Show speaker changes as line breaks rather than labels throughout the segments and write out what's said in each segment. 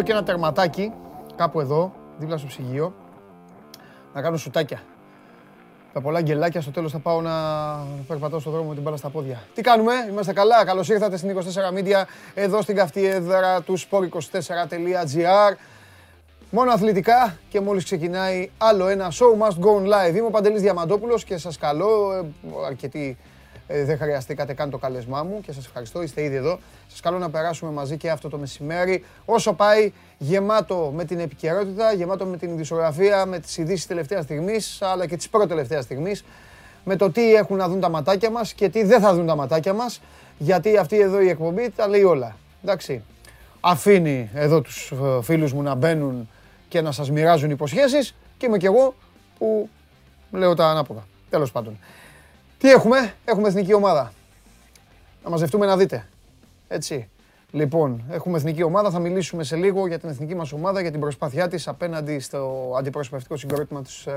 Μπήκαμε. Θα βάλω και ένα τερματάκι κάπου εδώ, δίπλα στο ψυγείο, να κάνω σουτάκια. Τα πολλά γκελάκια, στο τέλος θα πάω να περπατάω στον δρόμο με την μπάλα στα πόδια. Τι κάνουμε, είμαστε καλά, καλώς ήρθατε στην 24 Media, εδώ στην καυτή έδρα του sport24.gr. Μόνο αθλητικά και μόλις ξεκινάει άλλο ένα show must go live. Είμαι ο Παντελής Διαμαντόπουλος και σας καλώ, ε, αρκετοί ε, δεν χρειαστήκατε καν το καλεσμά μου και σας ευχαριστώ, είστε ήδη εδώ. Σας καλώ να περάσουμε μαζί και αυτό το μεσημέρι. Όσο πάει γεμάτο με την επικαιρότητα, γεμάτο με την ειδησιογραφία, με τις ειδήσεις τελευταίας στιγμής, αλλά και τις πρώτη στιγμής, με το τι έχουν να δουν τα ματάκια μας και τι δεν θα δουν τα ματάκια μας, γιατί αυτή εδώ η εκπομπή τα λέει όλα. Εντάξει. Αφήνει εδώ τους ε, φίλους μου να μπαίνουν και να σας μοιράζουν υποσχέσεις και είμαι κι εγώ που λέω τα ανάποδα. Τέλος πάντων. Τι έχουμε, έχουμε εθνική ομάδα. Να μαζευτούμε να δείτε. Έτσι. Λοιπόν, έχουμε εθνική ομάδα. Θα μιλήσουμε σε λίγο για την εθνική μας ομάδα, για την προσπάθειά της απέναντι στο αντιπροσωπευτικό συγκρότημα της ε,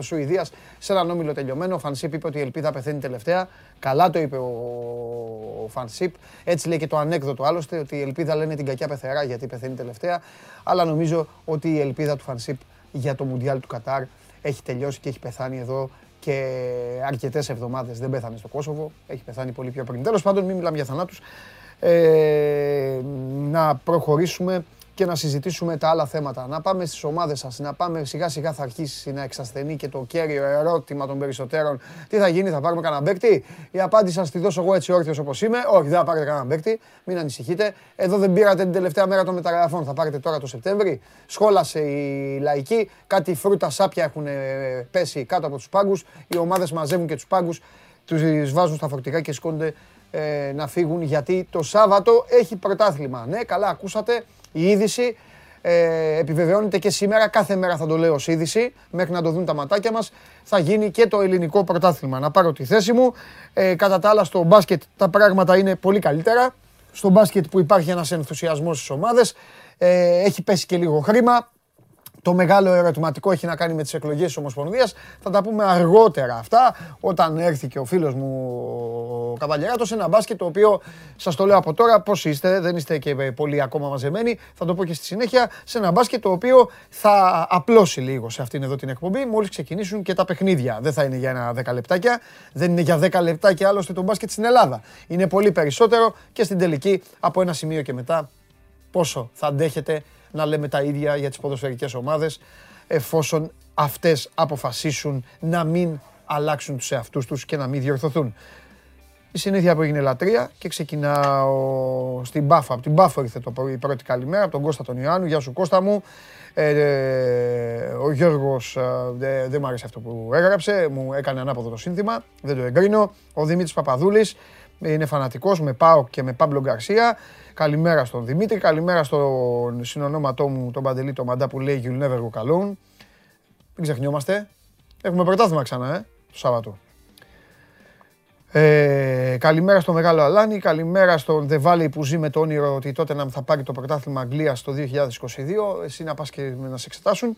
Σουηδίας σε έναν όμιλο τελειωμένο. Ο Φανσίπ είπε ότι η ελπίδα πεθαίνει τελευταία. Καλά το είπε ο, ο Φανσίπ. Έτσι λέει και το ανέκδοτο άλλωστε, ότι η ελπίδα λένε την κακιά πεθερά γιατί πεθαίνει τελευταία. Αλλά νομίζω ότι η ελπίδα του Φανσίπ για το Μουντιάλ του Κατάρ έχει τελειώσει και έχει πεθάνει εδώ και αρκετές εβδομάδες δεν πέθανε στο Κόσοβο. Έχει πεθάνει πολύ πιο πριν. Τέλος πάντων, μην μιλάμε για θανάτους. Ε, να προχωρήσουμε και να συζητήσουμε τα άλλα θέματα. Να πάμε στις ομάδες σας, να πάμε σιγά σιγά θα αρχίσει να εξασθενεί και το κέριο ερώτημα των περισσότερων. Τι θα γίνει, θα πάρουμε κανένα παίκτη. Η απάντηση σας τη δώσω εγώ έτσι όρθιος όπως είμαι. Όχι, δεν θα πάρετε κανένα παίκτη. Μην ανησυχείτε. Εδώ δεν πήρατε την τελευταία μέρα των μεταγραφών. Θα πάρετε τώρα το Σεπτέμβρη. Σχόλασε η λαϊκή. Κάτι φρούτα σάπια έχουν πέσει κάτω από τους πάγκους. Οι ομάδες μαζεύουν και τους πάγκους. Τους βάζουν στα φορτικά και σηκώνονται ε, να φύγουν γιατί το Σάββατο έχει πρωτάθλημα. Ναι, καλά ακούσατε η είδηση ε, επιβεβαιώνεται και σήμερα, κάθε μέρα θα το λέω ως είδηση, μέχρι να το δουν τα ματάκια μας, θα γίνει και το ελληνικό πρωτάθλημα. Να πάρω τη θέση μου. Ε, κατά τα άλλα στο μπάσκετ τα πράγματα είναι πολύ καλύτερα. Στο μπάσκετ που υπάρχει ένας ενθουσιασμός στις ομάδες, ε, έχει πέσει και λίγο χρήμα. Το μεγάλο ερωτηματικό έχει να κάνει με τις εκλογές της Ομοσπονδίας. Θα τα πούμε αργότερα αυτά, όταν έρθει και ο φίλος μου ο Καβαλιαράτος, ένα μπάσκετ το οποίο σας το λέω από τώρα, πώς είστε, δεν είστε και πολύ ακόμα μαζεμένοι, θα το πω και στη συνέχεια, σε ένα μπάσκετ το οποίο θα απλώσει λίγο σε αυτήν εδώ την εκπομπή, μόλις ξεκινήσουν και τα παιχνίδια. Δεν θα είναι για ένα 10 λεπτάκια, δεν είναι για 10 λεπτάκια άλλωστε το μπάσκετ στην Ελλάδα. Είναι πολύ περισσότερο και στην τελική από ένα σημείο και μετά πόσο θα αντέχετε να λέμε τα ίδια για τις ποδοσφαιρικές ομάδες εφόσον αυτές αποφασίσουν να μην αλλάξουν τους εαυτούς τους και να μην διορθωθούν. Η συνήθεια που έγινε λατρεία και ξεκινάω στην Πάφα. Από την Πάφα ήρθε το η πρώτη καλημέρα, από τον Κώστα τον Ιωάννου. Γεια σου Κώστα μου. Ε, ε ο Γιώργος ε, δεν μου άρεσε αυτό που έγραψε, μου έκανε ανάποδο το σύνθημα, δεν το εγκρίνω. Ο Δημήτρης Παπαδούλης είναι φανατικός με Πάο και με Πάμπλο Γκαρσία. Καλημέρα στον Δημήτρη, καλημέρα στον συνονόματό μου, τον Παντελή, τον Μαντά που λέει You'll never go alone. Μην ξεχνιόμαστε. Έχουμε πρωτάθλημα ξανά, ε, το Σάββατο. Ε, καλημέρα στο Μεγάλο Αλάνι, καλημέρα στον Δεβάλη που ζει με το όνειρο ότι τότε να θα πάρει το πρωτάθλημα Αγγλίας το 2022. Εσύ να πας και να σε εξετάσουν.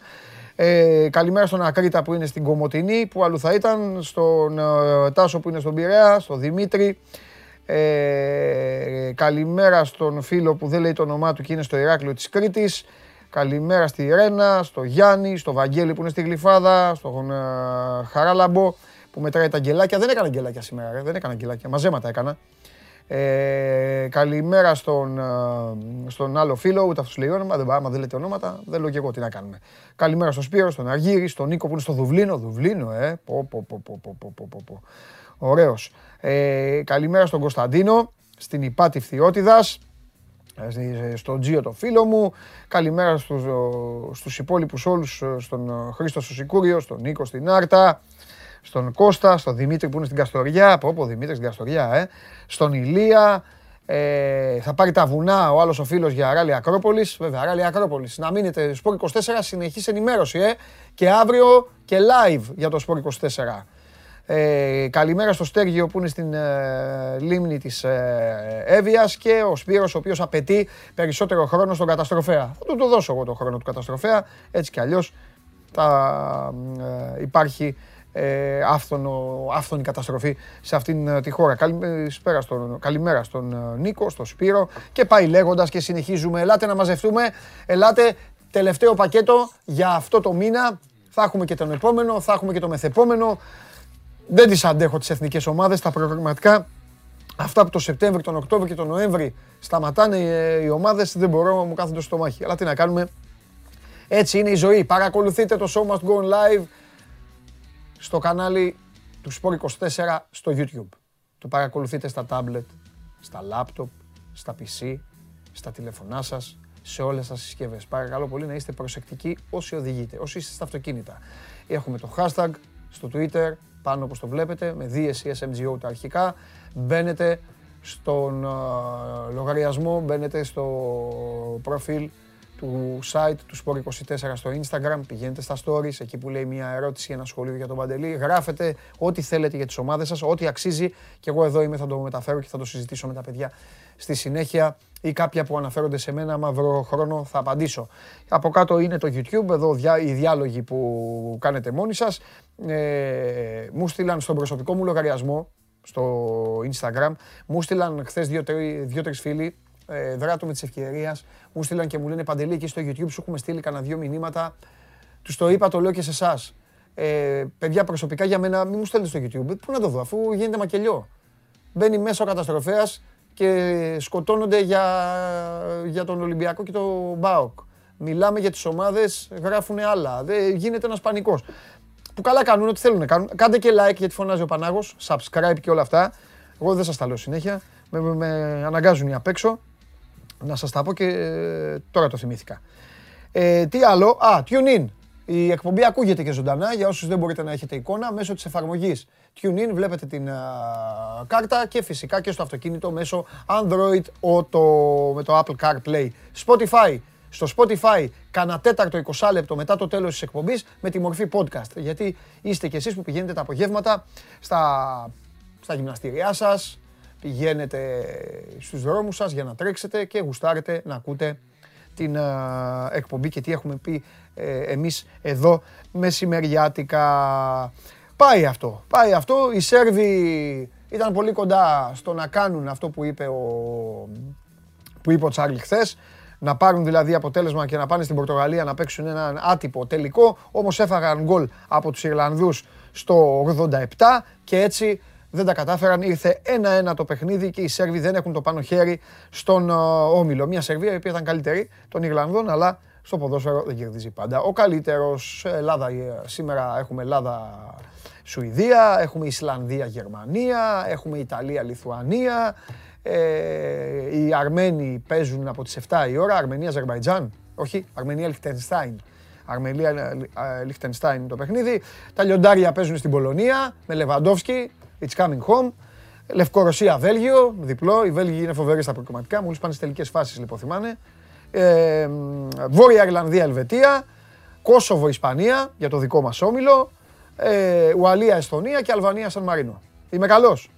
Ε, καλημέρα στον Ακρίτα που είναι στην Κομωτινή, που αλλού θα ήταν, στον ε, Τάσο που είναι στον Πειραιά, στον Δημήτρη, ε, καλημέρα στον φίλο που δεν λέει το όνομά του και είναι στο Ηράκλειο της Κρήτης. Καλημέρα στη Ρένα, στο Γιάννη, στο Βαγγέλη που είναι στη Γλυφάδα, στον ε, Χαράλαμπο που μετράει τα γκελάκια. Δεν έκανα γκελάκια σήμερα, δεν έκανα γκελάκια, μαζέματα έκανα. Ε, καλημέρα στον, ε, στον άλλο φίλο, ούτε αυτός λέει όνομα, δεν, άμα δεν λέτε ονόματα, δεν λέω και εγώ τι να κάνουμε. Καλημέρα στον Σπύρο, στον Αργύρη, στον Νίκο που είναι στο Δουβλίνο, Δουβλίνο, ε, πω, πω, πω, πω, πω, πω, πω, πω. Ωραίος. Ε, καλημέρα στον Κωνσταντίνο, στην Υπάτη Φθιώτιδας, ε, στον Τζίο το φίλο μου. Καλημέρα στους, στους υπόλοιπους όλους, ε, στον Χρήστο στο Σικούριο, στον Νίκο στην Άρτα, στον Κώστα, στον Δημήτρη που είναι στην Καστοριά, από όπου Δημήτρη στην Καστοριά, ε, στον Ηλία, ε, θα πάρει τα βουνά ο άλλος ο φίλος για Αράλη Ακρόπολης. Βέβαια, Αράλη Ακρόπολης. Να μείνετε Σπορ 24 συνεχής ενημέρωση, ε. Και αύριο και live για το Σπορ 24. Ε, καλημέρα στο Στέργιο που είναι στην ε, λίμνη της ε, Εύβοιας και ο Σπύρος ο οποίος απαιτεί περισσότερο χρόνο στον καταστροφέα. Θα του το δώσω εγώ το χρόνο του καταστροφέα, έτσι κι αλλιώς θα ε, υπάρχει ε, άφθονο, άφθονη καταστροφή σε αυτήν ε, τη χώρα. Καλημέρα στον, καλημέρα στον ε, Νίκο, στον Σπύρο και πάει λέγοντας και συνεχίζουμε. Ελάτε να μαζευτούμε, ελάτε τελευταίο πακέτο για αυτό το μήνα. Θα έχουμε και τον επόμενο, θα έχουμε και το μεθεπόμενο. Δεν τις αντέχω τις εθνικές ομάδες, τα προγραμματικά Αυτά που το Σεπτέμβριο, τον Οκτώβριο και τον Νοέμβρη σταματάνε οι ομάδες, δεν μπορώ, μου κάθονται στο μάχη. Αλλά τι να κάνουμε, έτσι είναι η ζωή. Παρακολουθείτε το Show Must Go On Live στο κανάλι του Sport24 στο YouTube. Το παρακολουθείτε στα tablet, στα laptop, στα PC, στα τηλεφωνά σας, σε όλες τις συσκευές. Παρακαλώ πολύ να είστε προσεκτικοί όσοι οδηγείτε, όσοι είστε στα αυτοκίνητα. Έχουμε το hashtag στο Twitter, πάνω όπως το βλέπετε, με DSC SMGO τα αρχικά. Μπαίνετε στον λογαριασμό, μπαίνετε στο προφίλ του site του Sport24 στο Instagram, πηγαίνετε στα stories, εκεί που λέει μια ερώτηση, ένα σχολείο για τον Παντελή, γράφετε ό,τι θέλετε για τις ομάδες σας, ό,τι αξίζει. Και εγώ εδώ είμαι, θα το μεταφέρω και θα το συζητήσω με τα παιδιά στη συνέχεια. Ή κάποια που αναφέρονται σε μένα, άμα βρω χρόνο θα απαντήσω. Από κάτω είναι το YouTube, εδώ οι διάλογοι που κάνετε μόνοι σας. Ε, μου στείλαν στον προσωπικό μου λογαριασμό, στο Instagram, μου στείλαν χθες δύο-τρει φίλοι ε, δράτω με τη ευκαιρία. Μου στείλαν και μου λένε Παντελή, εκεί στο YouTube σου έχουμε στείλει κανένα δύο μηνύματα. Τους το είπα, το λέω και σε εσάς. Ε, παιδιά, προσωπικά για μένα, μην μου στέλνετε στο YouTube. Πού να το δω, αφού γίνεται μακελιό. Μπαίνει μέσα ο καταστροφέας και σκοτώνονται για, για τον Ολυμπιακό και τον Μπάοκ. Μιλάμε για τις ομάδες, γράφουν άλλα. Δεν γίνεται ένας πανικός. Που καλά κάνουν, ό,τι θέλουν να κάνουν. Κάντε και like γιατί φωνάζει ο Πανάγος, subscribe και όλα αυτά. Εγώ δεν σας τα λέω συνέχεια. Με, με, με αναγκάζουν οι απ' έξω. Να σας τα πω και ε, τώρα το θυμήθηκα. Ε, τι άλλο, α, tune in. Η εκπομπή ακούγεται και ζωντανά για όσους δεν μπορείτε να έχετε εικόνα μέσω της εφαρμογής TuneIn βλέπετε την κάρτα και φυσικά και στο αυτοκίνητο μέσω Android Auto με το Apple CarPlay. Spotify. Στο Spotify κάνα τέταρτο 20 λεπτό μετά το τέλος της εκπομπής με τη μορφή podcast. Γιατί είστε κι εσείς που πηγαίνετε τα απογεύματα στα, στα γυμναστήριά σας, πηγαίνετε στους δρόμους σας για να τρέξετε και γουστάρετε να ακούτε την εκπομπή και τι έχουμε πει ε, εμείς εδώ μεσημεριάτικα. Πάει αυτό, πάει αυτό. Οι Σέρβοι ήταν πολύ κοντά στο να κάνουν αυτό που είπε ο, που είπε ο Τσάρλι χθες, να πάρουν δηλαδή αποτέλεσμα και να πάνε στην Πορτογαλία να παίξουν έναν άτυπο τελικό, όμως έφαγαν γκολ από τους Ιρλανδούς στο 87 και έτσι δεν τα κατάφεραν. Ήρθε ένα-ένα το παιχνίδι και οι Σέρβοι δεν έχουν το πάνω χέρι στον όμιλο. Μια Σερβία η οποία ήταν καλύτερη των Ιρλανδών, αλλά στο ποδόσφαιρο δεν κερδίζει πάντα. Ο καλύτερος Ελλάδα, ε, σήμερα έχουμε Ελλάδα. Σουηδία, έχουμε Ισλανδία, Γερμανία, έχουμε Ιταλία, Λιθουανία. Ε, οι Αρμένοι παίζουν από τις 7 η ώρα, Αρμενία, Αζερβαϊτζάν, όχι, Αρμενία, Λιχτενστάιν. Αρμενία, ε, Λιχτενστάιν το παιχνίδι. Τα λιοντάρια παίζουν στην Πολωνία με Λεβαντόφσκι, It's coming home. Λευκορωσία, Βέλγιο, διπλό. Οι Βέλγοι είναι φοβεροί στα προκριματικά. Μόλις πάνε στις τελικές φάσεις, λοιπόν, θυμάνε. Ε, Βόρεια Ιρλανδία, Ελβετία. Κόσοβο, Ισπανία για το δικό μας όμιλο. Ε, Ουαλία, Εσθονία και Αλβανία, Σαν Μαρίνο. Είμαι καλός.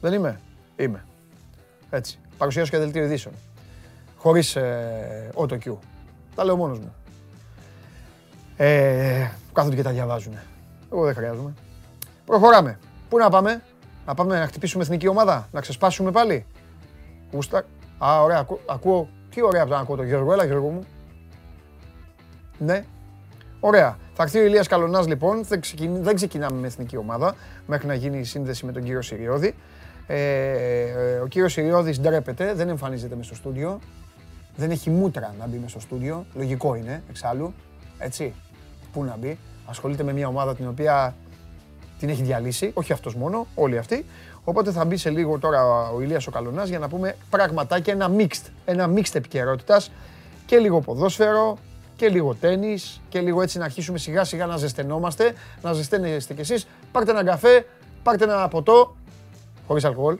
Δεν είμαι. Είμαι. Έτσι. Παρουσιάσω και δελτίο ειδήσεων. Χωρίς ε, auto Τα λέω μόνος μου. Ε, κάθονται και τα διαβάζουν. Εγώ δεν χρειάζομαι. Προχωράμε. Πού να πάμε, να πάμε να χτυπήσουμε εθνική ομάδα, να ξεσπάσουμε πάλι; Γούστα. Α, ωραία, ακούω. Τι ωραία που να ακούω το Γιώργο, έλα Γιώργο μου. Ναι. Ωραία. Θα έρθει ο Ηλίας Καλονάς λοιπόν, δεν, δεν ξεκινάμε με εθνική ομάδα, μέχρι να γίνει η σύνδεση με τον κύριο Σιριώδη. Ε, ο κύριος Σιριώδης ντρέπεται, δεν εμφανίζεται μέσα στο στούντιο. Δεν έχει μούτρα να μπει μέσα στο στούντιο, λογικό είναι εξάλλου, έτσι. Πού να μπει, ασχολείται με μια ομάδα την οποία την έχει διαλύσει, όχι αυτός μόνο, όλοι αυτοί. Οπότε θα μπει σε λίγο τώρα ο Ηλίας ο Καλονάς για να πούμε πραγματάκια, ένα mixed, ένα mixed επικαιρότητας και λίγο ποδόσφαιρο και λίγο τέννις και λίγο έτσι να αρχίσουμε σιγά σιγά να ζεστενόμαστε, να ζεσταίνεστε κι εσείς. Πάρτε ένα καφέ, πάρτε ένα ποτό, χωρίς αλκοόλ,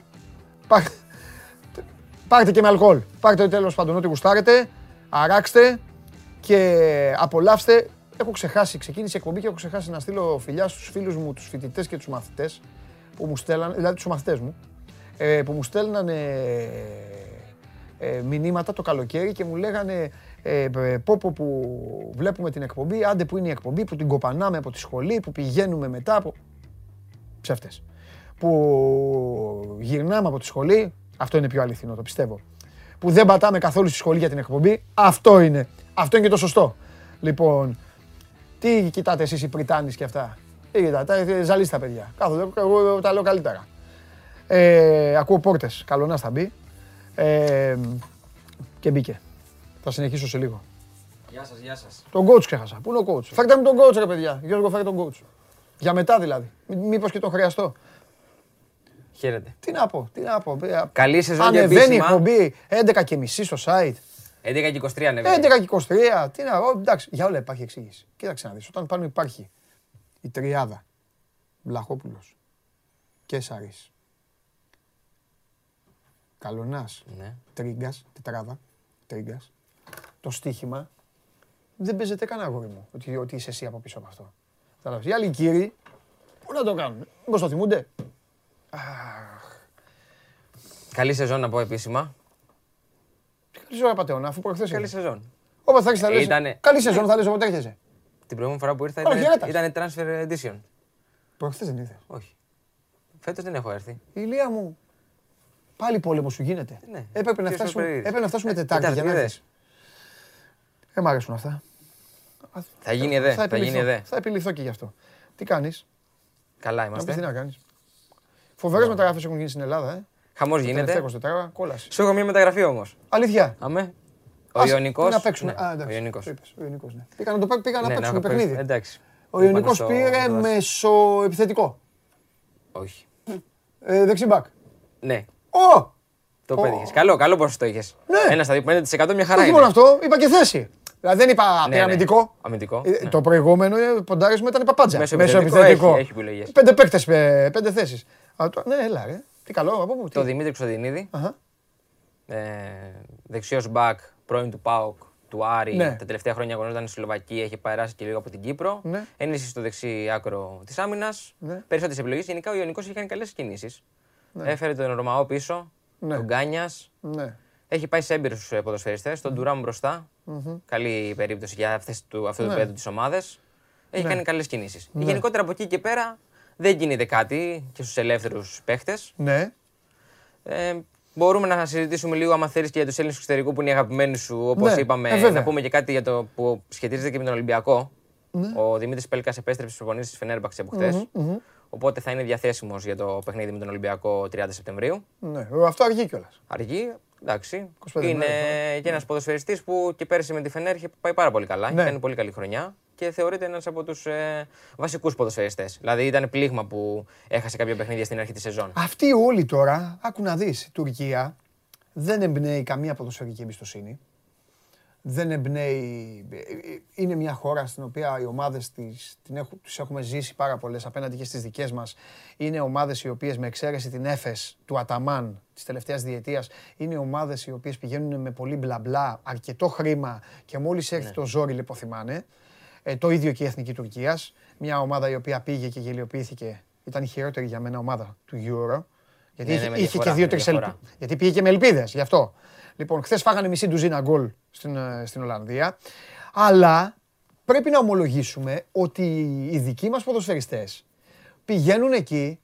πάρτε, πάρτε και με αλκοόλ. Πάρτε τέλος πάντων ό,τι γουστάρετε, αράξτε και απολαύστε έχω ξεχάσει, ξεκίνησε η εκπομπή και έχω ξεχάσει να στείλω φιλιά στους φίλους μου, τους φοιτητές και τους μαθητές που μου στέλνανε, δηλαδή τους μαθητές μου, ε, που μου στέλνανε ε, μηνύματα το καλοκαίρι και μου λέγανε Ε, πόπο που βλέπουμε την εκπομπή, άντε που είναι η εκπομπή, που την κοπανάμε από τη σχολή, που πηγαίνουμε μετά από... Ψεύτες. Που γυρνάμε από τη σχολή, αυτό είναι πιο αληθινό, το πιστεύω. Που δεν πατάμε καθόλου στη σχολή για την εκπομπή, αυτό είναι. Αυτό είναι και το σωστό. Λοιπόν, τι κοιτάτε εσείς οι Πριτάνης και αυτά; Τι κοιτάτε, ζαλίστε τα παιδιά. Κάθονται, εγώ τα λέω καλύτερα. Ε, ακούω πόρτες, καλονάς θα μπει. Ε, και μπήκε. Θα συνεχίσω σε λίγο.
Γεια σας, γεια σας.
Τον coach ξέχασα. Πού είναι ο coach; Φέρτε μου τον coach ρε παιδιά. Γιώργο φέρτε τον coach. Για μετά δηλαδή. Μήπως και το χρειαστώ.
Χαίρετε.
Τι να πω, τι να πω.
Καλή σεζόν και
Ανεβαίνει η εκπομπή 11 και μισή στο site.
11 και 23 ανεβαίνει.
11 και 23. Τι να πω, εντάξει, για όλα υπάρχει εξήγηση. Κοίταξε να δεις, όταν πάνω υπάρχει η τριάδα, Βλαχόπουλος, Κέσαρης, Καλονάς,
Ναι.
Τρίγκας, τετράδα, Τρίγκας, το στοίχημα δεν παίζεται καν αγόρι μου ότι, ότι είσαι εσύ από πίσω από αυτό. Κατάλαβες. Οι άλλοι κύριοι, πού να το κάνουν, μήπως το θυμούνται;
Καλή σεζόν να πω επίσημα.
Καλή σεζόν, Πατεώνα, αφού προχθές
Καλή
ήρθες.
σεζόν.
Όπως θα έχεις θα λες,
Ήτανε-
καλή σεζόν θα λες όποτε έρχεσαι.
Την προηγούμενη φορά που ήρθα
Ωραία,
ήταν,
χαιρέτας.
ήταν transfer edition.
Προχθές δεν ήρθες.
Όχι. Φέτος δεν έχω έρθει.
Η Ηλία μου, πάλι πόλεμο σου γίνεται.
Ναι.
Έπρεπε, να
Ποιος το
φτάσουμε,
περίμενε.
έπρεπε να φτάσουμε
Ε,
Τετάρτη για να
Τετάρτη,
έρθεις. Δεν μ' αρέσουν αυτά.
Θα γίνει εδέ. Θα γίνει
επιληφθώ.
εδέ.
Θα επιληφθώ και γι' αυτό. Τι κάνεις,
Καλά
να πεις τι
είμαστε.
να κάνεις. Φοβερές μεταγραφές έχουν γίνει στην Ελλάδα, ε.
Χαμός
Τα
γίνεται.
τελευταία 24 κόλαση.
Σου έχω μια μεταγραφή όμως.
Αλήθεια.
Αμέ. Ο
Ας-
Ιωνικός.
Να παίξουν.
ναι,
Α, εντάξει.
Ο Ιωνικός.
Το είπες, Ο Ιωνικός, ναι. Πήγαν να το παί- πήγαν να
Ναι,
παίξουν
έχω
παιχνίδι.
παίξει. Εντάξει.
Ο Ιωνικός
Πάνω στο-
πήρε
στο-
μεσοεπιθετικό.
Όχι.
Ε, Δεξιμπάκ.
Ναι.
Ω!
Το
Ω.
πέτυχες. Καλό, καλό ποσοστό είχες.
Ναι.
Ένα στα 5% μια χαρά
Όχι
είναι.
μόνο αυτό, είπα και θέση. Δηλαδή δεν είπα
Ναι, ναι.
πυραμιδικό.
Αμυντικό.
Ε,
ναι.
Το προηγούμενο ε, ποντάρισμα ήταν παπάντζα.
Μέσο
Μέσο
επιθετικό,
επιθετικό.
έχει- έχει επιλογές.
Πέντε παίκτες, πέ- πέντε θέσεις. Α, το- Ναι, έλα ρε. Τι καλό, από πού.
Το
τι.
Δημήτρη Ξοδινίδη.
Αχα.
Ε, δεξιός μπακ, πρώην του ΠΑΟΚ, του Άρη.
Ναι.
Τα τελευταία χρόνια αγωνιζόταν στη Σλοβακία, έχει περάσει και λίγο από την Κύπρο.
Ναι.
Ένιση στο δεξί άκρο της άμυνας.
Ναι.
Περισσότερες επιλογές. Γενικά ο Ιωνικός έχει κάνει καλές κινήσεις. Έφερε τον Ρωμαό πίσω,
Ναι.
τον Γκάνιας.
Ναι.
Έχει πάει σε έμπειρους ποδοσφαιριστές, τον Ντουράμ μπροστά. Καλή περίπτωση για αυτές του, αυτό το
Ναι.
επίπεδο της ομάδας. Έχει
Ναι.
κάνει καλές κινήσεις. Γενικότερα από εκεί και πέρα δεν γίνεται κάτι και στους ελεύθερους παίχτες.
Ναι.
Ε, μπορούμε να συζητήσουμε λίγο, άμα θέλεις, και για τους Έλληνες του εξωτερικού που είναι οι αγαπημένοι σου. Όπως
Ναι,
είπαμε,
ε, βέβαια.
να πούμε και κάτι για το που σχετίζεται και με τον Ολυμπιακό.
Ναι.
Ο Δημήτρης Πέλκα επέστρεψε στι προπονήσει της Φενέρμπαξ από χτε. Οπότε θα είναι διαθέσιμος για το παιχνίδι με τον Ολυμπιακό 30 Σεπτεμβρίου.
ναι. Ε, Αυτό αργεί κιόλας.
Αργεί, εντάξει.
25
είναι
μέρες,
και ένας ποδοσφαιριστής που και πέρσι με τη Φενέρ είχε πάει πάρα πολύ καλά.
Ναι.
Έχει κάνει πολύ καλή χρονιά και θεωρείται ένας από τους ε, βασικούς ποδοσφαιριστές. Δηλαδή ήταν πλήγμα που έχασε κάποια παιχνίδια στην αρχή της σεζόν.
Αυτοί όλοι τώρα, άκου να δεις, η Τουρκία δεν εμπνέει καμία ποδοσφαιρική εμπιστοσύνη. Δεν εμπνέει... Είναι μια χώρα στην οποία οι ομάδες της, την έχουν, τις έχουμε ζήσει πάρα πολλές απέναντι και στις δικές μας. Είναι ομάδες οι οποίες με εξαίρεση την Έφες του Αταμάν της τελευταίας διετίας είναι ομάδες οι οποίες πηγαίνουν με πολύ μπλα μπλα, αρκετό χρήμα και μόλις έρθει το ζόρι λιποθυμάνε. Ε, το ίδιο και η Εθνική Τουρκίας. Μια ομάδα η οποία πήγε και γελιοποιήθηκε. Ήταν η χειρότερη για μένα ομάδα του Euro. Γιατί
Ναι,
είχε,
ναι, με
είχε
διαφορά,
και δύο-τρει
με διαφορά.
ελπίδε. Γιατί πήγε και με ελπίδες, γι' αυτό. Λοιπόν, χθες φάγανε μισή ντουζίνα γκολ στην, ε, στην Ολλανδία. Αλλά πρέπει να ομολογήσουμε ότι οι δικοί μας ποδοσφαιριστές πηγαίνουν εκεί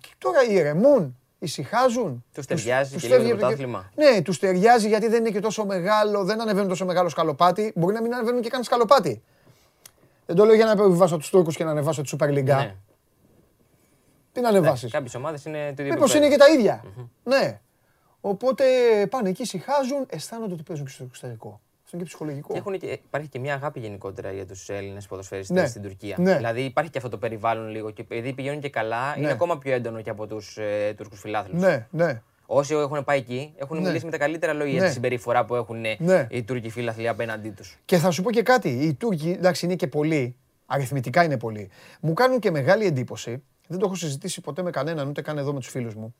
και τώρα ηρεμούν, ησυχάζουν.
Τους ταιριάζει και
φεύγει
λίγο το
από
πρωτάθλημα.
Ναι, τους ταιριάζει γιατί δεν είναι και τόσο μεγάλο, δεν ανεβαίνουν τόσο μεγάλο σκαλοπάτι. Μπορεί να μην ανεβαίνουν και καν σκαλοπάτι. Δεν το λέω για να επιβάσω τους Τούρκους και να ανεβάσω τη Super League.
Ναι.
Τι να ανεβάσεις.
Κάποιες ομάδες είναι το ίδιο
Μήπως
επίπεδο.
είναι και τα ίδια. Ναι. Οπότε πάνε εκεί, ησυχάζουν, αισθάνονται ότι παίζουν και στο εξωτερικό. Αυτό είναι και ψυχολογικό.
Και έχουν και, υπάρχει και μια αγάπη γενικότερα για τους Έλληνες ποδοσφαιριστές
Ναι.
στην Τουρκία.
Ναι.
Δηλαδή υπάρχει και αυτό το περιβάλλον λίγο και επειδή πηγαίνουν και καλά,
Ναι.
είναι ακόμα πιο έντονο και από τους ε, Τούρκους φιλάθλους.
Ναι, ναι.
Όσοι έχουν πάει εκεί, έχουν
Ναι.
μιλήσει με τα καλύτερα λόγια για
Ναι.
τη συμπεριφορά που έχουν ε,
Ναι.
οι Τούρκοι φίλαθλοι απέναντί τους.
Και θα σου πω και κάτι. Οι Τούρκοι, εντάξει, είναι και πολλοί. Αριθμητικά είναι πολλοί. Μου κάνουν και μεγάλη εντύπωση. Δεν το έχω συζητήσει ποτέ με κανέναν, ούτε καν εδώ με τους φίλους μου.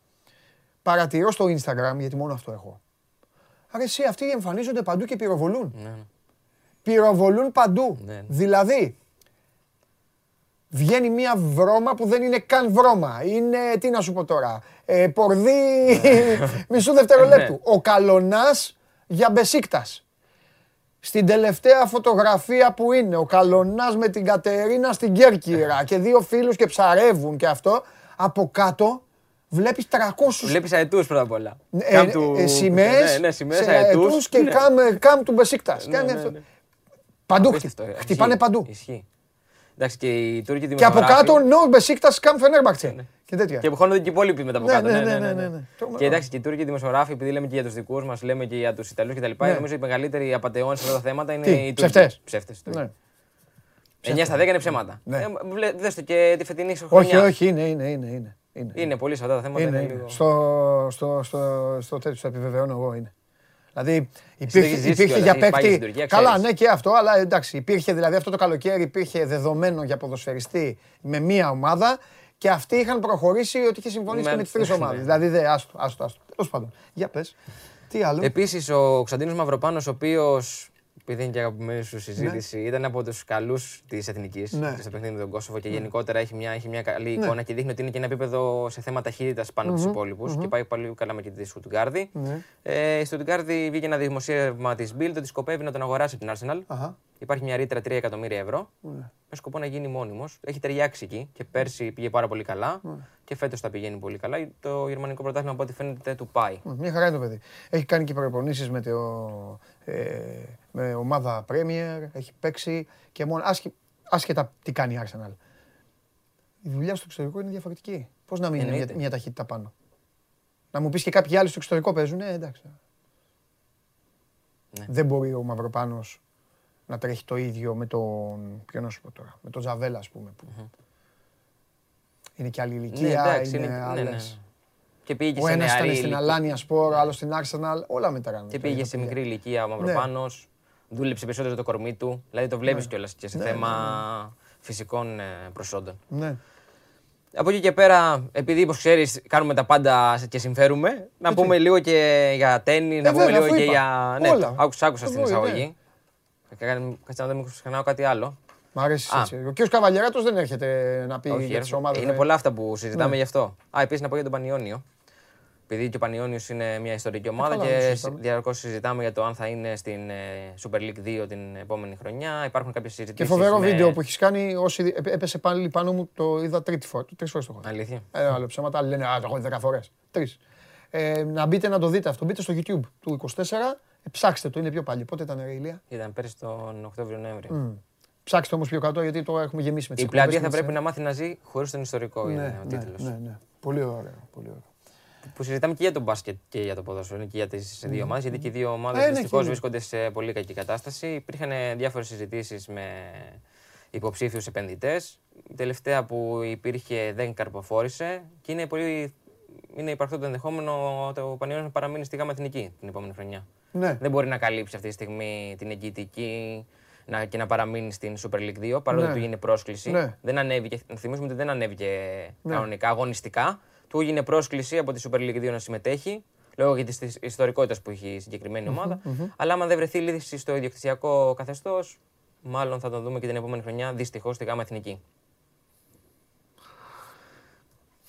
Παρατηρώ στο Instagram, γιατί μόνο αυτό έχω. Άρα εσύ αυτοί εμφανίζονται παντού και πυροβολούν.
Ναι, ναι.
Πυροβολούν παντού.
Ναι, ναι.
Δηλαδή, βγαίνει μια βρώμα που δεν είναι καν βρώμα. Είναι, τι να σου πω τώρα, ε, πορδί μισού δευτερολέπτου. Ο καλονάς για μπεσίκτας. στην τελευταία φωτογραφία που είναι ο Καλονάς με την Κατερίνα στην Κέρκυρα και δύο φίλους και ψαρεύουν και αυτό, από κάτω βλέπεις 300
Βλέπεις αετούς πρώτα απ' όλα.
ε,
Camp του-
ε, σημαίες
Ναι, ναι, σημαίες
σε
αετούς.
αετούς και
Ναι.
camp- camp του Μπεσίκτας.
Ναι,
Κάνει
ναι,
αυτό.
ναι.
Παντού
Απίστευτο,
χτυ-
ε.
χτυπάνε
Ισχύει,
παντού.
Ισχύει. Εντάξει και οι Τούρκοι
Και από
δημοσιογράφοι-
κάτω no Μπεσίκτας camp Φενέρμπαχτσε. Και τέτοια.
Και χώνονται και οι υπόλοιποι μετά από
Ναι,
κάτω.
ναι, ναι, ναι, ναι, ναι.
Και εντάξει, και οι Τούρκοι δημοσιογράφοι, επειδή λέμε και για τους δικούς μας, λέμε και για τους Ιταλούς κτλ.
Ναι.
Νομίζω οι μεγαλύτεροι απαταιώνε σε αυτά τα θέματα είναι
Τι,
οι Τούρκοι.
ψευτές.
Ψεύτες.
Ναι.
9 στα 10 είναι ψέματα.
Ναι.
Ε, βλέ- Δες το και τη φετινή χρονιά.
Όχι, όχι, είναι, είναι, είναι. είναι. είναι.
Είναι πολύ σε αυτά τα θέματα.
Είναι,
Είναι,
είναι.
λίγο...
Στο, στο, στο, στο τέτοιο, στο επιβεβαιώνω εγώ είναι. Δηλαδή
έχεις
υπήρχε,
ζήσει
υπήρχε
κιόλας,
για
έχεις πάει
παίκτη.
στην Τουρκία,
Καλά,
ξέρεις.
ναι και αυτό, αλλά εντάξει, υπήρχε δηλαδή αυτό το καλοκαίρι υπήρχε δεδομένο για ποδοσφαιριστή με μία ομάδα και αυτοί είχαν προχωρήσει ότι είχε συμφωνήσει
Με-
και με τις τρεις
ναι.
ομάδες. Δηλαδή δε, άστο, άστο, άστο. Τέλος πάντων. Για πες. Τι άλλο;
Επίσης, ο Κωνσταντίνο Μαυροπάνος, ο οποίος επειδή είναι και αγαπημένη σου
Ναι.
συζήτηση, ήταν από τους καλούς της εθνικής
Ναι.
στο παιχνίδι με τον Κόσοβο και γενικότερα έχει μια, έχει μια καλή εικόνα και δείχνει ότι είναι και ένα επίπεδο σε θέμα ταχύτητας πάνω από τους υπόλοιπους και πάει πολύ καλά με και τη Στουτγκάρδη.
Ναι.
Ε, η Στουτγκάρδη βγήκε ένα δημοσίευμα της Bild ότι σκοπεύει να τον αγοράσει από την Arsenal.
Αχα.
Υπάρχει μια ρήτρα 3 εκατομμύρια ευρώ με σκοπό να γίνει μόνιμος. Έχει ταιριάξει εκεί και πέρσι πήγε πάρα πολύ καλά και φέτος θα πηγαίνει πολύ καλά. Το γερμανικό πρωτάθλημα από ό,τι φαίνεται του πάει.
Μ, Μια χαρά είναι το παιδί. Έχει κάνει και προπονήσεις με, το, ε, με ομάδα Premier, έχει παίξει και μόνο. Άσχε, άσχετα τι κάνει η Arsenal. Η δουλειά στο εξωτερικό είναι διαφορετική. Πώς να μην είναι μια,
Εννοείται.
μια ταχύτητα πάνω; Να μου πεις και κάποιοι άλλοι στο εξωτερικό παίζουν. Ναι, εντάξει.
Ναι.
Δεν μπορεί ο Μαυροπάνος να τρέχει το ίδιο με τον. Ποιο να σου πω τώρα. Με τον Τζαβέλα, ας πούμε. Που... Είναι και άλλη ηλικία.
Ναι, εντάξει,
είναι,
είναι- ναι,
άλλες.
ναι. Και πήγε και
Ο
σε
ένας
νεαρή
ήταν στην
ηλικία.
Αλάνια Σπορ, άλλος στην Arsenal. Όλα μετράνε.
Και
τώρα
πήγε
για
σε
τα
μικρή
παιδιά.
ηλικία ο Μαυροπάνος. Δούλεψε περισσότερο το κορμί του. Δηλαδή το βλέπεις κιόλας και σε
Ναι,
θέμα φυσικών ε, προσόντων.
Ναι.
Από εκεί και πέρα, επειδή όπως ξέρεις, κάνουμε τα πάντα και συμφέρουμε, να πούμε λίγο και για τέννη, να πούμε
Ε, βέβαια,
λίγο
αφού
και
είπα.
για. Ναι,
Όλα.
άκουσα, άκουσα στην
Εγώ, ναι.
εισαγωγή. Κάτσε να δεν μου ξεχνάω κάτι άλλο.
Μ' αρέσει
Α.
έτσι. Ο κ. Καβαλιαράτος δεν έρχεται να πει
Όχι,
για τις
έρχομαι.
ομάδες.
είναι
ε.
πολλά αυτά που συζητάμε
Ναι.
γι' αυτό. Α, επίσης να πω για τον Πανιόνιο. Επειδή και ο Πανιόνιος είναι μια ιστορική ομάδα
καλά, δεν
και
συζητάμε.
διαρκώς συζητάμε για το αν θα είναι στην ε, Super League 2 την επόμενη χρονιά. Υπάρχουν κάποιες συζητήσεις.
Και φοβερό βίντεο που έχεις κάνει. Όσοι έπε- έπεσε πάλι πάνω μου, το είδα τρίτη φορά. Τρεις φορές το έχω. δει.
Αλήθεια.
Ε, άλλο ψέματα. Άλλοι λένε Α, το έχω δει 10 φορές. Τρεις. Ε, να μπείτε να το δείτε αυτό. Μπείτε στο YouTube του 24. Ε, ψάξτε το, είναι πιο παλιό. Πότε ήταν, ρε Ηλία;
Ήταν πέρυσι τον Οκτώβριο-Νοέμβριο.
Μμ. Ψάξτε όμως πιο κάτω γιατί τώρα έχουμε γεμίσει με τις
Η πλατεία θα πρέπει να μάθει να ζει χωρίς τον ιστορικό.
Ναι,
είναι ο
ναι,
τίτλος.
ναι, ναι. Πολύ ωραίο. Πολύ ωραίο.
Που συζητάμε και για τον μπάσκετ και για το ποδόσφαιρο και για τις δύο ομάδες. Γιατί και οι δύο
Ε,
ομάδες
ναι,
δυστυχώς
και είναι.
βρίσκονται σε πολύ κακή κατάσταση. Υπήρχαν διάφορες συζητήσεις με υποψήφιους επενδυτές. Η τελευταία που υπήρχε δεν καρποφόρησε και είναι πολύ. Είναι υπαρκτό το ενδεχόμενο το Πανιόνιο να παραμείνει στη ΓΑΜΑ Εθνική την επόμενη χρονιά.
Ναι.
Δεν μπορεί να καλύψει αυτή τη στιγμή την εγγυητική να, και να παραμείνει στην Super League 2 παρότι
Ναι.
του έγινε πρόσκληση.
Ναι.
Δεν ανέβηκε, να θυμίσουμε ότι δεν ανέβηκε κανονικά, αγωνιστικά. Του έγινε πρόσκληση από τη Super League 2 να συμμετέχει λόγω και της ιστορικότητας που έχει η συγκεκριμένη ομάδα. Αλλά άμα δεν βρεθεί λύση στο ιδιοκτησιακό καθεστώς, μάλλον θα τον δούμε και την επόμενη χρονιά δυστυχώς στη ΓΑΜΑ Εθνική.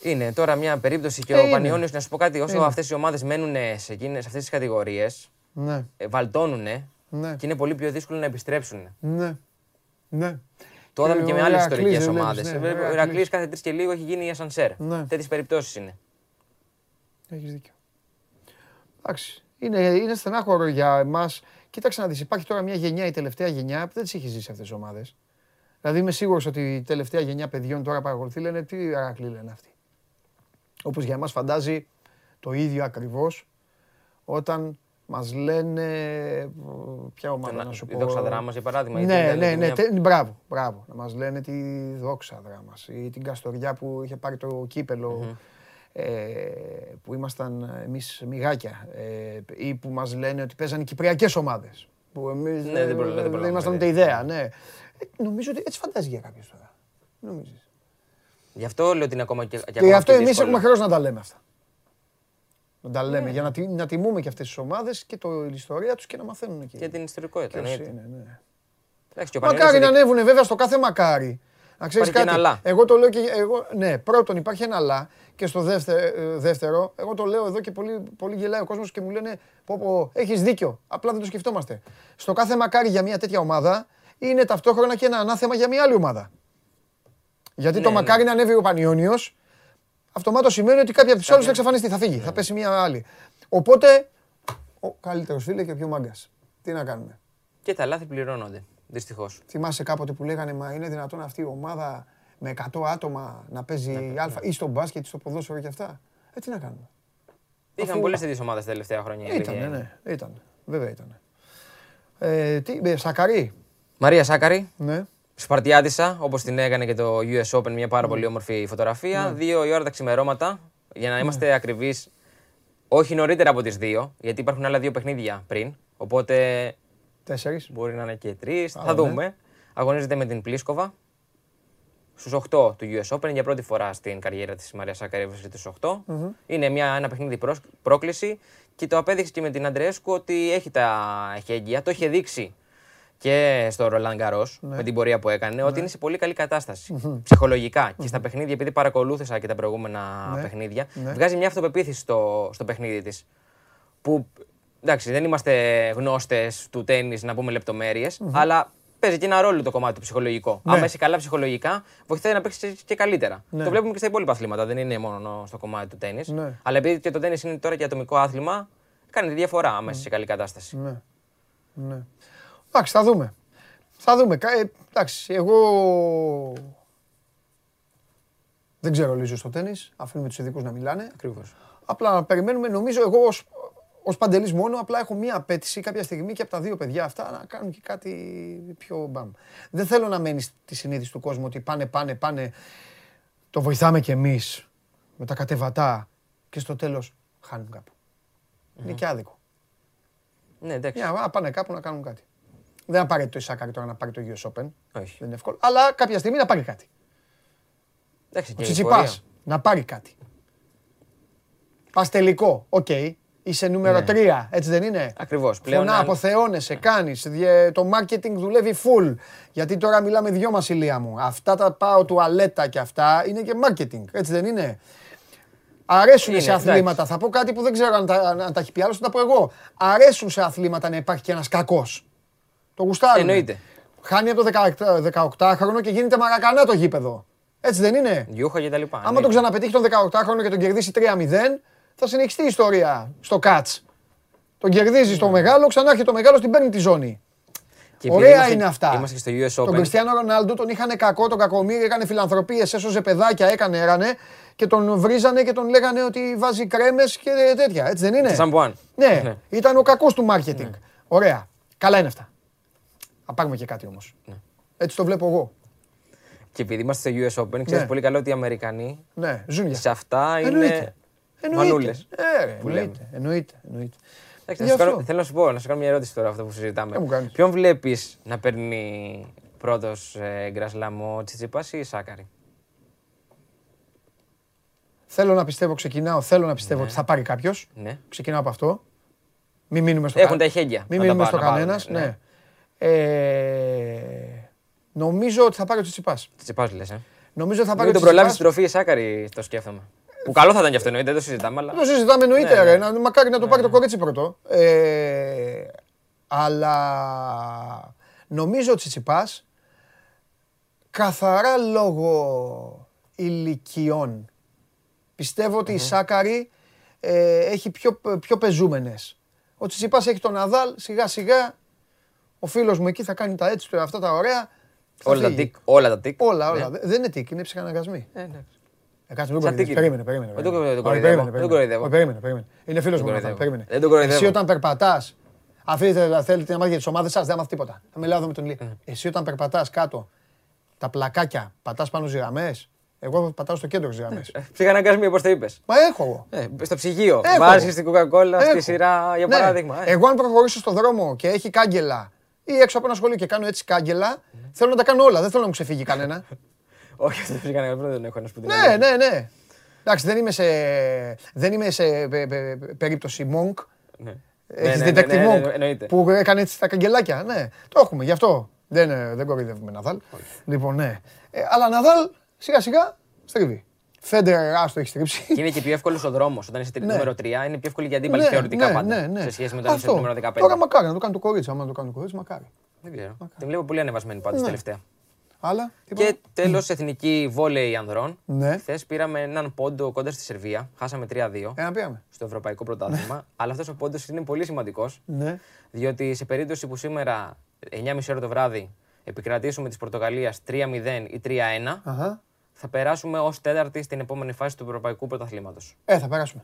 Είναι τώρα μια περίπτωση και
Ε,
ο
είναι.
Πανιόνιος, να σου πω κάτι, όσο
Είναι.
αυτές οι ομάδες μένουν σε, εκείνες, σε αυτές τις κατηγορίες,
Ναι.
ε, βαλτώνουν
Ναι.
και είναι πολύ πιο δύσκολο να επιστρέψουν.
Ναι. Ναι.
Το είδαμε
Και
και με
ο
άλλες
Ηρακλής
ιστορικές
δεν
ομάδες.
βλέπεις, ναι, ο
Ο
Ηρακλής.
Ηρακλής κάθε τρεις και λίγο έχει γίνει η ασανσέρ.
Ναι.
Τέτοιες περιπτώσεις είναι.
Έχεις δίκιο. Εντάξει. Είναι, είναι στενάχωρο για εμάς. Κοίταξε να δεις, υπάρχει τώρα μια γενιά, η τελευταία γενιά που δεν τις έχει ζήσει αυτές τι ομάδες. Δηλαδή είμαι σίγουρος ότι η τελευταία γενιά παιδιών τώρα παρακολουθεί, λένε τι αρακλή λένε αυτοί. Όπως για εμάς φαντάζει το ίδιο ακριβώς όταν μας λένε. Ποια ομάδα να σου
Η
πω.
δόξα δράμας, για παράδειγμα. γιατί
Ναι,
ήταν
ναι, ναι,
μια-
τε- μπράβο, μπράβο. Να μας λένε τη δόξα δράμας ή την Καστοριά που είχε πάρει το κυπελο ε, που ήμασταν εμείς μιγάκια ε, ή που μας λένε ότι παίζανε οι κυπριακές ομάδες. Που εμείς
Ναι, δεν
ε,
προ- δεν
δεν
προλάβαμε,
ήμασταν
ναι.
ούτε ιδέα, ναι. Ε, νομίζω ότι έτσι φαντάζει για κάποιος τώρα. Νομίζεις.
Γι' αυτό λέω ότι είναι ακόμα και, και,
Και
ακόμα
γι' αυτό
πιο
εμείς
δύσκολο.
έχουμε χρέος να τα λέμε αυτά. Να τα λέμε,
Ναι.
για να, τι- να τιμούμε και αυτές τις ομάδες και το, η ιστορία τους και να μαθαίνουν εκεί.
Και την ιστορικότητα.
Ποιος
εννοείται.
είναι, ναι.
Εντάξει, και ο
Μακάρι
Πανιόνιος
να
είναι-
ανέβουν βέβαια στο κάθε μακάρι. Να ξέρεις
Υπάρχει και
κάτι.
ένα αλλά.
Εγώ το λέω και. Εγώ, ναι, πρώτον υπάρχει ένα αλλά και στο δεύτερο, δεύτερο εγώ το λέω εδώ και πολύ, πολύ γελάει ο κόσμος και μου λένε πω, πω έχεις δίκιο. Απλά δεν το σκεφτόμαστε. Στο κάθε μακάρι για μια τέτοια ομάδα είναι ταυτόχρονα και ένα ανάθεμα για μια άλλη ομάδα. Γιατί
Ναι,
το
ναι.
μακάρι να ανέβει ο Πανιόνιος, αυτομάτως σημαίνει ότι κάποια από τους άλλους θα εξαφανιστεί, θα φύγει, θα πέσει μια άλλη. Οπότε, ο καλύτερος φίλε και ο πιο μάγκας. Τι να κάνουμε;
Και τα λάθη πληρώνονται. Δυστυχώς.
Θυμάσαι κάποτε που λέγανε Μα είναι δυνατόν αυτή η ομάδα με 100 άτομα να παίζει
Ναι,
Α ή στο μπάσκετ ή στο ποδόσφαιρο και αυτά. Ε, τι να κάνουμε;
Είχαν
Αφού-
πολλές τέτοιες ομάδες τα τελευταία χρόνια. η
Ήταν,
αλήθεια
ναι,
είναι.
ήταν. Βέβαια ήταν. Ε, τι, ε, Σακαρή,
Μαρία Σάκαρη,
ναι.
Σπαρτιάτησα, όπως την έκανε και το US Open, μια πάρα πολύ όμορφη φωτογραφία. Δύο η ώρα τα ξημερώματα, για να είμαστε ακριβείς, όχι νωρίτερα από τις δύο, γιατί υπάρχουν άλλα δύο παιχνίδια πριν. Οπότε
Τέσσερις.
μπορεί να είναι και τρεις.
Α,
Θα
ναι.
δούμε. Αγωνίζεται με την Πλίσκοβα στους 8 του US Open για πρώτη φορά στην καριέρα της Μαρία Σάκαρη βρίσκεται στους 8. Είναι μια, ένα παιχνίδι προς- πρόκληση και το απέδειξε και με την Αντρέσκου ότι έχει τα εχέγγυα. Το είχε δείξει και στο Ρολάν Γκαρό
Ναι.
με την πορεία που έκανε ότι είναι σε πολύ καλή κατάσταση. Ψυχολογικά. Και στα παιχνίδια, επειδή παρακολούθησα και τα προηγούμενα
Ναι.
παιχνίδια,
Ναι.
βγάζει μια αυτοπεποίθηση στο, στο παιχνίδι της. Που εντάξει, δεν είμαστε γνώστες του τέννη να πούμε λεπτομέρειες, αλλά παίζει και ένα ρόλο το κομμάτι του ψυχολογικό.
Ναι.
Άμα είσαι καλά ψυχολογικά, βοηθάει να παίξεις και καλύτερα.
Ναι.
Το βλέπουμε και στα υπόλοιπα αθλήματα, δεν είναι μόνο στο κομμάτι του τέννη.
Ναι.
Αλλά επειδή και το τέννη είναι τώρα και ατομικό άθλημα, κάνει τη διαφορά άμα είσαι σε καλή κατάσταση.
Ναι. ναι. Εντάξει, θα δούμε. Θα δούμε. Κα- ε, εντάξει, εγώ δεν ξέρω λίγο στο τέννις. Αφήνουμε τους ειδικούς να μιλάνε.
Ακριβώς.
Απλά να περιμένουμε, νομίζω εγώ ως, ως Παντελής μόνο, απλά έχω μία απέτηση κάποια στιγμή και από τα δύο παιδιά αυτά να κάνουν και κάτι πιο μπαμ. Δεν θέλω να μένει στη συνείδηση του κόσμου ότι πάνε, πάνε, πάνε, το βοηθάμε κι εμείς με τα κατεβατά και στο τέλος χάνουν κάπου. Είναι και άδικο.
Ναι, εντάξει.
Μια, να πάνε κάπου να κάνουν κάτι. Δεν είναι απαραίτητο η Σάκαρη τώρα να πάρει το US Open.
Όχι.
Δεν είναι εύκολο. Αλλά κάποια στιγμή να πάρει κάτι.
Εντάξει,
Ο
και η
Τσιτσιπάς
πορεία.
να πάρει κάτι. Πας τελικό, οκ. Είσαι νούμερο
Ναι.
3, έτσι δεν είναι;
Ακριβώς. Πλέον
Φωνά,
αν-
αποθεώνεσαι, κάνεις. διε- Το marketing δουλεύει full. Γιατί τώρα μιλάμε δυο μας ηλία μου. Αυτά τα πάω τουαλέτα και αυτά είναι και marketing, έτσι δεν είναι; Αρέσουν
Είναι,
σε
εντάξει.
αθλήματα. Θα πω κάτι που δεν ξέρω αν τα, αν τα έχει πει άλλος, θα τα πω εγώ. Αρέσουν σε αθλήματα να υπάρχει και ένας κακός. Το γουστάρουν.
Εννοείται.
Χάνει από το 18χρονο και γίνεται μαρακανά το γήπεδο. Έτσι δεν είναι;
Γιούχα και τα λοιπά.
Άμα
ναι.
τον ξαναπετύχει τον 18χρονο και τον κερδίσει 3-0, θα συνεχιστεί η ιστορία στο κάτς. Τον κερδίζει
Ναι.
στο μεγάλο, ξανά έρχεται το μεγάλος, την παίρνει τη ζώνη.
Και επειδή
Ωραία
είμαστε-
είναι αυτά.
Είμαστε και στο US
Τον
Open.
Κριστιανό Ρονάλντο τον είχαν κακό, τον κακομίρι, έκανε φιλανθρωπίες, έσωζε παιδάκια, έκανε, έρανε και τον βρίζανε και τον λέγανε ότι βάζει κρέμες και τέτοια. Έτσι δεν είναι;
Το Σαμπουάν.
Ναι,
Ναι.
ήταν ο κακός του marketing. Ωραία. Καλά είναι αυτά. Θα πάρουμε και κάτι όμως.
Ναι.
Έτσι το βλέπω εγώ.
Και επειδή είμαστε στο US Open, ξέρεις
Ναι.
πολύ καλά ότι οι Αμερικανοί
Ναι, ζουν για
σε αυτά
Εννοείται.
είναι
Εννοείται.
μανούλες.
Ε, ρε,
που λέμε.
εννοείται, εννοείται, εννοείται.
Εντάξει,
Γι'
να σου κάνω-
αυτό.
θέλω να σου πω, να σου κάνω μια ερώτηση τώρα αυτό που συζητάμε.
Ε, μου κάνεις.
Ποιον βλέπεις να παίρνει πρώτος ε, γκρασλάμο Τσιτσιπάς ή Σάκαρη;
Θέλω να πιστεύω, ξεκινάω, θέλω να πιστεύω ότι θα πάρει κάποιος.
Ναι.
Ξεκινάω από αυτό. Μην μείνουμε στο
Έχουν
κα-
τα εχέγγυα.
Μην
να τα
μείνουμε
πά-
στο
να πάρουν,
κανένας. Ναι. Ε, νομίζω ότι θα πάρει ο Τσιτσιπάς.
Τσιτσιπάς λες, ε.
Νομίζω ότι θα πάρει
Μην
ο
τον προλάβεις
Τσιτσιπάς.
στην τροφή η Σάκαρη, το σκέφτομαι. Που καλό θα ήταν κι αυτό εννοείται, δεν το συζητάμε, αλλά.
Το συζητάμε εννοείται,
Ναι,
ρε.
ναι.
Να, μακάρι να το πάρει το κορίτσι πρώτο. Ε, αλλά νομίζω ο Τσιτσιπάς καθαρά λόγω ηλικιών. Πιστεύω ότι η Σάκαρη ε, έχει πιο, πιο πεζούμενες. Ο Τσιτσιπάς έχει τον Ναδάλ, σιγά σιγά ο φίλος μου εκεί θα κάνει τα έτσι του, αυτά τα ωραία. θα
Όλα τα
φύγει.
τικ. Όλα τα τικ.
Όλα, όλα.
Ναι.
Δεν- Δεν είναι τικ, είναι ψυχαναγκασμοί.
Ε, εντάξει.
Ε, κάτσε, μην
Σαν
κοροϊδεύεις.
τίκι.
Περίμενε, περίμενε.
Δεν το-
περίμενε.
δεν το
Όχι,
κοροϊδεύω,
περίμενε,
δεν το
περίμενε.
κοροϊδεύω.
Όχι, Περίμενε, περίμενε. Είναι φίλος
Δεν
μου.
το
Ναθάν,
κοροϊδεύω.
Περίμενε.
Δεν το κοροϊδεύω.
Εσύ όταν περπατάς, αφήνετε, θέλετε να μάθετε για τις ομάδες σας, δεν μάθετε τίποτα. Θα μιλάω εδώ με τον Λί. Εσύ όταν περπατάς κάτω, τα πλακάκια, πατάς πάνω στις γραμμές. Εγώ πατάω στο κέντρο στις γραμμές.
Ε, Ψυχαναγκασμοί, πώ το είπες.
Μα έχω εγώ.
Ε, στο ψυγείο.
Έχω.
Βάζεις την Coca-Cola στη
Έχω.
σειρά, για
Ναι.
παράδειγμα. ε.
Εγώ αν προχωρήσω στον δρόμο και έχει κάγκελα ή έξω από ένα σχολείο και κάνω έτσι κάγκελα, θέλω να τα κάνω όλα. Δεν θέλω να μου ξεφύγει κανένα.
Όχι, αυτό το ψυχαναγκασμό δεν έχω να σου πω την
Ναι,
αλήθεια.
ναι, ναι. Εντάξει, δεν είμαι σε, δεν είμαι σε πε- πε- περίπτωση Monk.
Ναι.
Έχεις
Ναι, ναι,
detective
ναι, ναι,
Monk
ναι, εννοείται.
που έκανε έτσι τα καγκελάκια. Ναι, το έχουμε γι' αυτό. Δεν, ε, δεν κοροϊδεύουμε Ναδάλ. Λοιπόν, ναι. Ε, αλλά Ναδάλ σιγά σιγά στρίβει. Φέντερ, άστο έχεις στρίψει.
Και είναι και πιο εύκολος ο δρόμος. Όταν είσαι
Ναι.
νούμερο 3, είναι πιο εύκολη για αντίπαλη
Ναι,
θεωρητικά
ναι,
πάντα.
ναι, ναι.
Σε σχέση με τον είσαι
Αυτό.
νούμερο 15.
Τώρα μακάρι να το κάνει το κορίτσι. Άμα να το κάνει το κορίτσι, μακάρι.
Δεν ξέρω. Την βλέπω πολύ ανεβασμένη πάντως
Ναι.
τελευταία.
Αλλά. τι
Και
πάμε.
τέλος, εθνική βόλεϊ ανδρών.
Ναι.
Χθες πήραμε έναν πόντο κοντά στη Σερβία. Χάσαμε 3-2
Ένα πήγαμε.
στο Ευρωπαϊκό Πρωτάθλημα. Αλλά αυτός ο πόντος είναι πολύ σημαντικός.
Ναι.
Διότι σε περίπτωση που σήμερα 9.30 ώρα το βράδυ επικρατήσουμε της Πορτογαλίας 3-0 ή 3-1,
Αχα.
Θα περάσουμε ως τέταρτη στην επόμενη φάση του Ευρωπαϊκού Πρωταθλήματος.
Ε, θα περάσουμε.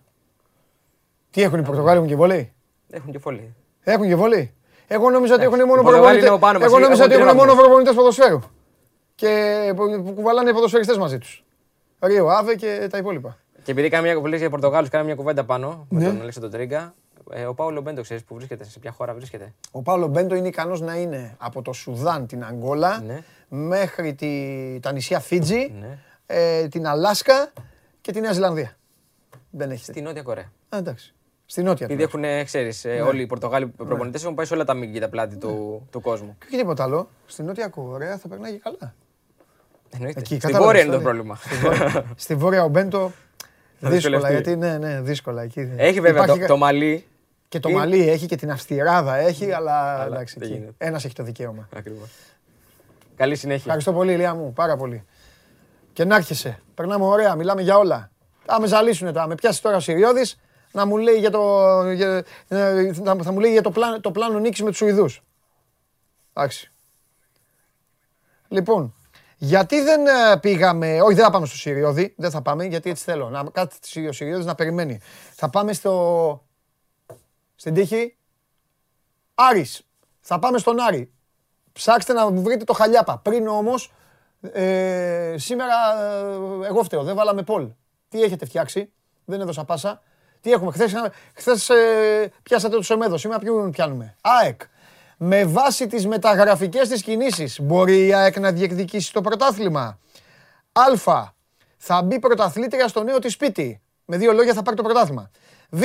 Τι έχουν οι Πορτογάλοι, έχουν και βόλεϊ;
Έχουν και πολύ.
Έχουν και βόλεϊ; Εγώ νόμιζα ότι έχουν
οι
μόνο
Πορτογάλοι
προπονητές.
είναι ο πάνω μας,
Εγώ νόμιζα
έχουν
ότι έχουν
τρία
μόνο
βαθμούς.
προπονητές ποδοσφαίρου. Και που που κουβαλάνε ποδοσφαιριστές μαζί τους. Ρίο, Άβε και τα υπόλοιπα.
Και επειδή κάναμε μια κουβέντα για Πορτογάλους, κάναμε μια κουβέντα πάνω με
Ναι.
τον Αλέξανδρο Τρίγκα. Ε, ο Πάολο Μπέντο, ξέρεις που βρίσκεται, σε ποια χώρα βρίσκεται;
Ο Παύλο Μπέντο είναι ικανός να είναι από το Σουδάν, την Αγγόλα,
Ναι.
μέχρι τη, τα νησιά Φίτζι,
Ναι.
Ε, την Αλάσκα και τη Νέα Ζηλανδία. Δεν έχεις
Στη
τέτοια.
Νότια Κορέα.
Α, εντάξει. Στη νότια.
Επειδή
του.
έχουν, ξέρεις,
Ναι.
όλοι οι Πορτογάλοι προπονητές έχουν πάει σε όλα τα μήκη και τα πλάτη του, του κόσμου.
Και όχι τίποτα άλλο. Στη Νότια Κορέα θα περνάει και καλά.
Εννοείται.
Εκεί,
Στην
κατάλαβες,
Βόρεια είναι το
δηλαδή.
πρόβλημα.
Στη Βόρεια- Στη Βόρεια ο Μπέντο
Θα
δύσκολα,
δυσκολευτεί.
γιατί ναι, ναι, δύσκολα εκεί.
Έχει βέβαια
Υπάρχει
το, το μαλλί.
Και το
Είναι-
μαλλί έχει και την αυστηράδα έχει, αλλά εντάξει,
δεν
εκεί.
γίνεται.
Ένας έχει το δικαίωμα.
Ακριβώς. Καλή συνέχεια.
Ευχαριστώ πολύ, Ηλία μου, πάρα πολύ. Και να έρχεσαι. Περνάμε ωραία, μιλάμε για όλα. Θα με ζαλίσουνε τώρα, με πιάσεις τώρα ο Συριώδης να μου λέει για το, για, ε, να- θα μου λέει για το, πλάνο, το πλάνο νίκης με τους Σουηδούς. Εντάξει. Λοιπόν, γιατί δεν ε, πήγαμε, όχι δεν θα πάμε στο Συριώδη, δεν θα πάμε γιατί έτσι θέλω, να κάτσει ο Συριώδης να περιμένει. Θα πάμε στο, στην τύχη Άρης. Θα πάμε στον Άρη. Ψάξτε να μου βρείτε το χαλιάπα. Πριν όμως, ε, σήμερα ε, εγώ φταίω, δεν βάλαμε πόλ. Τι έχετε φτιάξει, δεν έδωσα πάσα. Τι έχουμε, χθες, χθες ε, πιάσατε τους εμέδο, σήμερα ποιον πιάνουμε; ΑΕΚ. Με βάση τις μεταγραφικές της κινήσεις, μπορεί η ΑΕΚ να διεκδικήσει το πρωτάθλημα; Α. Θα μπει πρωταθλήτρια στο νέο της σπίτι. Με δύο λόγια θα πάρει το πρωτάθλημα. Β.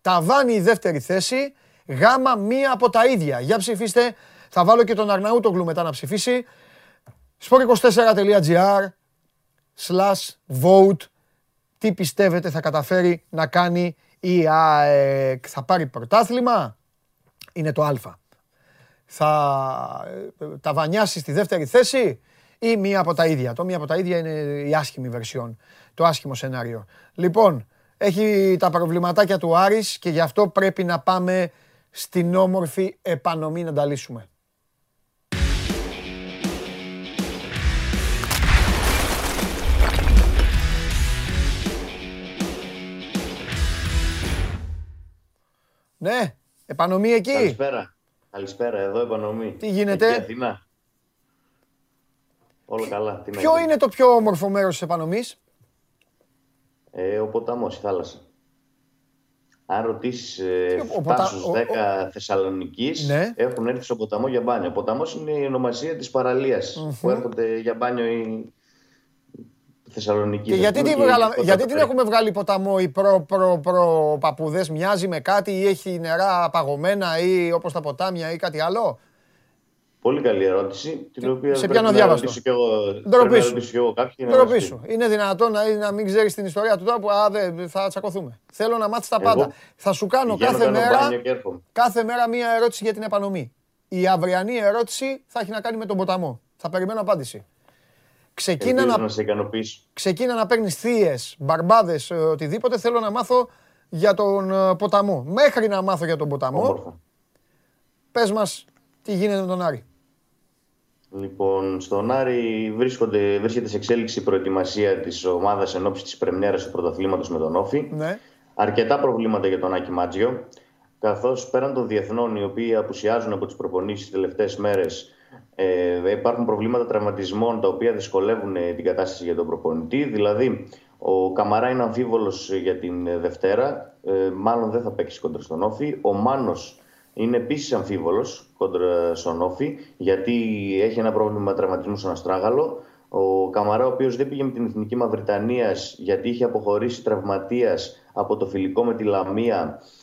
Ταβάνι η δεύτερη θέση. Γ. Μία από τα ίδια. Για ψηφίστε. Θα βάλω και τον Αρναούτογλου μετά να ψηφίσει. sport24.gr slash vote. Τι πιστεύετε θα καταφέρει να κάνει η ΑΕΚ; Θα πάρει πρωτάθλημα; Είναι το Α θα ε, τα βανιάσει στη δεύτερη θέση ή μία από τα ίδια; Το μία από τα ίδια είναι η άσχημη βερσιόν, το άσχημο σενάριο. Λοιπόν, έχει τα προβληματάκια του Άρης και γι' αυτό πρέπει να πάμε στην όμορφη επανομή να τα λύσουμε. Ναι, επανομή εκεί.
Καλησπέρα. Καλησπέρα, εδώ επανομή.
Τι γίνεται;
Εκεί Αθηνά. Όλα καλά. Τι να
Ποιο
γίνει.
είναι το πιο όμορφο μέρος της επανομής;
Ε, ο ποταμός, η θάλασσα. Αν ρωτήσεις
Ποιο- ο
ε,
ποτα-
7 στους
ο- ο-
10 Θεσσαλονική,
Ναι.
έχουν έρθει στο ποταμό για μπάνιο. Ο ποταμός είναι η ονομασία της παραλίας που έρχονται για μπάνιο οι Θεσσαλονίκη.
Και γιατί, την, βγάλα- γιατί την έχουμε βγάλει ποταμό οι προ, προ, προ παππούδες, μοιάζει με κάτι ή έχει νερά παγωμένα ή όπως τα ποτάμια ή κάτι άλλο;
Πολύ καλή ερώτηση. Την οποία
σε
πρέπει
πιάνω
να
διάβαστο;
ρωτήσω κι εγώ, πρέπει να
Ντροπή σου.
ρωτήσω κι εγώ κάποιοι. να
Ντροπή
μας
σου.
πει.
Είναι δυνατόν να, να μην ξέρεις την ιστορία του τόπου, α, δεν, θα τσακωθούμε. Θέλω να μάθεις τα
Εγώ
πάντα. Θα σου κάνω
Πηγαίνω,
κάθε
κάνω
μέρα,
μπάνιο και έρχομαι.
κάθε μέρα μία ερώτηση για την επανομή. Η αυριανή ερώτηση θα έχει να κάνει με τον ποταμό. Θα περιμένω απάντηση. Ξεκίνα
Ελπίζω
να,
να σε ικανοποιήσω.
ξεκίνα να παίρνεις θείες, μπαρμπάδες, οτιδήποτε. Θέλω να μάθω για τον ε, ποταμό. Μέχρι να μάθω για τον ποταμό,
Όμορφα.
πες μας τι γίνεται με τον Άρη.
Λοιπόν, στον Άρη βρίσκονται, βρίσκεται σε εξέλιξη η προετοιμασία της ομάδας εν ώψη της πρεμιέρας του πρωταθλήματος με τον Όφη.
Ναι.
Αρκετά προβλήματα για τον Άκη Μάτζιο. Καθώς πέραν των διεθνών οι οποίοι απουσιάζουν από τις προπονήσεις τις τελευταίες μέρες, ε, υπάρχουν προβλήματα τραυματισμών τα οποία δυσκολεύουν ε, την κατάσταση για τον προπονητή. Δηλαδή, ο Καμαρά είναι αμφίβολος για την ε, Δευτέρα. Ε, μάλλον δεν θα παίξει κόντρα στον Όφη. Ο Μάνος είναι επίσης αμφίβολος κόντρα στον Όφη, γιατί έχει ένα πρόβλημα τραυματισμού στον Αστράγαλο. Ο Καμαρά, ο οποίος δεν πήγε με την εθνική Μαυριτανίας γιατί είχε αποχωρήσει τραυματίας από το φιλικό με τη Λαμία ε,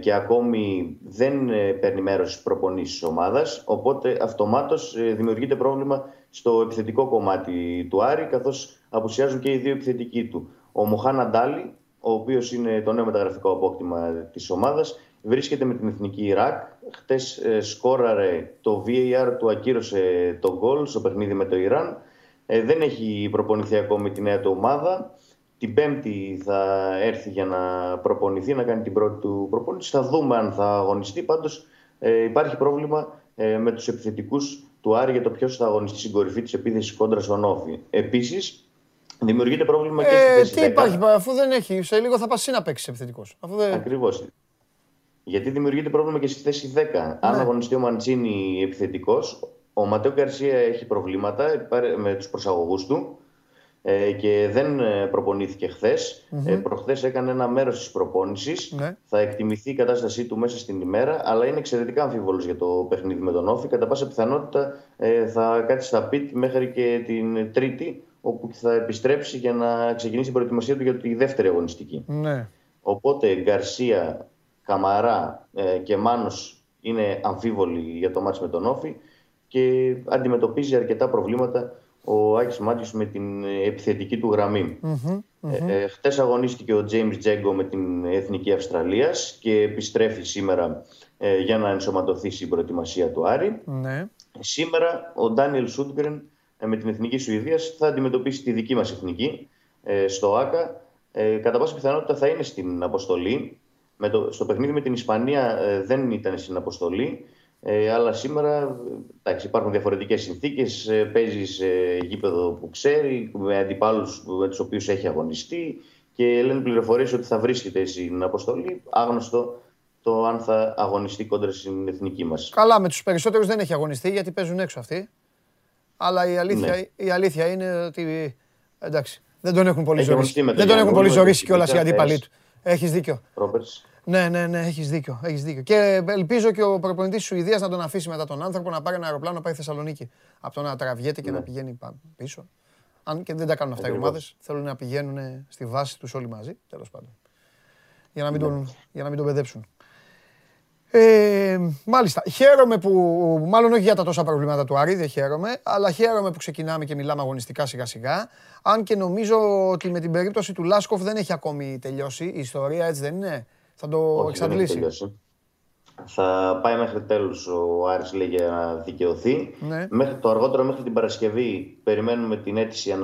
και ακόμη δεν ε, παίρνει μέρος στις προπονήσεις της ομάδας, οπότε αυτομάτως ε, δημιουργείται πρόβλημα στο επιθετικό κομμάτι του Άρη, καθώς απουσιάζουν και οι δύο επιθετικοί του. Ο Μοχάν Αντάλη, ο οποίος είναι το νέο μεταγραφικό απόκτημα της ομάδας, βρίσκεται με την Εθνική Ιράκ. Χτες σκόραρε το VAR του, ακύρωσε το γκολ στο παιχνίδι με το Ιράν. δεν έχει προπονηθεί ακόμη τη νέα του ομάδα. Την Πέμπτη θα έρθει για να προπονηθεί, να κάνει την πρώτη του προπόνηση. Θα δούμε αν θα αγωνιστεί. Πάντως ε, υπάρχει πρόβλημα ε, με τους επιθετικούς του Άρη για το ποιος θα αγωνιστεί στην κορυφή της επίθεσης κόντρα στον Όφη. Επίσης, δημιουργείται πρόβλημα και στη ε, θέση
Τι 10. υπάρχει, αφού δεν έχει. Σε λίγο θα πας να παίξεις επιθετικός. Δεν...
Ακριβώς. Γιατί δημιουργείται πρόβλημα και στη θέση 10. Ναι. Αν αγωνιστεί ο Μαντσίνη επιθετικός, ο Ματέο Γκαρσία έχει προβλήματα με τους προσαγωγούς του. Ε, και δεν ε, προπονήθηκε χθες. Mm-hmm. Ε, Προχθές έκανε ένα μέρος της προπόνησης. Ναι. Θα εκτιμηθεί η κατάστασή του μέσα στην ημέρα, αλλά είναι εξαιρετικά αμφίβολος για το παιχνίδι με τον Όφη. Κατά πάσα πιθανότητα θα κάτσει στα πιτ μέχρι και την Τρίτη, όπου θα επιστρέψει για να ξεκινήσει την προετοιμασία του για τη δεύτερη αγωνιστική. Ναι. Οπότε Γκαρσία, Καμαρά και Μάνος είναι αμφίβολοι για το μάτς με τον Όφη και αντιμετωπίζει αρκετά προβλήματα ο Άκης Μάτιος με την επιθετική του γραμμή. Mm-hmm, Ε, χτες αγωνίστηκε ο James Τζέγκο με την Εθνική Αυστραλίας και επιστρέφει σήμερα ε, για να ενσωματωθεί στην προετοιμασία του Άρη. Ναι. Σήμερα ο Ντάνιελ Σούντγκρεν ε, με την Εθνική Σουηδίας θα αντιμετωπίσει τη δική μας εθνική ε, στο ΆΚΑ. Ε, κατά πάσα πιθανότητα θα είναι στην αποστολή. Με το, στο παιχνίδι με την Ισπανία δεν ήταν στην αποστολή. Ε, αλλά σήμερα εντάξει, υπάρχουν διαφορετικές συνθήκες, ε, παίζεις σε γήπεδο που ξέρει, με αντιπάλους με τους οποίους έχει αγωνιστεί και λένε πληροφορίες ότι θα βρίσκεται στην αποστολή, άγνωστο το αν θα αγωνιστεί κόντρα στην εθνική μας.
Καλά, με τους περισσότερους δεν έχει αγωνιστεί γιατί παίζουν έξω αυτοί. Αλλά η αλήθεια, ναι. η αλήθεια είναι ότι εντάξει, δεν τον έχουν πολύ ζωρίσει. Δεν τον έχουν πολύ ζωρίσει κιόλας οι αντίπαλοι του. Έχεις δίκιο. Ναι, ναι, ναι, έχεις δίκιο, έχεις δίκιο. Και ελπίζω και ο προπονητής της Σουηδίας να τον αφήσει μετά τον άνθρωπο να πάρει ένα αεροπλάνο να πάει Θεσσαλονίκη. Από το να τραβιέται και να ναι. πηγαίνει πίσω. Αν και δεν τα κάνουν αυτά οι ομάδες, θέλουν να πηγαίνουν στη βάση τους όλοι μαζί. Τέλος πάντων. Για να μην, ναι. τον, για να μην τον παιδέψουν. Ε, μάλιστα. Χαίρομαι που. Μάλλον όχι για τα τόσα προβλήματα του Άρη, δεν χαίρομαι. Αλλά χαίρομαι που ξεκινάμε και μιλάμε αγωνιστικά σιγά σιγά. Αν και νομίζω ότι με την περίπτωση του Λάσκοφ δεν έχει ακόμη τελειώσει η ιστορία, έτσι δεν είναι; Θα το Όχι, εξαντλήσει.
Θα πάει μέχρι τέλους ο Άρης λέει για να δικαιωθεί. Ναι. Μέχρι το αργότερο μέχρι την Παρασκευή περιμένουμε την αίτηση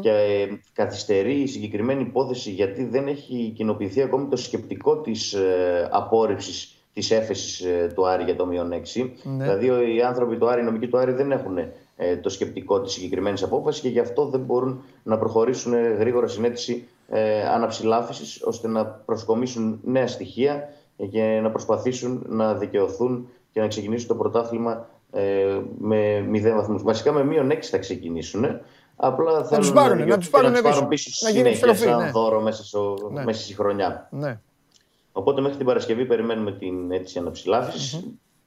και ε, καθυστερεί η συγκεκριμένη υπόθεση γιατί δεν έχει κοινοποιηθεί ακόμη το σκεπτικό της ε, απόρριψης της έφεσης ε, του Άρη για το μείον 6. Ναι. Δηλαδή οι άνθρωποι του Άρη, οι νομικοί του Άρη δεν έχουν ε, το σκεπτικό της συγκεκριμένης απόφασης και γι' αυτό δεν μπορούν να προχωρήσουν γρήγορα στην αίτηση ε, αναψηλάφισης ώστε να προσκομίσουν νέα στοιχεία και να προσπαθήσουν να δικαιωθούν και να ξεκινήσουν το πρωτάθλημα ε, με 0 βαθμούς. Βασικά με μείον 6 θα ξεκινήσουν. Απλά θα
τους πάρουν, να, τους πάρουν,
να πάρουν πίσω στη συνέχεια σαν ναι. δώρο μέσα, στο, ναι. μέσα στη χρονιά. Ναι. Οπότε μέχρι την Παρασκευή περιμένουμε την αίτηση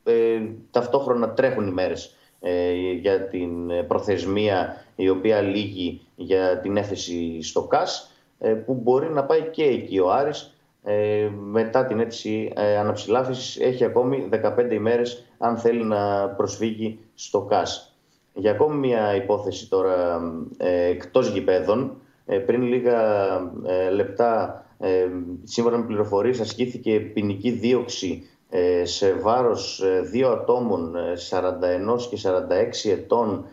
Ε, ταυτόχρονα τρέχουν οι μέρες ε, για την προθεσμία η οποία λύγει για την έφεση στο ΚΑΣ. Ε, που μπορεί να πάει και εκεί ο Άρης ε, μετά την αίτηση ε, αναψηλάφισης έχει ακόμη 15 ημέρες αν θέλει να προσφύγει στο ΚΑΣ. Για ακόμη μια υπόθεση τώρα ε, εκτός γηπέδων, ε, πριν λίγα λεπτά σύμφωνα με πληροφορίες ασκήθηκε ποινική δίωξη σε βάρος δύο ατόμων 41 και 46 ετών ε,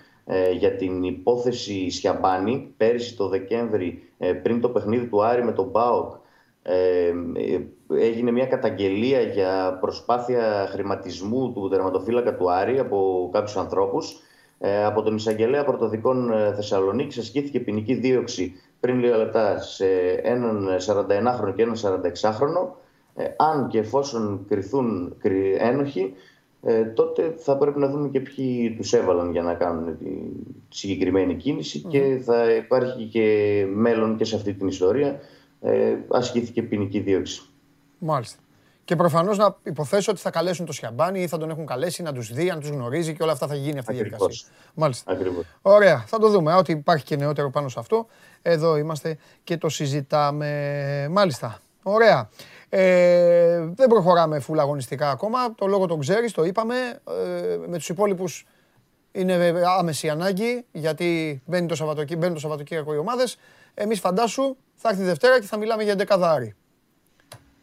για την υπόθεση Σιαμπάνη πέρυσι το Δεκέμβρη ε, πριν το παιχνίδι του Άρη με τον ΠΑΟΚ ε, έγινε μια καταγγελία για προσπάθεια χρηματισμού του τερματοφύλακα του Άρη από κάποιους ανθρώπους. από τον εισαγγελέα πρωτοδικών Θεσσαλονίκης ασκήθηκε ποινική δίωξη πριν λίγα λεπτά σε έναν 41χρονο και έναν 46χρονο. αν και εφόσον κρυθούν ένοχοι, ε, τότε θα πρέπει να δούμε και ποιοι τους έβαλαν για να κάνουν τη συγκεκριμένη και θα υπάρχει και μέλλον και σε αυτή την ιστορία. Ε, ασκήθηκε ποινική δίωξη.
Μάλιστα. Και προφανώς να υποθέσω ότι θα καλέσουν το Σιαμπάνι ή θα τον έχουν καλέσει να τους δει, αν τους γνωρίζει και όλα αυτά θα γίνει αυτή η διαδικασία. Μάλιστα.
Ακριβώς.
Ωραία. Θα το δούμε. Ό,τι υπάρχει και νεότερο πάνω σε αυτό, εδώ είμαστε και το συζητάμε. Μάλιστα. Ωραία. Ε, δεν προχωράμε φουλ αγωνιστικά ακόμα. Το λόγο τον ξέρεις, το είπαμε. Ε, με τους υπόλοιπους είναι άμεση ανάγκη γιατί μπαίνει το, Σαββατοκύ, μπαίνει το Σαββατοκύριακο οι ομάδες. Εμείς φαντάσου θα έρθει Δευτέρα και θα μιλάμε για 11 Άρη.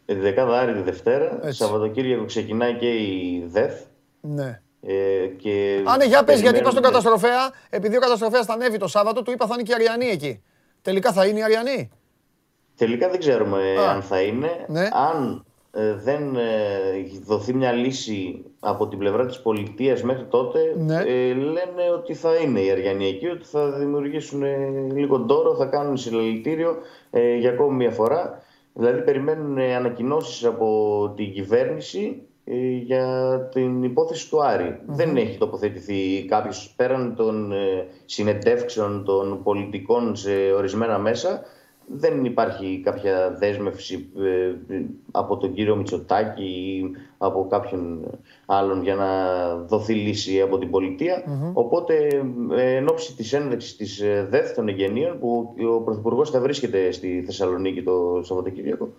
Ε, τη δεκάδα Άρη τη Δευτέρα. Έτσι. Σαββατοκύριακο ξεκινάει και η ΔΕΘ.
Ναι.
Ε, και
Α, ναι, για πες, γιατί είπα στον καταστροφέα, επειδή ο καταστροφέας θα ανέβει το Σάββατο, του είπα θα είναι και η Αριανή εκεί. Τελικά θα είναι η Αριανή.
Τελικά δεν ξέρουμε Α, αν θα είναι. Ναι. Αν ε, δεν ε, δοθεί μια λύση από την πλευρά της πολιτείας μέχρι τότε, ναι. ε, λένε ότι θα είναι η Αριανή εκεί, ότι θα δημιουργήσουν ε, λίγο τόρο, θα κάνουν συλλαλητήριο ε, για ακόμη μια φορά. Δηλαδή περιμένουν ανακοινώσεις από την κυβέρνηση ε, για την υπόθεση του αρη Δεν έχει τοποθετηθεί κάποιος πέραν των ε, συνεντεύξεων των πολιτικών σε ορισμένα μέσα. Δεν υπάρχει κάποια δέσμευση ε, από τον κύριο Μητσοτάκη ή από κάποιον άλλον για να δοθεί λύση από την πολιτεια Οπότε, εν ώψη της ένδεξης της ΔΕΘ των εγγενείων, που ο Πρωθυπουργός θα βρίσκεται στη Θεσσαλονίκη το Σαββατοκύριακο,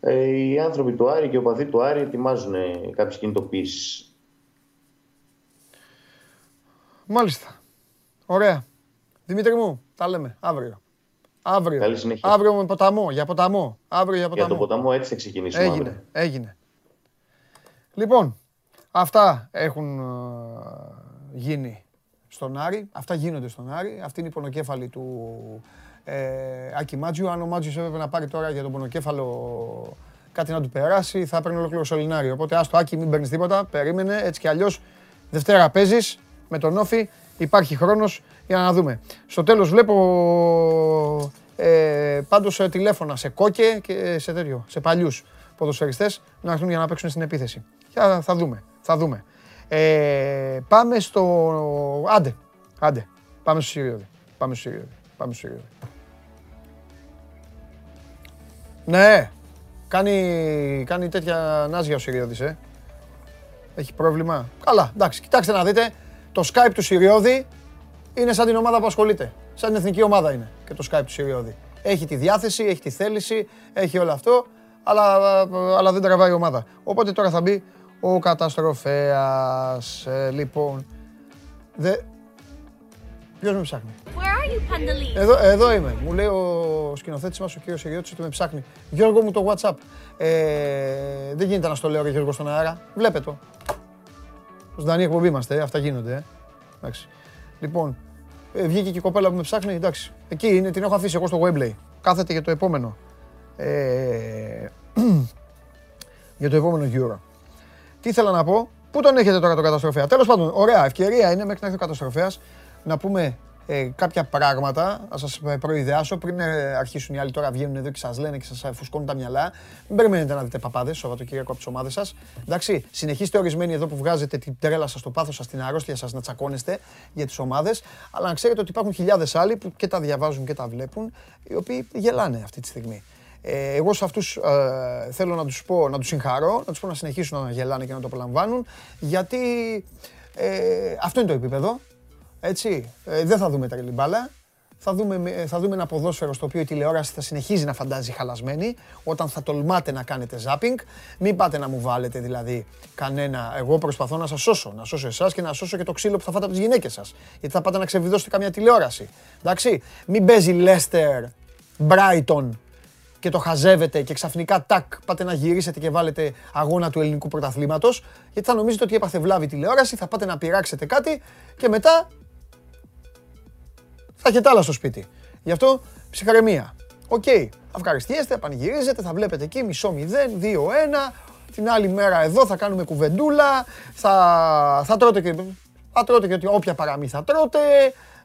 ε, οι άνθρωποι του Άρη και ο παδί του Άρη ετοιμάζουν κάποιες κινητοποίησεις.
Μάλιστα. Ωραία. Δημήτρη μου, τα λέμε αύριο. Αύριο.
Καλή συνέχεια.
Αύριο με ποταμό, για ποταμό. Αύριο για ποταμό.
Για το ποταμό έτσι θα ξεκινήσουμε
Έγινε,
αύριο.
έγινε. Λοιπόν, αυτά έχουν γίνει στον Άρη. Αυτά γίνονται στον Άρη. Αυτή είναι η πονοκέφαλη του ε, Άκη Μάτζιου. Αν ο Μάτζιος έπρεπε να πάρει τώρα για τον πονοκέφαλο κάτι να του περάσει, θα έπαιρνε ολόκληρο σωληνάριο. Οπότε άστο Άκη, μην παίρνεις τίποτα. Περίμενε έτσι κι αλλιώς. Δευτέρα παίζεις με τον Όφη. Υπάρχει χρόνος για να δούμε. Στο τέλος βλέπω ε, πάντως ε, τηλέφωνα σε κόκε και σε τέτοιο, σε παλιούς ποδοσφαιριστές να έρθουν για να παίξουν στην επίθεση. Για, θα δούμε. Θα δούμε. Ε, πάμε στο. Άντε. Άντε. Πάμε στο Σιριώδη. Πάμε στο Σιριώδη. Πάμε στο Σιριώδη. Ναι, κάνει, κάνει τέτοια νάζια ο Συριώδης, ε. Έχει πρόβλημα. Καλά, εντάξει, κοιτάξτε να δείτε. Το Skype του Συριώδη είναι σαν την ομάδα που ασχολείται. Σαν την εθνική ομάδα είναι και το Skype του Συριώδη. Έχει τη διάθεση, έχει τη θέληση, έχει όλο αυτό, αλλά, αλλά δεν τραβάει η ομάδα. Οπότε τώρα θα μπει ο καταστροφέας. Ε, λοιπόν, δε... ποιος με ψάχνει; Εδώ, εδώ είμαι. Μου λέει ο σκηνοθέτης μας, ο κύριος Σεριώτης, ότι με ψάχνει. Γιώργο μου το WhatsApp. Ε, δεν γίνεται να στο λέω, Γιώργο, στον αέρα. Βλέπε το. Ζωντανή εκπομπή είμαστε, ε, αυτά γίνονται. Ε. Εντάξει. Λοιπόν, ε, βγήκε και η κοπέλα που με ψάχνει, εντάξει. Εκεί είναι, την έχω αφήσει εγώ στο Webley. Κάθεται για το επόμενο. Ε, για το επόμενο γύρο. Τι ήθελα να πω, πού τον έχετε τώρα τον καταστροφέα. Τέλος πάντων, ωραία ευκαιρία είναι μέχρι να έρθει ο καταστροφέας να πούμε ε, κάποια πράγματα, να σας προειδεάσω πριν ε, αρχίσουν οι άλλοι τώρα βγαίνουν εδώ και σας λένε και σας φουσκώνουν τα μυαλά. Μην περιμένετε να δείτε παπάδες Σαββατοκύριακο από τις ομάδες σας. Εντάξει, συνεχίστε ορισμένοι εδώ που βγάζετε την τρέλα σας, το πάθος σας, την αρρώστια σας να τσακώνεστε για τις ομάδες. Αλλά να ξέρετε ότι υπάρχουν χιλιάδες άλλοι που και τα διαβάζουν και τα βλέπουν, οι οποίοι γελάνε αυτή τη στιγμή. Ε, εγώ σε αυτούς ε, θέλω να τους πω, να τους συγχαρώ, να τους πω να συνεχίσουν να γελάνε και να το απολαμβάνουν, γιατί ε, αυτό είναι το επίπεδο. Έτσι, ε, δεν θα δούμε τρελή μπάλα. Θα δούμε, ε, θα δούμε ένα ποδόσφαιρο στο οποίο η τηλεόραση θα συνεχίζει να φαντάζει χαλασμένη όταν θα τολμάτε να κάνετε ζάπινγκ. Μην πάτε να μου βάλετε δηλαδή κανένα. Εγώ προσπαθώ να σας σώσω. Να σώσω εσάς και να σώσω και το ξύλο που θα φάτε από τις γυναίκες σας. Γιατί θα πάτε να ξεβιδώσετε καμιά τηλεόραση. Εντάξει. Μην παίζει Λέστερ, Brighton και το χαζεύετε και ξαφνικά τάκ πάτε να γυρίσετε και βάλετε αγώνα του ελληνικού πρωταθλήματος. Γιατί θα νομίζετε ότι έπαθε βλάβη τηλεόραση, θα πάτε να πειράξετε κάτι και μετά θα έχετε άλλα στο σπίτι. Γι' αυτό ψυχραιμία. Ok, okay. θα ευχαριστιέστε, πανηγυρίζετε, θα βλέπετε εκεί μισό μηδέν, δύο ένα. Την άλλη μέρα εδώ θα κάνουμε κουβεντούλα, θα, θα τρώτε και, θα τρώτε και όποια παραμή θα τρώτε.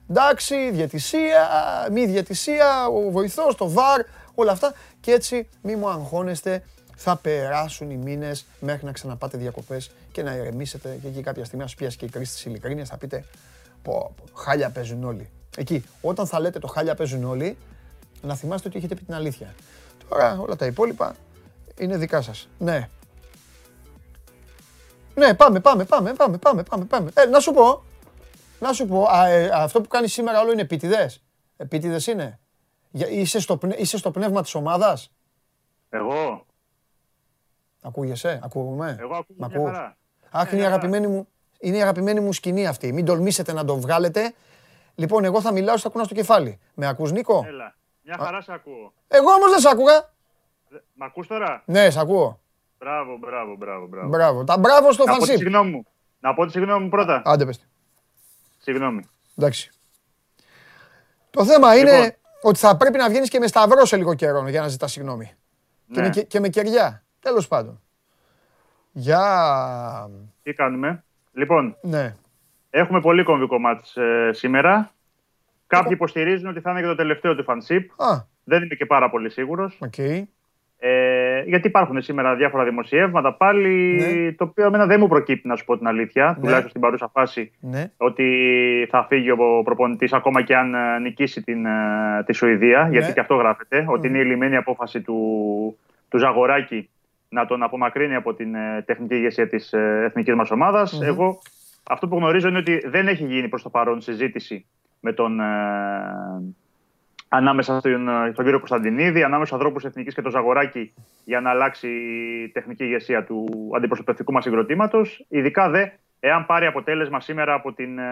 Εντάξει, διαιτησία, μη διαιτησία, ο βοηθός, το VAR, όλα αυτά. Και έτσι μη μου αγχώνεστε, θα περάσουν οι μήνες μέχρι να ξαναπάτε διακοπές και να ηρεμήσετε. Και εκεί κάποια στιγμή, α πιάσει και η κρίση της ειλικρίνειας, θα πείτε: Πω, χάλια παίζουν όλοι. Εκεί, όταν θα λέτε το χάλια παίζουν όλοι, να θυμάστε ότι έχετε πει την αλήθεια. Τώρα όλα τα υπόλοιπα είναι δικά σας. Ναι. Ναι, πάμε, πάμε, πάμε, πάμε, πάμε, πάμε, πάμε. Ε, να σου πω, να σου πω, ε, αυτό που κάνεις σήμερα όλο είναι επίτηδες. Επίτηδες είναι. Είσαι στο, είσαι στο πνεύμα της ομάδας.
Εγώ.
Ακούγεσαι, ακούγομαι.
Εγώ ακούω
Μ'
μια
ακούς;
χαρά.
Αχ, είναι η αγαπημένη μου, είναι η αγαπημένη μου σκηνή αυτή. Μην τολμήσετε να το βγάλετε. Λοιπόν, εγώ θα μιλάω στα κουνά στο κεφάλι. Με ακούς Νίκο;
Έλα. Μια χαρά σε ακούω.
Εγώ όμως δεν σ' άκουγα.
Δε- Μ' ακούς τώρα;
Ναι, σ' ακούω.
Μπράβο, μπράβο, μπράβο. μπράβο.
Μπράβο. Τα μπράβο στο
Να πω τη
φανσίπ.
συγγνώμη μου. Να πω τη συγγνώμη μου πρώτα.
Άντε πες. τη.
Συγγνώμη.
Εντάξει. Το θέμα είναι
Λοιπόν.
ότι θα πρέπει να βγαίνεις και με σταυρό σε λίγο καιρό για να ζητάς συγγνώμη. Και,
Ναι.
με, και, και με κεριά. Τέλος πάντων. Για...
Τι κάνουμε; Λοιπόν,
Ναι.
Έχουμε πολύ κομβικό ματς ε, σήμερα. Κάποιοι υποστηρίζουν ότι θα είναι και το τελευταίο του Φαν'τ Σχιπ.
Α,
Δεν είμαι και πάρα πολύ σίγουρος.
οκ.
Ε, γιατί υπάρχουν σήμερα διάφορα δημοσιεύματα πάλι,
Ναι.
το οποίο εμένα δεν μου προκύπτει να σου πω την αλήθεια, τουλάχιστον στην παρούσα φάση,
Ναι.
ότι θα φύγει ο προπονητής ακόμα και αν ε, νικήσει την, ε, τη Σουηδία.
Ναι.
Γιατί και αυτό γράφεται, ότι είναι ειλημμένη απόφαση του, του Ζαγοράκη να τον απομακρύνει από την ε, τεχνική ηγεσία της ε, εθνικής μας ομάδας. Εγώ αυτό που γνωρίζω είναι ότι δεν έχει γίνει προς το παρόν συζήτηση με τον. ε, ανάμεσα στον, ε, στον κύριο Κωνσταντινίδη, ανάμεσα στους ανθρώπους Εθνικής και τον Ζαγοράκη για να αλλάξει η τεχνική ηγεσία του αντιπροσωπευτικού μας συγκροτήματος. Ειδικά δε εάν πάρει αποτέλεσμα σήμερα από, την, ε,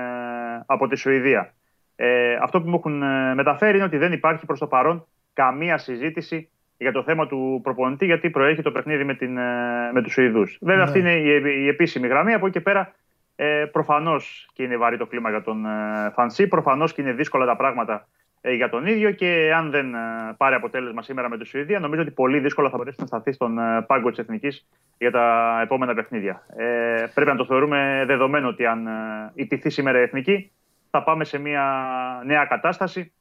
από τη Σουηδία. Ε, αυτό που μου έχουν ε, μεταφέρει είναι ότι δεν υπάρχει προς το παρόν καμία συζήτηση για το θέμα του προπονητή, γιατί προέχει το παιχνίδι με, την, ε, με τους Σουηδούς. Βέβαια,
Ναι.
αυτή είναι η, η επίσημη γραμμή. Από εκεί και πέρα, ε, προφανώς και είναι βαρύ το κλίμα για τον ε, Φανσί, προφανώς και είναι δύσκολα τα πράγματα ε, για τον ίδιο και αν δεν ε, πάρει αποτέλεσμα σήμερα με τη Σουηδία, νομίζω ότι πολύ δύσκολα θα μπορέσει να σταθεί στον ε, πάγκο της Εθνικής για τα επόμενα παιχνίδια. Ε, πρέπει να το θεωρούμε δεδομένο ότι αν ε, ιτηθεί σήμερα η Εθνική, θα πάμε σε μια νέα κατάσταση.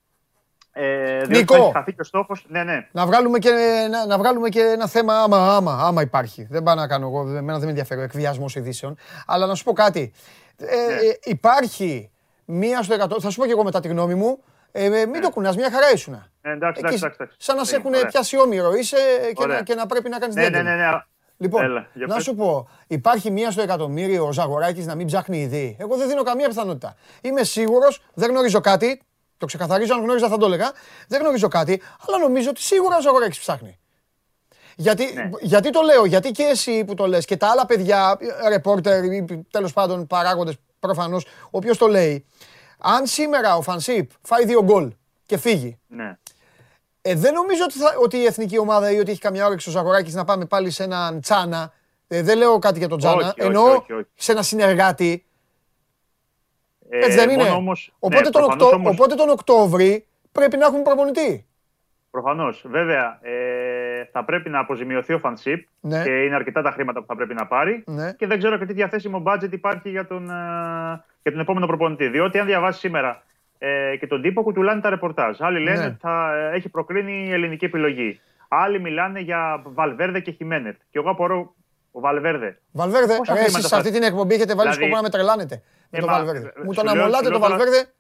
Ε, διότι
Νίκο!
θα έχει χαθεί και ο στόχος. Ναι, ναι.
Να βγάλουμε, και, να, να βγάλουμε και ένα θέμα άμα, άμα, άμα υπάρχει. Δεν πάω να κάνω εγώ, εμένα δεν με ενδιαφέρει ο εκβιασμός ειδήσεων. Αλλά να σου πω κάτι. Ε,
Ναι.
ε, υπάρχει μία στο εκατό, θα σου πω και εγώ μετά τη γνώμη μου, ε, ε, μην το κουνάς, μια χαρά ήσουνα.
Ε, εντάξει,
Ε,
εντάξει,
και
εντάξει, εντάξει.
Σαν να σε
Έγινε,
έχουν
ωραία.
πιάσει όμοιρο είσαι και να,
Ωραία.
και να πρέπει να κάνεις
Ναι, ναι,
διέτημα.
ναι, ναι.
Λοιπόν,
Έλα, για
να
πες.
σου πω, υπάρχει μία στο εκατομμύριο ο Ζαγοράκης να μην ψάχνειειδή. Εγώ δεν δίνω καμία πιθανότητα. Είμαι σίγουρος, δεν γνωρίζω κάτι, το ξεκαθαρίζω, αν γνώριζα θα το έλεγα, δεν γνωρίζω κάτι, αλλά νομίζω ότι σίγουρα ο Ζαγοράκης ψάχνει. Γιατί,
Ναι.
γιατί το λέω, γιατί και εσύ που το λες και τα άλλα παιδιά, ρεπόρτερ ή τέλος πάντων παράγοντες προφανώς, ο οποίος το λέει, αν σήμερα ο Φανσίπ φάει δύο γκολ και φύγει,
ναι.
ε, δεν νομίζω ότι, θα, ότι η εθνική ομάδα ή ότι έχει καμιά όρεξη ο Ζαγοράκης να πάμε πάλι σε έναν Τσάνα. Ε, δεν λέω κάτι για τον Τσάνα.
Όχι, όχι,
εννοώ
όχι, όχι.
σε ένα συνεργάτη.
Ε,
Έτσι δεν είναι.
μόνο Όμως,
οπότε,
ναι,
τον
προφανώς
Οκτώ-
όμως-
οπότε τον Οκτώβρη πρέπει να έχουμε προπονητή.
Προφανώς. Βέβαια, ε, θα πρέπει να αποζημιωθεί ο Φανσίπ
Ναι.
και είναι αρκετά τα χρήματα που θα πρέπει να πάρει.
Ναι.
Και δεν ξέρω και τι διαθέσιμο budget υπάρχει για τον, ε, για τον επόμενο προπονητή. Διότι αν διαβάσεις σήμερα ε, και τον τύπο, κουτουλάνε τα ρεπορτάζ. Άλλοι λένε
Ναι.
ότι θα ε, έχει προκρίνει η ελληνική επιλογή. Άλλοι μιλάνε για Βαλβέρδε και Χιμένετ. Και εγώ απορώ, ο Βαλβέρδε.
Βαλβέρδε,
Πόσα
ρε, εσείς
χρήματα
σε αυτή
θα-
την εκπομπή έχετε βάλει
Δηλαδή-
σκοπό να με τρελάνετε. Με
Ε,
το
μα,
Βαλβέρδε.
ε,
Μου
σου
τον
λέω-
αμολάτε
σου
το
λέω τώρα-
Βαλβέρδε.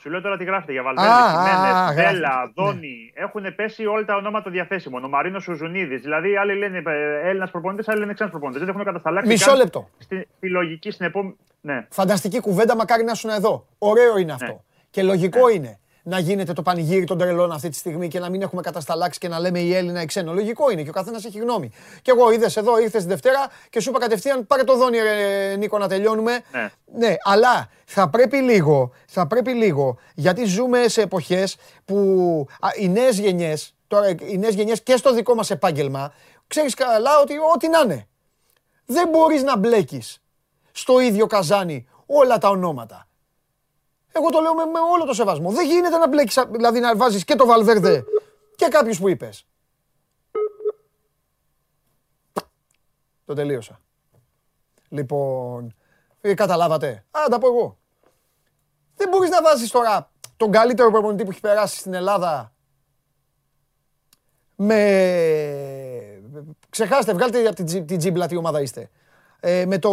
Σου λέω τώρα τι γράφετε για Βαλβέρδε,
Α, α, α,
Χιμένετ,
γράφετε.
Βέλα,
Ναι.
Δόνι. Έχουν πέσει όλα τα ονόματα διαθέσιμων. Ο Μαρίνος Σουζουνίδη. Δηλαδή, άλλοι λένε Έλληνας προπονητής, άλλοι λένε ξένος προπονητής. Δεν έχουν κατασταλάξει.
Μισό
καν
λεπτό.
Στη, στη λογική, στην επόμενη. Ναι.
Φανταστική κουβέντα, μακάρι να ήσουν εδώ. Ωραίο είναι αυτό.
Ναι.
Και λογικό είναι να γίνεται το πανηγύρι των τρελών αυτή τη στιγμή και να μην έχουμε κατασταλάξει και να λέμε η Έλληνα ή ξένο. Λογικό είναι και ο καθένας έχει γνώμη. Και εγώ είδες εδώ, ήρθες τη Δευτέρα και σου είπα κατευθείαν πάρε το δόνι, ρε, Νίκο, να τελειώνουμε.
Ναι.
ναι, αλλά θα πρέπει λίγο, θα πρέπει λίγο, γιατί ζούμε σε εποχές που α, οι νέες γενιές, τώρα οι νέες γενιές και στο δικό μας επάγγελμα, ξέρεις καλά ότι ό,τι να είναι. Δεν μπορείς να μπλέκεις στο ίδιο καζάνι όλα τα ονόματα. Εγώ το λέω με, με όλο το σεβασμό. Δεν γίνεται να μπλέκεις, α- δηλαδή να βάζεις και το Βαλβέρδε και κάποιους που είπες. Το τελείωσα. Λοιπόν, ε, καταλάβατε. Α, τα πω εγώ. Δεν μπορείς να βάζεις τώρα τον καλύτερο προπονητή που έχει περάσει στην Ελλάδα με... Ξεχάστε, βγάλτε από την, τζι- την τζίμπλα τι ομάδα είστε. Ε, με το...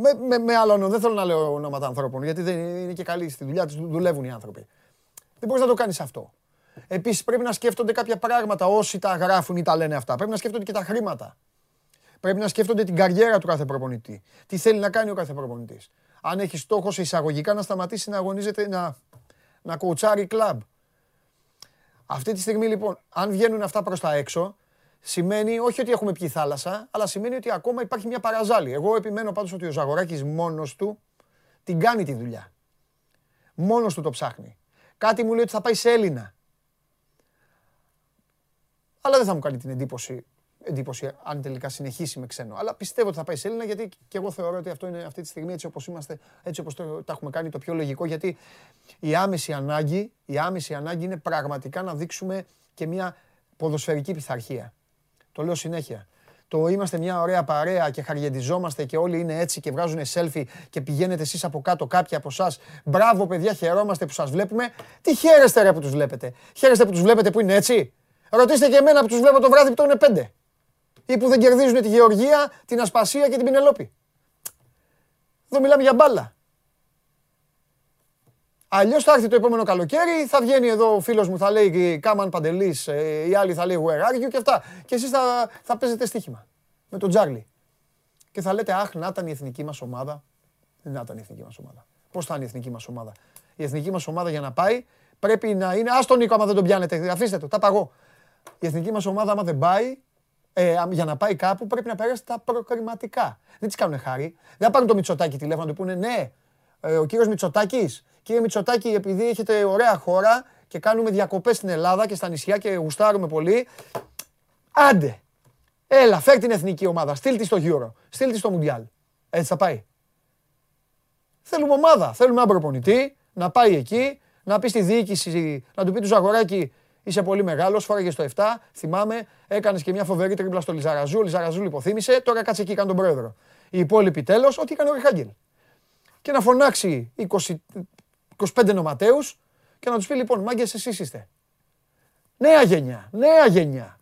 Με, με, με άλλο όνομα, δεν θέλω να λέω ονόματα ανθρώπων, γιατί δεν είναι και καλοί στη δουλειά τους, δουλεύουν οι άνθρωποι. Δεν μπορείς να το κάνεις αυτό. Επίσης πρέπει να σκέφτονται κάποια πράγματα όσοι τα γράφουν ή τα λένε αυτά. Πρέπει να σκέφτονται και τα χρήματα. Πρέπει να σκέφτονται την καριέρα του κάθε προπονητή. Τι θέλει να κάνει ο κάθε προπονητής. Αν έχει στόχο σε εισαγωγικά να σταματήσει να αγωνίζεται, να, να κοουτσάρει κλαμπ. Αυτή τη στιγμή λοιπόν, αν βγαίνουν αυτά προς τα έξω, σημαίνει όχι ότι έχουμε πιει θάλασσα, αλλά σημαίνει ότι ακόμα υπάρχει μια παραζάλη. Εγώ επιμένω πάντως ότι ο Ζαγοράκης μόνος του την κάνει τη δουλειά. Μόνος του το ψάχνει. Κάτι μου λέει ότι θα πάει σε Έλληνα. Αλλά δεν θα μου κάνει την εντύπωση, εντύπωση αν τελικά συνεχίσει με ξένο. Αλλά πιστεύω ότι θα πάει σε Έλληνα γιατί και εγώ θεωρώ ότι αυτό είναι αυτή τη στιγμή έτσι όπως είμαστε, έτσι όπως το, τα έχουμε κάνει το πιο λογικό. Γιατί η άμεση ανάγκη, η άμεση ανάγκη είναι πραγματικά να δείξουμε και μια ποδοσφαιρική πειθαρχία. Το λέω συνέχεια. Το είμαστε μια ωραία παρέα και χαριεντιζόμαστε και όλοι είναι έτσι και βγάζουν selfie και πηγαίνετε εσείς από κάτω κάποιοι από εσά. Μπράβο παιδιά, χαιρόμαστε που σας βλέπουμε. Τι χαίρεστε ρε που τους βλέπετε; Χαίρεστε που τους βλέπετε που είναι έτσι; Ρωτήστε και εμένα που τους βλέπω το βράδυ που το είναι πέντε. Ή που δεν κερδίζουν τη Γεωργία, την Ασπασία και την Πινελόπη. Εδώ μιλάμε για μπάλα. Αλλιώς θα έρθει το επόμενο καλοκαίρι, θα βγαίνει εδώ ο φίλος μου, θα λέει Κάμαν Παντελής, ε, η άλλη θα λέει Where are you και αυτά. Και εσείς θα, θα παίζετε στοίχημα με τον Τζάρλι. Και θα λέτε Αχ, να ήταν η εθνική μας ομάδα. Δεν να ήταν η εθνική μας ομάδα. Πώς θα είναι η εθνική μας ομάδα. Η εθνική μας ομάδα για να πάει πρέπει να είναι. Α τον Νίκο, άμα δεν τον πιάνετε, αφήστε το, τα παγώ. Η εθνική μας ομάδα, άμα δεν πάει, ε, για να πάει κάπου πρέπει να περάσει τα προκριματικά. Δεν της κάνουν χάρη. Δεν θα πάρουν το Μητσοτάκι τηλέφωνο του πούνε ναι, ε, ο κύριος Μητσοτάκης Κύριε Μητσοτάκη, επειδή έχετε ωραία χώρα και κάνουμε διακοπές στην Ελλάδα και στα νησιά και γουστάρουμε πολύ, άντε, έλα, φέρ την εθνική ομάδα, στείλ τη στο Euro, στείλ τη στο Mundial. Έτσι θα πάει. Θέλουμε ομάδα, θέλουμε έναν προπονητή, να πάει εκεί, να πει στη διοίκηση, να του πει του Ζαγοράκη, είσαι πολύ μεγάλος, φόραγες στο 7, θυμάμαι, έκανες και μια φοβερή τρίμπλα στο Λιζαραζού, ο Λιζαραζού υποθύμησε, τώρα κάτσε εκεί, κάνει τον πρόεδρο. Οι υπόλοιποι τέλος, ό,τι έκανε ο Ριχάγγελ. Και να φωνάξει 20, 25 νοματέους και να τους πει λοιπόν μάγκες εσείς είστε. Νέα γενιά, νέα γενιά.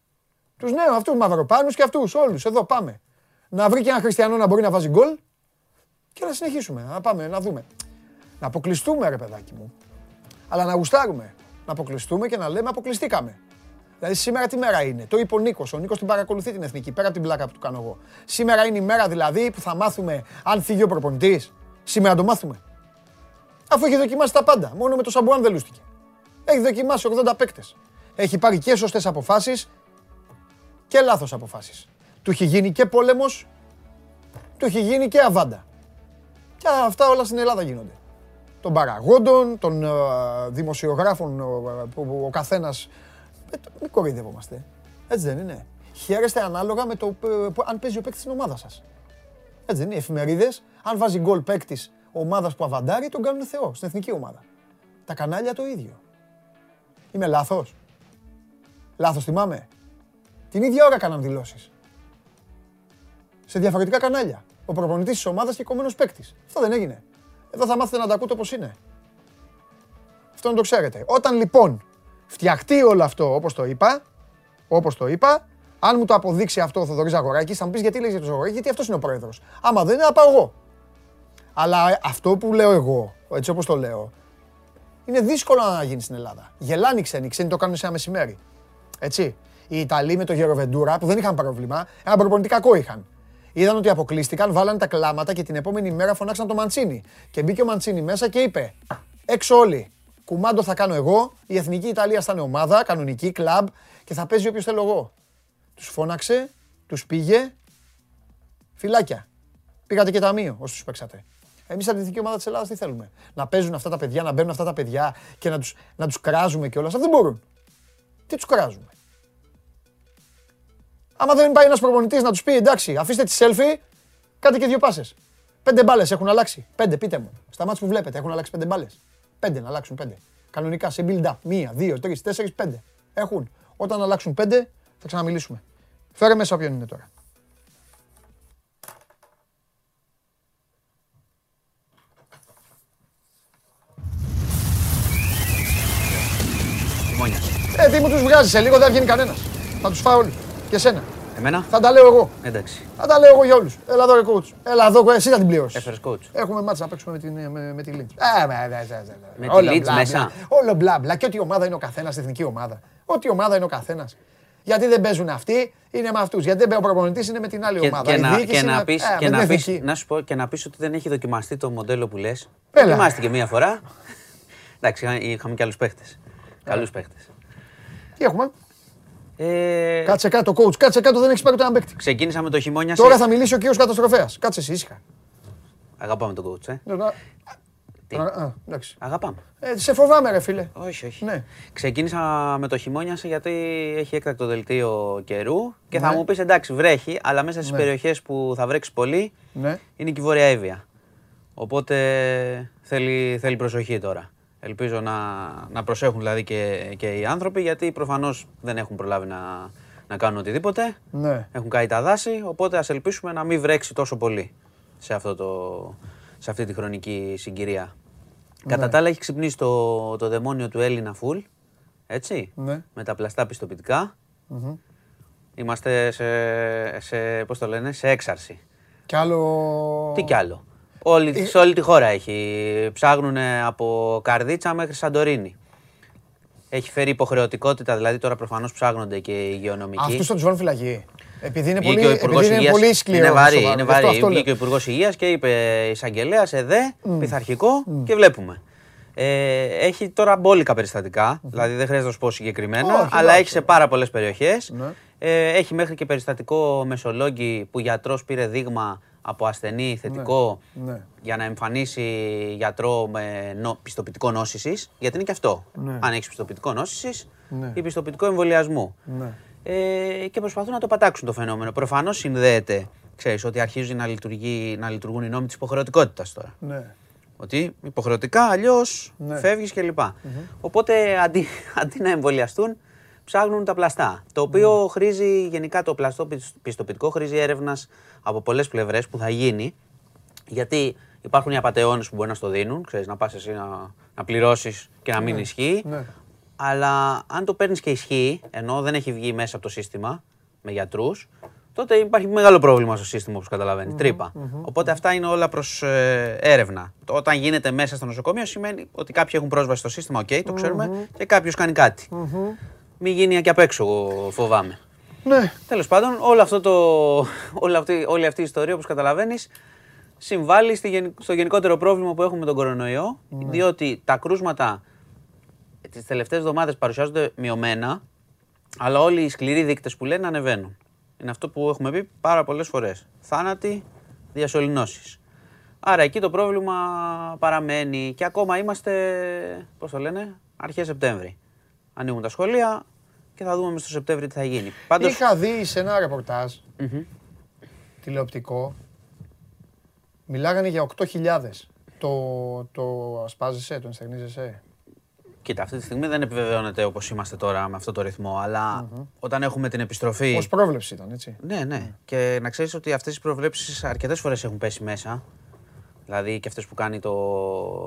Τους νέους αυτούς μαυροπάνους και αυτούς όλους εδώ πάμε. Να βρει και ένα χριστιανό να μπορεί να βάζει γκολ και να συνεχίσουμε, να πάμε να δούμε. Να αποκλειστούμε ρε παιδάκι μου, αλλά να γουστάρουμε. Να αποκλειστούμε και να λέμε αποκλειστήκαμε. Δηλαδή σήμερα τι μέρα είναι; Το είπε ο Νίκος. Ο Νίκος την παρακολουθεί την εθνική πέρα από την πλάκα που του κάνω εγώ. Σήμερα είναι η μέρα δηλαδή που θα μάθουμε αν φύγει ο προπονητής. Σήμερα το μάθουμε. Αφού έχει δοκιμάσει τα πάντα. Μόνο με το Σαμπουάν δεν λούστηκε. Έχει δοκιμάσει 80 παίκτες. Έχει πάρει και σωστές αποφάσεις και λάθος αποφάσεις. Του έχει γίνει και πόλεμος, του έχει γίνει και αβάντα. Και αυτά όλα στην Ελλάδα γίνονται. Των παραγόντων, των uh, δημοσιογράφων uh, που ο καθένας. Ε, μην κοροϊδεύομαστε. Έτσι δεν είναι. Χαίρεστε ανάλογα με το αν παίζει ο παίκτης στην ομάδα σας. Έτσι δεν είναι. Εφημερίδες, αν βάζει γκολ παίκτης ομάδας που αβαντάρει τον κάνουν Θεό στην εθνική ομάδα. Τα κανάλια το ίδιο. Είμαι λάθος; Λάθος θυμάμαι; Την ίδια ώρα κάναν δηλώσεις. Σε διαφορετικά κανάλια. Ο προπονητής της ομάδας και κομμένος παίκτης. Αυτό δεν έγινε. Εδώ θα μάθετε να τα ακούτε όπως είναι. Αυτό να το ξέρετε. Όταν λοιπόν φτιαχτεί όλο αυτό όπως το είπα, όπως το είπα, αν μου το αποδείξει αυτό ο Θοδωρής Αγοράκη, θα μου πεις γιατί λέει για τον Ζαγοράκη, γιατί αυτός είναι ο πρόεδρος. Άμα δεν είναι, θα πάω εγώ. Αλλά αυτό που λέω εγώ, έτσι όπως το λέω, είναι δύσκολο να γίνει στην Ελλάδα. Γελάνε οι ξένοι, οι ξένοι το κάνουν σε ένα μεσημέρι. Έτσι. Οι Ιταλοί με το Γεροβεντούρα που δεν είχαν πρόβλημα, ένα προπονητή κακό είχαν. Είδαν ότι αποκλείστηκαν, βάλανε τα κλάματα και την επόμενη μέρα φωνάξαν το Μαντσίνη. Και μπήκε ο Μαντσίνη μέσα και είπε: Έξω όλοι. Κουμάντο θα κάνω εγώ. Η εθνική Ιταλία θα είναι ομάδα, κανονική, κλαμπ και θα παίζει όποιος θέλω εγώ. Τους φώναξε, τους πήγε. Φυλάκια. Πήγατε και ταμείο όσους παίξατε. Εμείς την εθνική ομάδα της Ελλάδας τι θέλουμε; Να παίζουν αυτά τα παιδιά, να μπαίνουν αυτά τα παιδιά και να τους να τους κράζουμε κιόλα. Αυτό δεν μπορούν. Τι τους κράζουμε; Άμα δεν πάει ένας προπονητής να τους πει εντάξει, αφήστε τη selfie, κάντε και δύο πάσες. Πέντε μπάλες έχουν αλλάξει. Πέντε, πείτε μου. Στα μάτια που βλέπετε έχουν αλλάξει πέντε μπάλες. Πέντε να αλλάξουν πέντε. Κανονικά σε build-up. Μία, δύο, τρεις, τέσσερις, πέντε. Έχουν. Όταν αλλάξουν πέντε θα ξαναμιλήσουμε. Φέρε μέσα όποιον είναι τώρα. Ε, τι μου τους βγάζει σε λίγο, δεν βγαίνει κανένας. Θα τους φάω όλοι. Και εσένα.
Εμένα;
Θα τα λέω εγώ.
Εντάξει.
Θα τα λέω εγώ για όλους. Έλα εδώ, ρε coach. Έλα εδώ, εσύ θα την πληρώσεις.
Έφερες coach.
Έχουμε μάτσα να παίξουμε με, την, με, με τη Λίντς.
Με τη Λίντς μέσα.
Όλο μπλα μπλα. Και ό,τι ομάδα είναι ο καθένας, εθνική ομάδα. Ό,τι ομάδα είναι ο καθένας. Γιατί δεν παίζουν αυτοί, είναι με αυτούς. Γιατί δεν παίζει ο προπονητής, είναι με την άλλη ομάδα.
Και, να, και να πει και να, πεις, να σου πω και να πεις ότι δεν έχει δοκιμαστεί το μοντέλο που λες. Δοκιμάστηκε μία φορά. Εντάξει, είχαμε και άλλους παίχτες. Καλούς παίχτες.
Τι έχουμε; Ε... Κάτσε κάτω, coach. Κάτσε κάτω, δεν έχεις πάρει ούτε ένα παίκτη.
Ξεκίνησα με το χειμώνια.
Τώρα θα μιλήσει ο κύριο καταστροφέα. Κάτσε εσύ ήσυχα.
Αγαπάμε τον coach, ε. Ναι,
Τι; Α, εντάξει.
Αγαπάμε.
Ε, σε φοβάμαι, ρε φίλε.
Όχι, όχι. Ναι. Ξεκίνησα με το χειμώνια γιατί έχει έκτακτο δελτίο καιρού και θα ναι. μου πεις εντάξει, βρέχει, αλλά μέσα στις ναι. περιοχές που θα βρέξει πολύ ναι. είναι και η Βόρεια Εύβοια. Οπότε θέλει, θέλει προσοχή τώρα. Ελπίζω να, να προσέχουν δηλαδή και, και οι άνθρωποι γιατί προφανώς δεν έχουν προλάβει να, να κάνουν οτιδήποτε. Ναι. Έχουν καεί τα δάση, οπότε ας ελπίσουμε να μην βρέξει τόσο πολύ σε, αυτό το, σε αυτή τη χρονική συγκυρία. Ναι. Κατά τα άλλα έχει ξυπνήσει το, το δαιμόνιο του Έλληνα Φουλ, έτσι, ναι. με τα πλαστά πιστοποιητικά. Mm-hmm. Είμαστε σε, σε, πώς το λένε, σε έξαρση.
Κι άλλο...
Τι κι άλλο. Όλη, ε... Σε όλη τη χώρα έχει. Ψάχνουν από Καρδίτσα μέχρι Σαντορίνη. Έχει φέρει υποχρεωτικότητα, δηλαδή τώρα προφανώς ψάχνονται και οι υγειονομικοί.
Αυτούς θα του βάλουν φυλακή. Επειδή είναι, πολύ, επειδή είναι πολύ σκληρό.
Είναι βαρύ. Είναι βαρύ. Βγήκε ο Υπουργός Υγείας και είπε εισαγγελέας, ΕΔΕ, mm. πειθαρχικό mm. και βλέπουμε. Ε, έχει τώρα μπόλικα περιστατικά, mm. δηλαδή δεν χρειάζεται να σου πω συγκεκριμένα, oh, αλλά έχει σε πάρα πολλές περιοχές. Ναι. Ε, έχει μέχρι και περιστατικό μεσολόγγι που γιατρός πήρε δείγμα από ασθενή θετικό ναι, ναι. για να εμφανίσει γιατρό με νο, πιστοποιητικό νόσησης. Γιατί είναι και αυτό. Ναι. Αν έχεις πιστοποιητικό νόσησης ναι. ή πιστοποιητικό εμβολιασμού. Ναι. Ε, και προσπαθούν να το πατάξουν το φαινόμενο. Προφανώς συνδέεται, ξέρεις, ότι αρχίζουν να, λειτουργεί, να λειτουργούν οι νόμοι της υποχρεωτικότητας τώρα. Ναι. Ότι υποχρεωτικά αλλιώς ναι. φεύγεις κλπ. Οπότε αντί, αντί να εμβολιαστούν, ψάχνουν τα πλαστά. Το οποίο mm. χρήζει γενικά το πλαστό πιστοποιητικό, χρήζει έρευνας από πολλές πλευρές που θα γίνει. Γιατί υπάρχουν οι απατεώνες που μπορεί να στο δίνουν, ξέρεις, να πας εσύ να, να πληρώσεις και να μην ναι. ισχύει. Ναι. Αλλά αν το παίρνεις και ισχύει, ενώ δεν έχει βγει μέσα από το σύστημα με γιατρούς, τότε υπάρχει μεγάλο πρόβλημα στο σύστημα όπως καταλαβαίνεις. Τρύπα. Οπότε αυτά είναι όλα προς ε, έρευνα. Όταν γίνεται μέσα στο νοσοκομείο σημαίνει ότι κάποιοι έχουν πρόσβαση στο σύστημα, οκ, το ξέρουμε, και κάποιος κάνει κάτι μην γίνει και απ' έξω, φοβάμαι.
Ναι.
Τέλος πάντων, όλο αυτό το, όλη, αυτή, όλη αυτή η ιστορία, όπως καταλαβαίνεις, συμβάλλει στη, στο γενικότερο πρόβλημα που έχουμε με τον κορονοϊό. Ναι. Διότι τα κρούσματα τις τελευταίες εβδομάδες παρουσιάζονται μειωμένα, αλλά όλοι οι σκληροί δείκτες που λένε ανεβαίνουν. Είναι αυτό που έχουμε πει πάρα πολλές φορές. Θάνατοι, διασωληνώσεις. Άρα εκεί το πρόβλημα παραμένει και ακόμα είμαστε, πώς το λένε, αρχές Σεπτέμβρη ανοίγουν τα σχολεία και θα δούμε στο Σεπτέμβριο τι θα γίνει.
Πάντως... Είχα δει σε ένα ρεπορτάζ τηλεοπτικό, μιλάγανε για 8.000. Το, το ασπάζεσαι, το ενστερνίζεσαι;
Κοίτα, αυτή τη στιγμή δεν επιβεβαιώνεται όπως είμαστε τώρα με αυτό το ρυθμό, όταν έχουμε την επιστροφή.
Ω πρόβλεψη ήταν, έτσι.
Ναι, ναι. Και να ξέρεις ότι αυτές οι προβλέψεις αρκετές φορές έχουν πέσει μέσα. Δηλαδή και αυτές που κάνει το,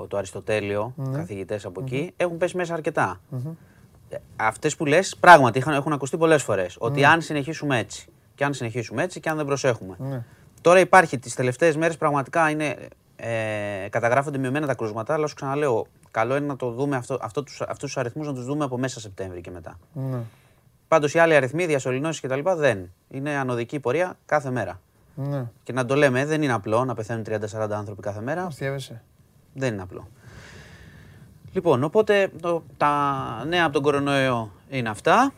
το Αριστοτέλειο, mm-hmm. καθηγητές από εκεί, έχουν πέσει μέσα αυτές που λες πράγματι είχαν, έχουν ακουστεί πολλές φορές. Ότι ναι. αν συνεχίσουμε έτσι και αν συνεχίσουμε έτσι και αν δεν προσέχουμε. Ναι. Τώρα υπάρχει τις τελευταίες μέρες πραγματικά είναι, ε, καταγράφονται μειωμένα τα κρούσματα, αλλά σου ξαναλέω, καλό είναι να το δούμε αυτό, αυτό τους, αυτούς τους αριθμούς να τους δούμε από μέσα Σεπτέμβρη και μετά. Ναι. Πάντως οι άλλοι αριθμοί, διασωληνώσεις κτλ. δεν. Είναι ανωδική πορεία κάθε μέρα. Ναι. Και να το λέμε, δεν είναι απλό να πεθαίνουν 30-40 άνθρωποι κάθε μέρα. Δεν είναι απλό. Λοιπόν, οπότε το, τα νέα από τον κορονοϊό είναι αυτά.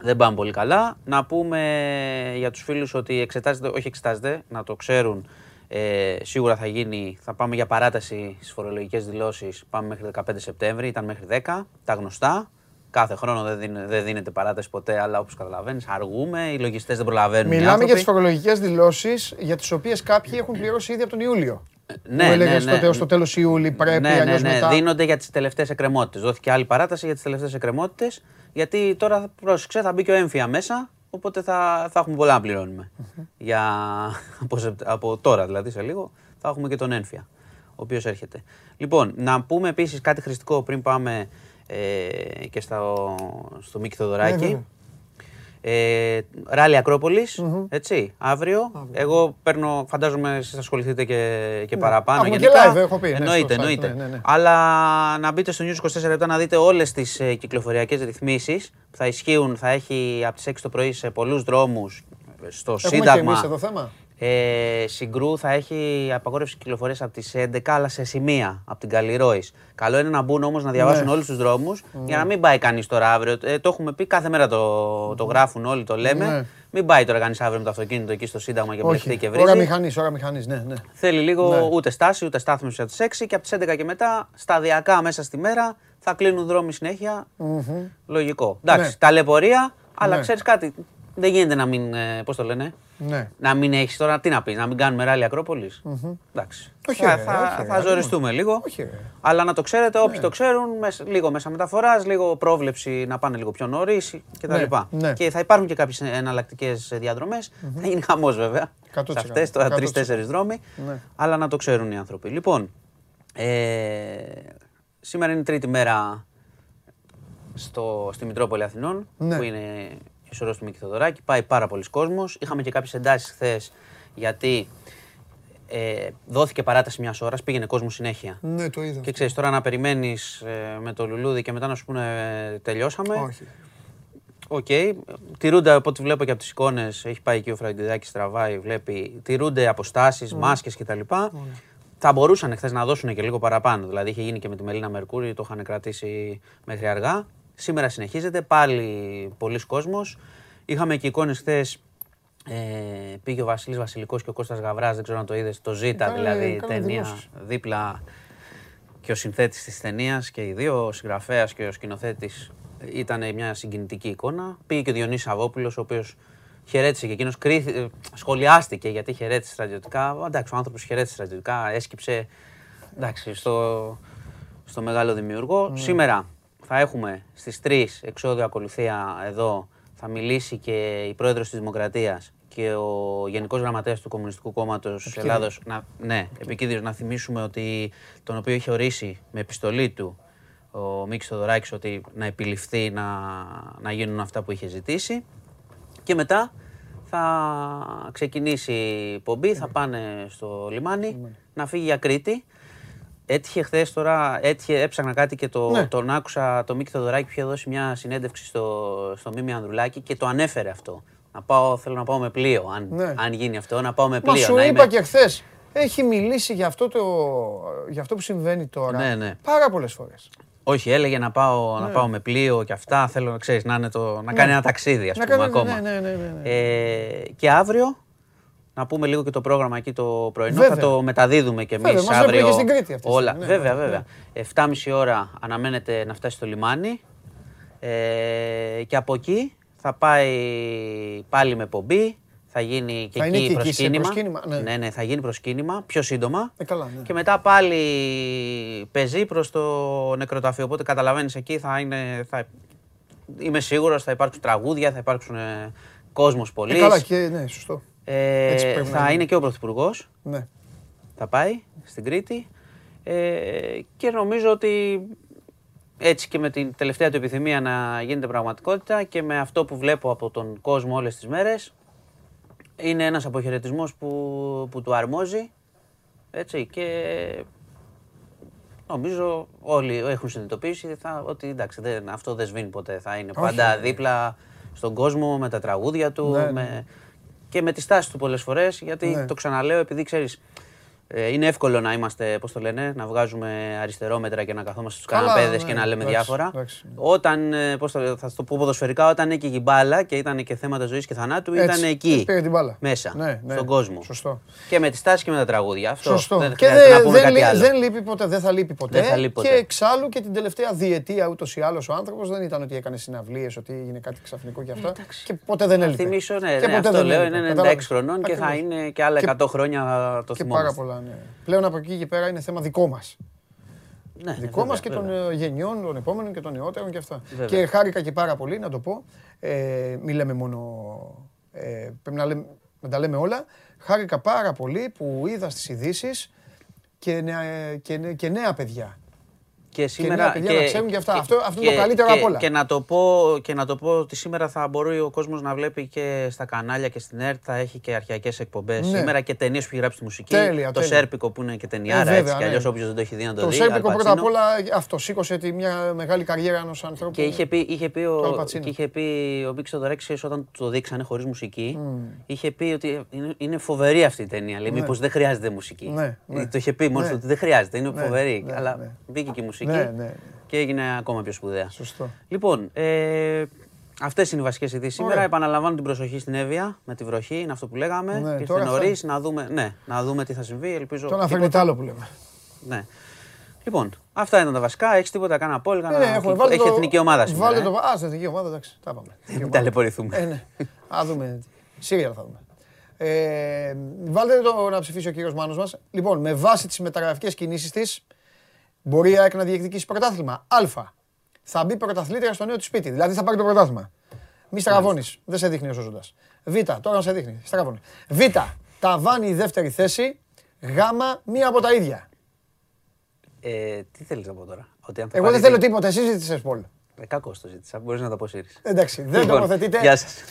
Δεν πάνε πολύ καλά. Να πούμε για τους φίλους ότι εξετάζεται, όχι εξετάζεται, να το ξέρουν, ε, σίγουρα θα γίνει, θα πάμε για παράταση στις φορολογικές δηλώσεις, πάμε μέχρι 15 Σεπτέμβρη, ήταν μέχρι 10, τα γνωστά. Κάθε χρόνο δεν, δίνε, δεν δίνεται παράταση ποτέ, αλλά όπως καταλαβαίνεις αργούμε, οι λογιστές δεν προλαβαίνουν.
Μιλάμε για τις φορολογικές δηλώσεις για τις οποίες κάποιοι έχουν πληρώσει ήδη από τον Ιούλιο.
Ναι, που έλεγε
ναι, ναι. στο τέλος Ιούλη πρέπει ναι, ναι, ναι. Μετά...
Δίνονται για τις τελευταίες εκκρεμότητες. Δόθηκε άλλη παράταση για τις τελευταίες εκκρεμότητες. Γιατί τώρα πρόσεξε, θα μπει και ο έμφυα μέσα. Οπότε θα, θα έχουμε πολλά να πληρώνουμε. Για, από, από τώρα δηλαδή σε λίγο θα έχουμε και τον έμφυα. Ο οποίος έρχεται. Λοιπόν, να πούμε επίσης κάτι χρηστικό πριν πάμε ε, και στο, στο Μίκη Θοδωράκη. Ναι, ε, ράλι Ακρόπολης, έτσι, αύριο. Εγώ παίρνω, φαντάζομαι εσείς ασχοληθείτε και, και ναι. παραπάνω.
Έχουμε γενικά. και live, έχω πει.
Ναι, εννοείται, ναι, εννοείται. Ναι, ναι, Αλλά να μπείτε στο News 24 λεπτά να δείτε όλες τις ε, κυκλοφοριακές ρυθμίσεις που θα ισχύουν, θα έχει από τις 6 το πρωί σε πολλούς δρόμους, στο
Έχουμε
Σύνταγμα.
Και εμείς εδώ θέμα;
Ε, Συγκρού θα έχει απαγόρευση κυκλοφορίας από τις 11 αλλά σε σημεία από την Καλλιρόης. Καλό είναι να μπουν όμως να διαβάσουν
Ναι.
όλους τους δρόμους για να μην πάει κανείς τώρα αύριο. Ε, το έχουμε πει κάθε μέρα το, το γράφουν όλοι, το λέμε.
Ναι.
Μην πάει τώρα κανείς αύριο με το αυτοκίνητο εκεί στο Σύνταγμα και μπλεχτεί
Όχι.
και
Ώρα
βρίζει.
μηχανής, ώρα μηχανής, ναι, ναι.
Θέλει λίγο
Ναι.
ούτε στάση ούτε στάθμιση από τις 6 και από τις 11 και μετά σταδιακά μέσα στη μέρα θα κλείνουν δρόμοι συνέχεια. Λογικό. Εντάξει,
Ναι.
ταλαιπωρία, αλλά
Ναι.
ξέρεις κάτι. Δεν γίνεται να μην. Πώς το λένε,
ναι.
να μην έχεις τώρα, τι να πεις, να μην κάνουμε ράλι Ακρόπολης. Εντάξει.
Όχι,
θα,
ρε,
θα,
όχι, ρε,
θα
ρε,
ζοριστούμε λίγο.
Όχι, ρε.
Αλλά να το ξέρετε, όποιοι το ξέρουν, μες- λίγο μέσα μεταφοράς, λίγο πρόβλεψη να πάνε λίγο πιο νωρίς κτλ.
Ναι, ναι.
Και θα υπάρχουν και κάποιες εναλλακτικές διαδρομές. Θα γίνει χαμός βέβαια.
100%.
Σε αυτές τώρα
100%.
τρει-τέσσερι δρόμοι.
Ναι.
Αλλά να το ξέρουν οι άνθρωποι. Λοιπόν, ε, σήμερα είναι η τρίτη μέρα στο, στη Μητρόπολη Αθηνών,
Ναι.
που είναι η σωρός του Μίκη Θοδωράκη. Πάει πάρα πολλοί κόσμος. Είχαμε και κάποιες εντάσεις χθες γιατί ε, δόθηκε παράταση μιας ώρας, πήγαινε κόσμος συνέχεια.
Ναι, το είδα.
Και ξέρεις τώρα να περιμένεις με το λουλούδι και μετά να σου πούνε ε, τελειώσαμε.
Όχι.
Οκ. Τηρούνται από ό,τι βλέπω και από τις εικόνες. Έχει πάει εκεί ο Φραγκιδάκη, τραβάει, βλέπει. Τηρούνται αποστάσεις, μάσκες κτλ. Θα μπορούσαν χθες να δώσουν και λίγο παραπάνω. Δηλαδή είχε γίνει και με τη Μελίνα Μερκούρη, το είχαν κρατήσει μέχρι αργά. Σήμερα συνεχίζεται πάλι πολύς κόσμος. Είχαμε και εικόνες χθες. Ε, πήγε ο Βασίλης Βασιλικός και ο Κώστας Γαβράς, δεν ξέρω αν το είδες, το Ζ
Κάνε-
δηλαδή
κάνε
ταινία
δηλώσεις.
δίπλα και ο συνθέτης της ταινίας και οι δύο, ο συγγραφέας και ο σκηνοθέτης ήταν μια συγκινητική εικόνα. Πήγε και ο Διονύσης Σαββόπουλος, ο οποίος χαιρέτησε και εκείνος, κρίθη- ε, σχολιάστηκε γιατί χαιρέτησε στρατιωτικά. Εντάξει, ο άνθρωπος χαιρέτησε στρατιωτικά, έσκυψε εντάξει, στο, στο μεγάλο δημιουργό. Σήμερα θα έχουμε στις 3 εξόδιο ακολουθία εδώ, θα μιλήσει και η πρόεδρος της Δημοκρατίας και ο Γενικός Γραμματέας του Κομμουνιστικού Κόμματος Ελλάδος. Να, ναι, επικίνδυνος να θυμίσουμε ότι τον οποίο είχε ορίσει με επιστολή του ο Μίκης Θοδωράκης ότι να επιληφθεί να, να γίνουν αυτά που είχε ζητήσει. Και μετά θα ξεκινήσει η πομπή, θα πάνε στο λιμάνι να φύγει για Κρήτη. Έτυχε χθες τώρα, έτυχε, έψαχνα κάτι και το,
Ναι.
τον άκουσα το Μίκη Θοδωράκη που είχε δώσει μια συνέντευξη στο, στο Μίμη Ανδρουλάκη και το ανέφερε αυτό. Να πάω, θέλω να πάω με πλοίο, αν,
Ναι.
αν γίνει αυτό, να πάω με
Μα
πλοίο.
σου
να
είπα
είμαι-
και χθες. Έχει μιλήσει για αυτό, το, για αυτό που συμβαίνει τώρα
Ναι, ναι.
πάρα πολλές φορές.
Όχι, έλεγε να πάω, να πάω με πλοίο και αυτά. Θέλω να ξέρεις να, είναι το, να κάνει ένα ταξίδι, ας
Ναι. Να
πούμε,
κάνει-
ακόμα.
ναι, ναι, ναι, ναι, ναι.
Ε, και αύριο, να πούμε λίγο και το πρόγραμμα εκεί το πρωινό.
Βέβαια.
Θα το μεταδίδουμε κι εμείς
Βέβαια, μας
αύριο.
έπαιρνε και στην Κρήτη αυτή τη
όλα.
στιγμή, ναι,
βέβαια,
ναι.
βέβαια. 7.30 ώρα αναμένεται να φτάσει στο λιμάνι. Ε, και από εκεί θα πάει πάλι με πομπή. Θα γίνει και
Θα είναι
εκεί
και εκεί σε
προσκύνημα.
προσκύνημα, ναι.
ναι, ναι, θα γίνει προσκύνημα πιο σύντομα.
Ε, καλά, ναι.
Και μετά πάλι πεζεί προς το νεκροταφείο. Οπότε καταλαβαίνεις εκεί θα είναι. Θα... Είμαι σίγουρος θα υπάρξουν τραγούδια, θα υπάρξουν ε, κόσμος πολύς.
Ε, καλά, και ναι, σωστό. Έτσι πρέπει να
θα
είναι.
είναι και ο Πρωθυπουργός.
Ναι.
Θα πάει στην Κρήτη. Ε, και νομίζω ότι έτσι και με την τελευταία του επιθυμία να γίνεται πραγματικότητα και με αυτό που βλέπω από τον κόσμο όλες τις μέρες είναι ένας αποχαιρετισμός που, που του αρμόζει έτσι και νομίζω όλοι έχουν συνειδητοποιήσει θα, ότι εντάξει, δεν, αυτό δεν σβήνει ποτέ, θα είναι
Όχι,
πάντα
ναι.
δίπλα στον κόσμο με τα τραγούδια του
Ναι, ναι.
Με, και με τη στάση του πολλές φορές γιατί
Ναι.
το ξαναλέω επειδή ξέρεις ε, είναι εύκολο να είμαστε, πώς το λένε, να βγάζουμε αριστερόμετρα και να καθόμαστε στους
Καλά,
καναπέδες
ναι,
και να λέμε
εντάξει,
διάφορα.
εντάξει.
Όταν, ε, πώς το, λέω, θα το πω ποδοσφαιρικά, όταν έκαιγε η μπάλα και ήταν και θέματα ζωής και θανάτου,
Έτσι,
ήταν εκεί.
πήρε την μπάλα.
Μέσα,
Ναι, ναι,
στον κόσμο.
σωστό.
Και με τη στάση και με τα τραγούδια. Αυτό
Σωστό.
δεν
και
χρειάζεται να
δεν,
πούμε
δεν,
κάτι
λεί-
άλλο.
δεν λείπει ποτέ, δεν θα λείπει ποτέ.
Δεν θα λείπει ποτέ.
Και εξάλλου και την τελευταία διετία ούτως ή άλλως ο άνθρωπος δεν ήταν ότι έκανε συναυλίες, ότι έγινε κάτι ξαφνικό και αυτά. Και ποτέ δεν
Να
έλειπε.
θυμίσω, ναι,
Και
ναι,
ποτέ
αυτό
δεν
λέω,
έλειπε.
είναι 96
Κατάλαβες.
χρονών και θα
Ακριβώς.
είναι και άλλα
Και-
100 χρόνια το
Και πάρα
θυμόμαστε.
Πολλά, ναι. Πλέον από εκεί και πέρα είναι θέμα δικό μας.
Ναι,
Δικό
βέβαια,
μας και των
βέβαια.
ε, γενιών, των επόμενων και των νεότερων και αυτά.
Βέβαια.
Και χάρηκα και πάρα πολύ, να το πω. Ε, μη λέμε μόνο. Ε, πρέπει να, λέμε, να τα λέμε όλα. Χάρηκα πάρα πολύ που είδα στις ειδήσεις και, νέα- και, νε- και νέα παιδιά.
Και σήμερα.
Και, και, ξέρουν και αυτά. αυτό, αυτό είναι το καλύτερο από όλα.
Και να, το πω, και να το πω ότι σήμερα θα μπορεί ο κόσμος να βλέπει και στα κανάλια και στην ΕΡΤ θα έχει και αρχιακέ εκπομπές. Ναι. Σήμερα και ταινίες που έχει γράψει τη μουσική.
Τέλεια,
το Σέρπικο που είναι και ταινιάρα. Ε, έτσι κι αλλιώς όποιος δεν το έχει δει να το, το δει.
Το Σέρπικο πρώτα απ' όλα αυτό σήκωσε μια μεγάλη καριέρα ενός ανθρώπου.
Και είχε πει, είχε πει ο, και είχε πει ο Μπίξο όταν το δείξανε χωρίς μουσική, είχε πει ότι είναι φοβερή αυτή η ταινία. Λέει, ναι. μήπως δεν χρειάζεται μουσική. Ναι, το είχε πει μόνο ότι δεν χρειάζεται, είναι φοβερή. Αλλά μπήκε και η μουσική και έγινε ακόμα πιο σπουδαία.
Σωστό.
Λοιπόν, ε, Αυτές είναι οι βασικές ειδήσεις σήμερα. Επαναλαμβάνω την προσοχή στην Εύβοια με τη βροχή, είναι αυτό που λέγαμε. Ναι, Ήρθε νωρίς να, δούμε, ναι, να δούμε τι θα συμβεί. Ελπίζω.
Το να φέρνει άλλο που λέμε.
Ναι. Λοιπόν, αυτά ήταν τα βασικά. Έχεις τίποτα, κανένα απόλυτα. Ναι, έχουμε, Έχει το... εθνική ομάδα σήμερα.
Βάλτε ε. το. Α, στην εθνική ομάδα, εντάξει. Τα πάμε.
Μην ταλαιπωρηθούμε.
Ε, ναι. Α δούμε. Σίγουρα θα δούμε. Ε, βάλτε το να ψηφίσει ο κύριος Μάνος μας. Λοιπόν, με βάση τις μεταγραφικές κινήσεις της, μπορεί η ΑΕΚ να διεκδικήσει πρωτάθλημα. Α. Θα μπει πρωταθλήτρια στο νέο της σπίτι. Δηλαδή θα πάρει το πρωτάθλημα. Μη στραβώνεις. Δεν σε δείχνει ο ζώντα. Β. Τώρα σε δείχνει. Στραβώνει. Β. Ταβάνι η δεύτερη θέση. Γ. Μία από τα ίδια.
Ε, τι θέλεις να πω τώρα;
Ότι αν Εγώ δεν θέλω τίποτα. Εσύ ζήτησες Πολ.
Ε, Κακό το ζήτησα. Μπορείς να το αποσύρεις.
Εντάξει. Δεν λοιπόν, τοποθετείτε.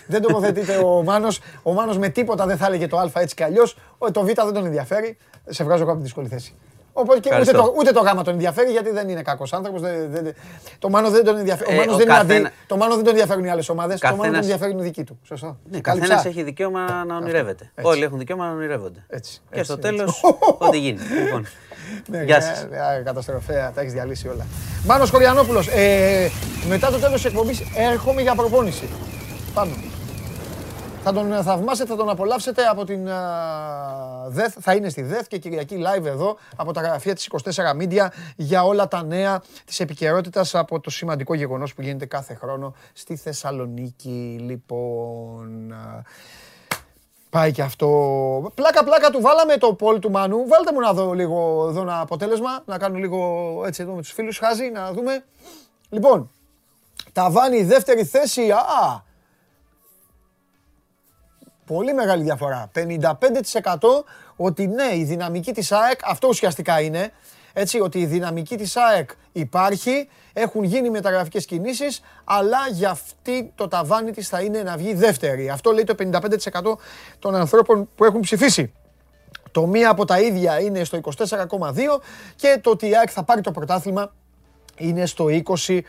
Δεν τοποθετείτε ο Μάνος. Ο Μάνος με τίποτα δεν θα έλεγε το Α έτσι κι αλλιώς. Το Β δεν τον ενδιαφέρει. Σε βγάζω από δύσκολη θέση. Οπότε και ούτε το, ούτε το γάμα τον ενδιαφέρει γιατί δεν είναι κακός άνθρωπος. Το Μάνο δεν τον ενδιαφέρει. Ε, ο δεν καθένα... το Μάνο δεν τον ενδιαφέρουν οι άλλες ομάδες. Το Μάνο τον ενδιαφέρουν οι δικοί του. Σωστό.
Ναι, Καθένας έχει δικαίωμα να ονειρεύεται. Όλοι έχουν δικαίωμα να ονειρεύονται. Έτσι, και στο τέλος, ό,τι γίνει. Λοιπόν.
Ναι, Γεια σας. Καταστροφέα, τα έχεις διαλύσει όλα. Μάνος Κοριανόπουλο, ε, μετά το τέλος της εκπομπής έρχομαι για προπόνηση. Πάμε. Θα τον θαυμάσετε, θα τον απολαύσετε από την ΔΕΘ. Θα είναι στη ΔΕΘ και Κυριακή live εδώ από τα γραφεία της 24 Media για όλα τα νέα της επικαιρότητας από το σημαντικό γεγονός που γίνεται κάθε χρόνο στη Θεσσαλονίκη. Λοιπόν, πάει και αυτό. Πλάκα πλάκα του βάλαμε το πόλ του Μανού. Βάλτε μου να δω λίγο εδώ ένα αποτέλεσμα, να κάνω λίγο έτσι εδώ με τους φίλους χάζι, να δούμε. Λοιπόν, ταβάνι δεύτερη θέση. Α, Πολύ μεγάλη διαφορά. 55% ότι ναι, η δυναμική της ΑΕΚ, αυτό ουσιαστικά είναι, έτσι, ότι η δυναμική της ΑΕΚ υπάρχει, έχουν γίνει μεταγραφικές κινήσεις, αλλά για αυτή το ταβάνι της θα είναι να βγει δεύτερη. Αυτό λέει το 55% των ανθρώπων που έχουν ψηφίσει. Το μία από τα ίδια είναι στο 24,2 και το ότι η ΑΕΚ θα πάρει το πρωτάθλημα είναι στο 20,8.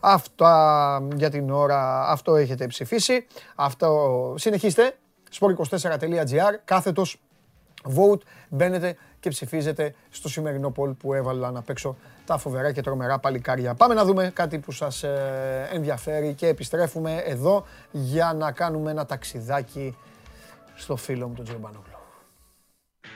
Αυτά για την ώρα, αυτό έχετε ψηφίσει. Αυτό, συνεχίστε, sport24.gr, κάθετος vote, μπαίνετε και ψηφίζετε στο σημερινό poll που έβαλα να παίξω τα φοβερά και τρομερά παλικάρια. Πάμε να δούμε κάτι που σας ε, ενδιαφέρει και επιστρέφουμε εδώ για να κάνουμε ένα ταξιδάκι στο φίλο μου τον Τζιομπανόγλου.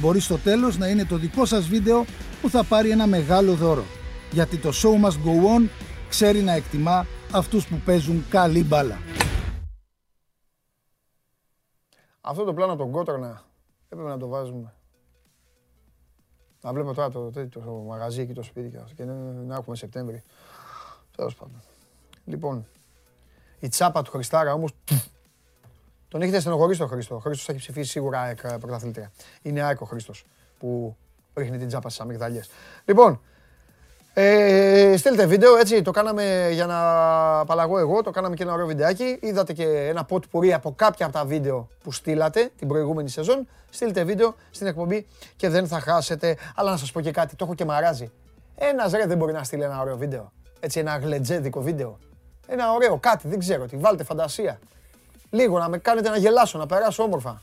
μπορεί στο τέλος να είναι το δικό σας βίντεο που θα πάρει ένα μεγάλο δώρο. Γιατί το show must go on ξέρει να εκτιμά αυτούς που παίζουν καλή μπάλα.
Αυτό το πλάνο τον Κότρονα έπρεπε να το βάζουμε. Να βλέπω τώρα το, το, το, το μαγαζί και το σπίτι και να, να έχουμε Σεπτέμβρη. Τέλος πάντων. Λοιπόν, η τσάπα του Χριστάρα όμως τον έχετε στενοχωρήσει τον Χρήστο. Ο Χρήστο έχει ψηφίσει σίγουρα ΑΕΚ ε, πρωταθλήτρια. Είναι ΑΕΚ ο Χρήστος που ρίχνει την τσάπα στις αμυγδαλιές. Λοιπόν, ε, στείλτε βίντεο, έτσι, το κάναμε για να απαλλαγώ εγώ, το κάναμε και ένα ωραίο βιντεάκι. Είδατε και ένα πότ πουρί από κάποια από τα βίντεο που στείλατε την προηγούμενη σεζόν. Στείλτε βίντεο στην εκπομπή και δεν θα χάσετε. Αλλά να σας πω και κάτι, το έχω και μαράζει. Ένας ρε δεν μπορεί να στείλει ένα ωραίο βίντεο. Έτσι, ένα γλετζέδικο βίντεο. Ένα ωραίο κάτι, δεν ξέρω τι, βάλτε φαντασία. Λίγο να με κάνετε να γελάσω, να περάσω όμορφα.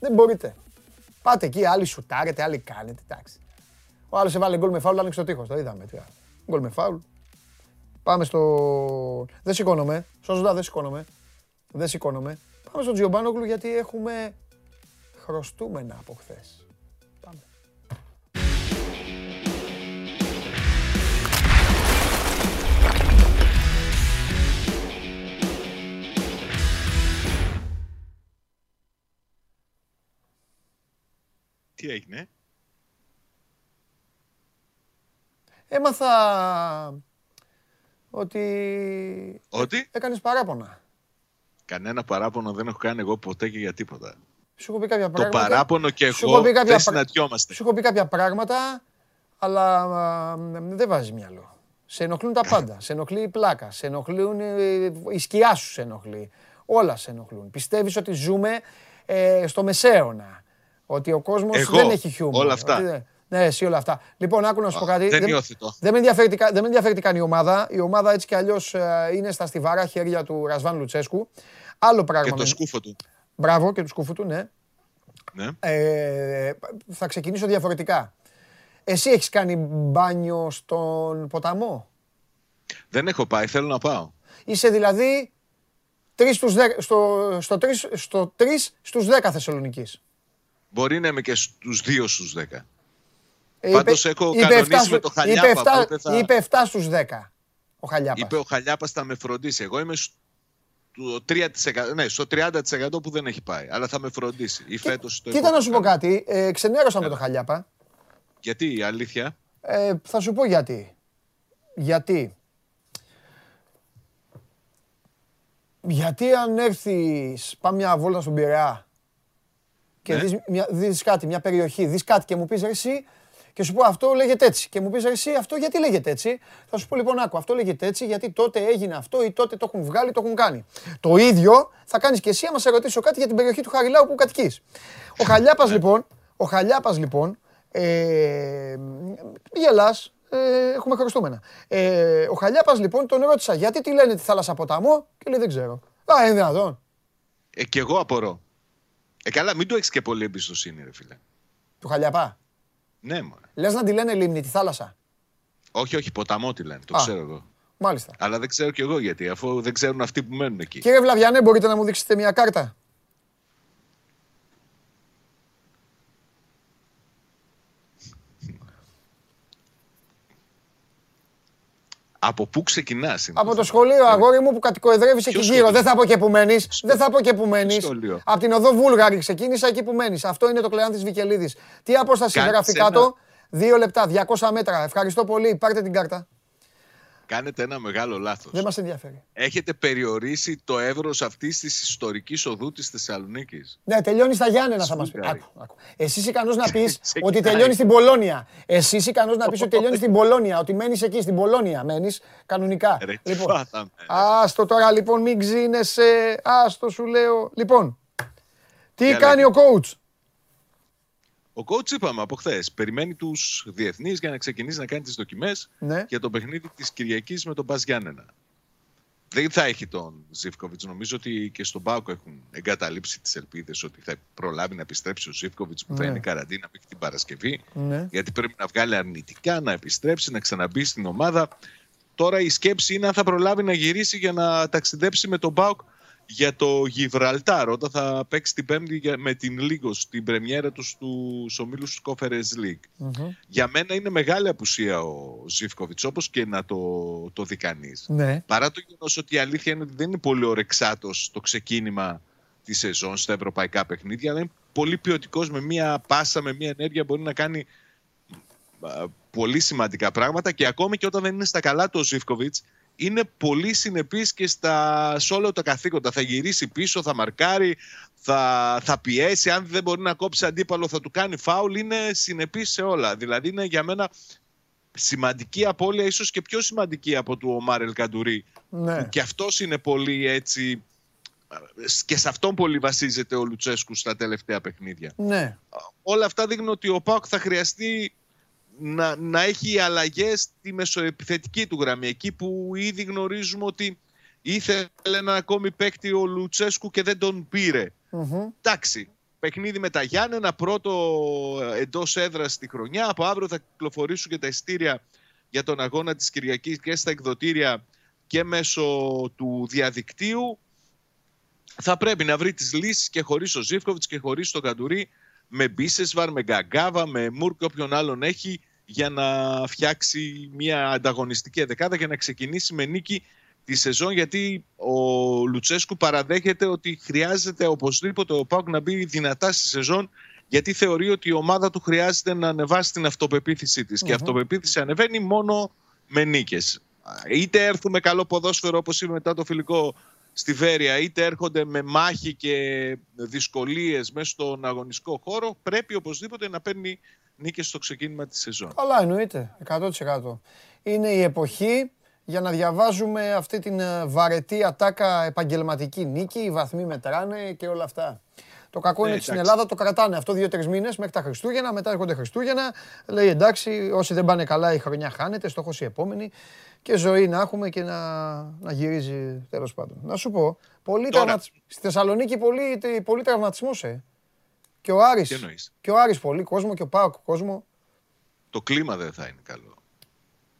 Δεν μπορείτε. Πάτε εκεί, άλλοι σουτάρετε, άλλοι κάνετε, εντάξει. Ο άλλος έβαλε γκολ με φάουλ, άνοιξε το τείχος, το είδαμε. Γκολ με φάουλ. Πάμε στο... Δεν σηκώνομαι, σωστά δεν σηκώνομαι. Δεν σηκώνομαι. Πάμε στο Τζιομπάνογλου γιατί έχουμε χρωστούμενα από χθες.
Τι έγινε;
Έμαθα ότι,
Ότι;
έκανες παράπονα.
κανένα παράπονο δεν έχω κάνει εγώ ποτέ και για τίποτα.
Σου έχω πει κάποια
Το
πράγματα.
παράπονο και
Σου
εγώ
έχω πει κάποια
δεν
πρα-
συναντιόμαστε.
Σου έχω πει κάποια πράγματα, αλλά α, δεν βάζει μυαλό. Σε ενοχλούν τα πάντα. Σε ενοχλεί η πλάκα. Σε ενοχλούν ε, η σκιά σου σε ενοχλεί. Όλα σε ενοχλούν. Πιστεύεις ότι ζούμε ε, στο μεσαίωνα. Ότι ο κόσμος
Εγώ,
δεν έχει χιούμορ.
όλα αυτά.
Ότι δεν- Ναι, εσύ όλα αυτά. Λοιπόν, άκου να σου πω
Α,
κάτι.
δεν υιοθετώ.
δεν, με ενδιαφέρει, τι κα- δεν με ενδιαφέρει τι κάνει η ομάδα. Η ομάδα έτσι κι αλλιώς είναι στα στιβαρά χέρια του Ρασβάν Λουτσέσκου. Άλλο πράγμα.
Και το
με-
σκούφο του.
Μπράβο και του σκούφου του, ναι.
Ναι.
Ε, θα ξεκινήσω διαφορετικά. Εσύ έχεις κάνει μπάνιο στον ποταμό;
Δεν έχω πάει, θέλω να πάω.
Είσαι δηλαδή 3 στους 10, στο, στο, 3, στο 3 στους 10 Θεσσαλονικής.
Μπορεί να είμαι και στους 2 στους 10.
Ε,
Πάντως
είπε-
έχω
είπε
κανονίσει
7
με το
στου-
Χαλιάπα,
Είπε 7,
οπότε θα-
είπε 7 στους 10 ο Χαλιάπας.
Είπε ο Χαλιάπας θα με φροντίσει. Εγώ είμαι στο 3%, ναι, στο 30% που δεν έχει πάει. Αλλά θα με φροντίσει. Ή φέτος το
Κοίτα
έχω
να σου πω
κάνει.
κάτι. Ε, ξενέρωσα με το Χαλιάπα.
Γιατί η αλήθεια;
Ε, θα σου πω γιατί. Γιατί. Γιατί αν έρθεις, πάμε μια βόλτα στον Πειραιά και
Ναι.
δεις, μια, δεις κάτι, μια περιοχή, δεις κάτι και μου πεις ρε εσύ και σου πω αυτό λέγεται έτσι και μου πεις ρε εσύ αυτό γιατί λέγεται έτσι. Θα σου πω λοιπόν άκου αυτό λέγεται έτσι γιατί τότε έγινε αυτό ή τότε το έχουν βγάλει, το έχουν κάνει. Το ίδιο θα κάνεις και εσύ άμα σε ρωτήσω κάτι για την περιοχή του Χαριλάου που κατοικείς. Ο Χαλιάπας λοιπόν, ο Χαλιάπας λοιπόν, ε, γελάς, ε, έχουμε χαριστούμενα. Ε, ο Χαλιάπας λοιπόν τον ρώτησα γιατί τη λένε τη θάλασσα ποταμό και λέει δεν ξέρω. Α, είναι δυνατόν.
Ε, και εγώ απορώ. Ε, καλά, μην του έχεις και πολύ εμπιστοσύνη, ρε φίλε.
Του Χαλιαπά.
Ναι, μωρέ.
Λες να τη λένε λίμνη τη θάλασσα.
Όχι, όχι, ποταμό τη λένε. Το
Α.
ξέρω εγώ.
Μάλιστα.
Αλλά δεν ξέρω κι εγώ γιατί, αφού δεν ξέρουν αυτοί που μένουν εκεί.
Κύριε Βλαβιανέ, μπορείτε να μου δείξετε μια κάρτα;
Από πού ξεκινάς,
Από το σχολείο, αγόρι μου, που κατοικοεδρεύεις εκεί
Ποιο
γύρω.
σχολείο;
Δεν θα πω και που μένεις. Δεν θα πω και που μένεις.
σχολείο;
Από την οδό Βούλγαρη ξεκίνησα εκεί που μένεις. Αυτό είναι το κλεάνθης Βικελίδης. Τι απόσταση
Κάνεις
γράφει
ένα-
κάτω; Δύο λεπτά, 200 μέτρα. Ευχαριστώ πολύ. Πάρτε την κάρτα.
Κάνετε ένα μεγάλο λάθος.
Δεν μας ενδιαφέρει.
Έχετε περιορίσει το εύρος αυτής της ιστορικής οδού της Θεσσαλονίκης.
Ναι, τελειώνει στα Γιάννενα, θα μας πει.
Σφουγγάρι.
Άκου, άκου. Εσύ είσαι ικανός να πεις
Ξεκινάει.
ότι τελειώνει στην Πολώνια. Εσύ είσαι ικανός να πεις ότι τελειώνει στην Πολώνια, ότι μένεις εκεί στην Πολώνια. Μένεις κανονικά.
Ρε, τι
λοιπόν,
φάθαμε, ρε.
άστο τώρα λοιπόν, μην ξύνεσαι. Άστο σου λέω. Λοιπόν, τι
Για
κάνει
λέγε.
ο coach;
Ο coach είπαμε από χθες. Περιμένει τους διεθνείς για να ξεκινήσει να κάνει τις δοκιμές
Ναι.
για το παιχνίδι της Κυριακής με τον Μπας Γιάννενα. Δεν θα έχει τον Ζήφκοβιτς. Νομίζω ότι και στον Πάοκ έχουν εγκαταλείψει τις ελπίδες ότι θα προλάβει να επιστρέψει ο Ζήφκοβιτς που θα
Ναι.
είναι καραντίνα μέχρι την Παρασκευή.
Ναι.
Γιατί πρέπει να βγάλει αρνητικά, να επιστρέψει, να ξαναμπεί στην ομάδα. Τώρα η σκέψη είναι αν θα προλάβει να γυρίσει για να ταξιδέψει με τον Πάοκ για το Γιβραλτάρ όταν θα παίξει την Πέμπτη για- με την Λίγος στην πρεμιέρα τους στους ομίλους του Conference League. Για μένα είναι μεγάλη απουσία ο Ζήφκοβιτς όπως και να το, το δει κανείς.
Ναι.
Παρά το γεγονός ότι η αλήθεια είναι ότι δεν είναι πολύ ορεξάτος το ξεκίνημα της σεζόν στα ευρωπαϊκά παιχνίδια, αλλά είναι πολύ ποιοτικός με μία πάσα, με μία ενέργεια μπορεί να κάνει α, πολύ σημαντικά πράγματα και ακόμη και όταν δεν είναι στα καλά του ο Ζήφκοβιτς είναι πολύ συνεπής και στα, σε όλα τα καθήκοντα. Θα γυρίσει πίσω, θα μαρκάρει, θα, θα πιέσει. Αν δεν μπορεί να κόψει αντίπαλο θα του κάνει φάουλ. Είναι συνεπής σε όλα. Δηλαδή είναι για μένα σημαντική απώλεια, ίσως και πιο σημαντική από του ο Μάρελ Καντουρί.
Ναι.
Και αυτός είναι πολύ έτσι... Και σε αυτόν πολύ βασίζεται ο Λουτσέσκου στα τελευταία παιχνίδια.
Ναι.
Όλα αυτά δείχνουν ότι ο Πάοκ θα χρειαστεί να, να έχει αλλαγές στη μεσοεπιθετική του γραμμή. Εκεί που ήδη γνωρίζουμε ότι ήθελε ένα ακόμη παίκτη ο Λουτσέσκου και δεν τον πήρε.
Μμμ.
Εντάξει, παιχνίδι με τα Γιάννενα, πρώτο εντός έδρας στη χρονιά. Από αύριο θα κυκλοφορήσουν και τα ειστήρια για τον αγώνα της Κυριακής και στα εκδοτήρια και μέσω του διαδικτύου. Θα πρέπει να βρει τις λύσεις και χωρίς ο Ζήφκοβιτς και χωρίς τον Καντουρί με Μπίσεσβαρ, με Γκαγκάβα, με Μουρ και όποιον άλλον έχει για να φτιάξει μια ανταγωνιστική δεκάδα και να ξεκινήσει με νίκη τη σεζόν γιατί ο Λουτσέσκου παραδέχεται ότι χρειάζεται οπωσδήποτε ο Πάουκ να μπει δυνατά στη σεζόν γιατί θεωρεί ότι η ομάδα του χρειάζεται να ανεβάσει την αυτοπεποίθησή της. Και η αυτοπεποίθηση ανεβαίνει μόνο με νίκες. Είτε έρθουμε καλό ποδόσφαιρο όπως είπε μετά το φιλικό στη Βέρεια, είτε έρχονται με μάχη και δυσκολίες μέσα στον αγωνιστικό χώρο, πρέπει οπωσδήποτε να παίρνει νίκες στο ξεκίνημα της σεζόν.
Καλά εννοείται, 100%. Είναι η εποχή για να διαβάζουμε αυτή την ε, βαρετή ατάκα επαγγελματική νίκη, οι βαθμοί μετράνε και όλα αυτά. Το κακό είναι ότι στην Ελλάδα το κρατάνε αυτό δύο-τρεις μήνες μέχρι τα Χριστούγεννα. Μετά έρχονται Χριστούγεννα. Λέει εντάξει, όσοι δεν πάνε καλά η χρονιά χάνεται. Στόχος η επόμενη. Και ζωή να έχουμε και να, να γυρίζει τέλος πάντων. Να σου πω, πολύ στη Θεσσαλονίκη πολύ, πολύ τραυματισμός, ε. Και ο Άρης, και ο Άρης πολύ κόσμο και ο Πάοκ κόσμο.
Το κλίμα δεν θα είναι καλό.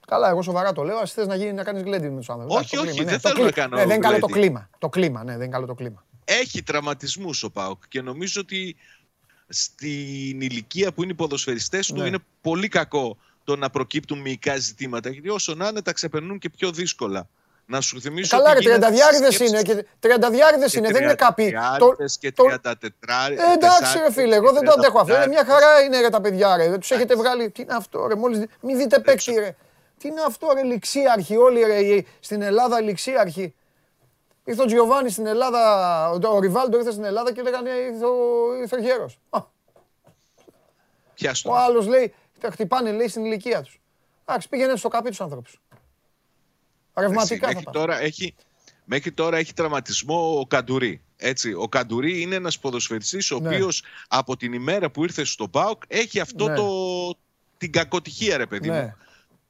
Καλά, εγώ σοβαρά το λέω. Α θες να, γίνει, να κάνεις γλέντι με τους άνθρωπου.
Όχι, όχι, ναι. δεν θέλω να κάνω.
Ναι, δεν είναι καλό το κλίμα. Το κλίμα, ναι, δεν είναι καλό το κλίμα.
Έχει τραυματισμούς ο Πάοκ και νομίζω ότι στην ηλικία που είναι οι ποδοσφαιριστές του ναι. είναι πολύ κακό το να προκύπτουν μυϊκά ζητήματα. Γιατί όσο να είναι, τα ξεπερνούν και πιο δύσκολα. Να σου θυμίσω.
Καλά, ρε, τριανταδιάριδες είναι. Και τριανταδιάριδες είναι, δεν είναι κάποιοι. Το,
και 34. Ε,
εντάξει, ρε φίλε, εγώ δεν το αντέχω αυτό. Είναι μια χαρά είναι ρε τα παιδιά, ρε. Τους έχετε βγάλει. Τι είναι αυτό, ρε. Μόλις. Μην δείτε παίκτη, ρε. Τι είναι αυτό, ρε, ληξίαρχοι όλοι, ρε. Στην Ελλάδα ληξίαρχοι. Ήρθε ο Τζιοβάνι στην Ελλάδα, ο Ριβάλντο ήρθε στην Ελλάδα και λέγανε ήρθε ο, ήρθε ο γέρος. Ο άλλος λέει, τα χτυπάνε λέει στην ηλικία τους. Εντάξει, πήγαινε στο καπί τους άνθρωπους. Ρευματικά
μέχρι τώρα έχει, Μέχρι τώρα έχει τραυματισμό ο Καντουρί. Έτσι, ο Καντουρί είναι ένας ποδοσφαιριστής ο ναι. οποίος από την ημέρα που ήρθε στο ΠΑΟΚ έχει αυτό ναι. το, την κακοτυχία ρε παιδί ναι. μου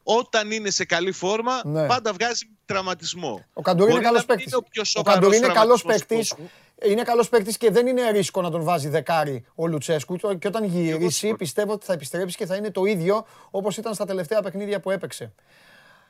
όταν είναι σε καλή φόρμα, ναι. πάντα βγάζει τραυματισμό.
Ο Καντουρί είναι καλός παίκτης. Ο Καντουρί είναι καλός παίκτης. Είναι καλός παίκτης και δεν είναι ρίσκο να τον βάζει δεκάρι ο Λουτσέσκου. Και όταν γυρίσει, πιστεύω ότι θα επιστρέψει και θα είναι το ίδιο όπως ήταν στα τελευταία παιχνίδια που έπαιξε.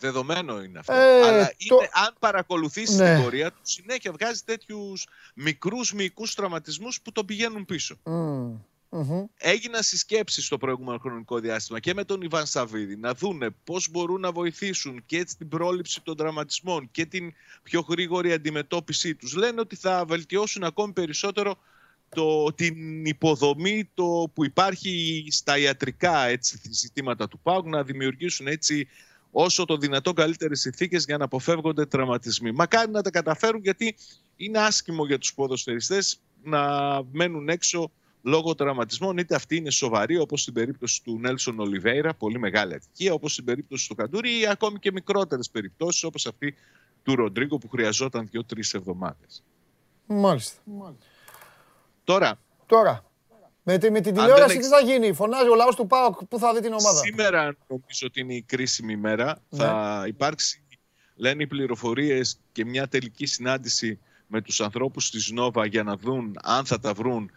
Δεδομένο είναι αυτό. Ε, Αλλά είναι, αν παρακολουθήσει ναι. την πορεία του, συνέχεια βγάζει τέτοιους μικρούς μυϊκούς τραυματισμούς που τον πηγαίνουν πίσω. Mm. Mm-hmm. Έγιναν συσκέψεις στο προηγούμενο χρονικό διάστημα και με τον Ιβάν Σαββίδη να δούνε πώς μπορούν να βοηθήσουν και την πρόληψη των δραματισμών και την πιο γρήγορη αντιμετώπιση τους. Λένε ότι θα βελτιώσουν ακόμη περισσότερο το, την υποδομή το, που υπάρχει στα ιατρικά έτσι, ζητήματα του ΠΑΟΚ να δημιουργήσουν έτσι όσο το δυνατόν καλύτερες συνθήκες για να αποφεύγονται τραυματισμοί. Μακάρι να τα καταφέρουν γιατί είναι άσχημο για τους ποδοσφαιριστές να μένουν έξω λόγω τραυματισμών, είτε αυτή είναι σοβαρή, όπως στην περίπτωση του Νέλσον Ολιβέηρα, πολύ μεγάλη ατυχία, όπως στην περίπτωση του Καντούρη, ή ακόμη και μικρότερες περιπτώσεις, όπως αυτή του Ροντρίγκο που χρειαζόταν δύο-τρεις εβδομάδες.
Μάλιστα.
Τώρα.
Τώρα. Με, με την τηλεόραση τι θα γίνει, φωνάζει ο λαός του ΠΑΟΚ, πού θα δει την ομάδα;
Σήμερα νομίζω ότι είναι η κρίσιμη μέρα. Ναι. Θα υπάρξει, λένε οι πληροφορίες και μια τελική συνάντηση με τους ανθρώπους της Νόβα για να δουν αν θα τα βρουν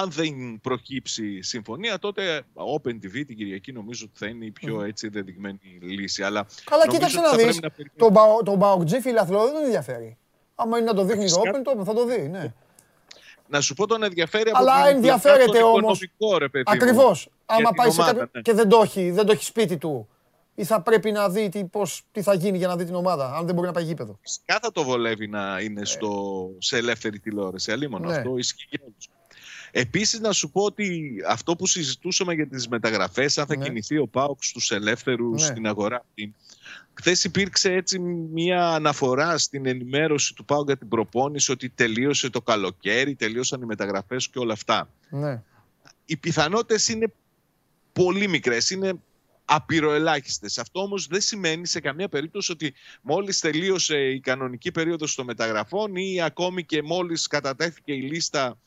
αν δεν προκύψει συμφωνία, τότε Open TV την Κυριακή νομίζω ότι θα είναι η πιο έτσι δεδειγμένη λύση. Αλλά
Καλά, κοίταξε να δεις, να τον, τον Μπαοκτζή φιλαθλό δεν τον ενδιαφέρει. Άμα είναι να το δείχνει το Open, το, θα το δει, ναι.
Να σου πω τον ενδιαφέρει από
Αλλά ενδιαφέρεται όμως. Ακριβώς. Άμα πάει σε κάποιο ναι. και δεν το, έχει, δεν το έχει σπίτι του, ή θα πρέπει να δει τι, πώς, τι θα γίνει για να δει την ομάδα, αν δεν μπορεί να πάει γήπεδο.
Φυσικά το βολεύει να είναι στο, σε ελεύθερη τηλεόραση. Αλλήμον ναι. αυτό ισχύει για όλους. Επίσης να σου πω ότι αυτό που συζητούσαμε για τις μεταγραφές, αν θα ναι. κινηθεί ο ΠΑΟΚ στους ελεύθερους ναι. στην αγορά Χθες υπήρξε έτσι μια αναφορά στην ενημέρωση του ΠΑΟΚ για την προπόνηση ότι τελείωσε το καλοκαίρι, τελείωσαν οι μεταγραφές και όλα αυτά. Ναι. Οι πιθανότητες είναι πολύ μικρές, είναι απειροελάχιστες. Αυτό όμως δεν σημαίνει σε καμία περίπτωση ότι μόλις τελείωσε η κανονική περίοδος των μεταγραφών ή ακόμη και μόλις κατατέθηκε η λίστα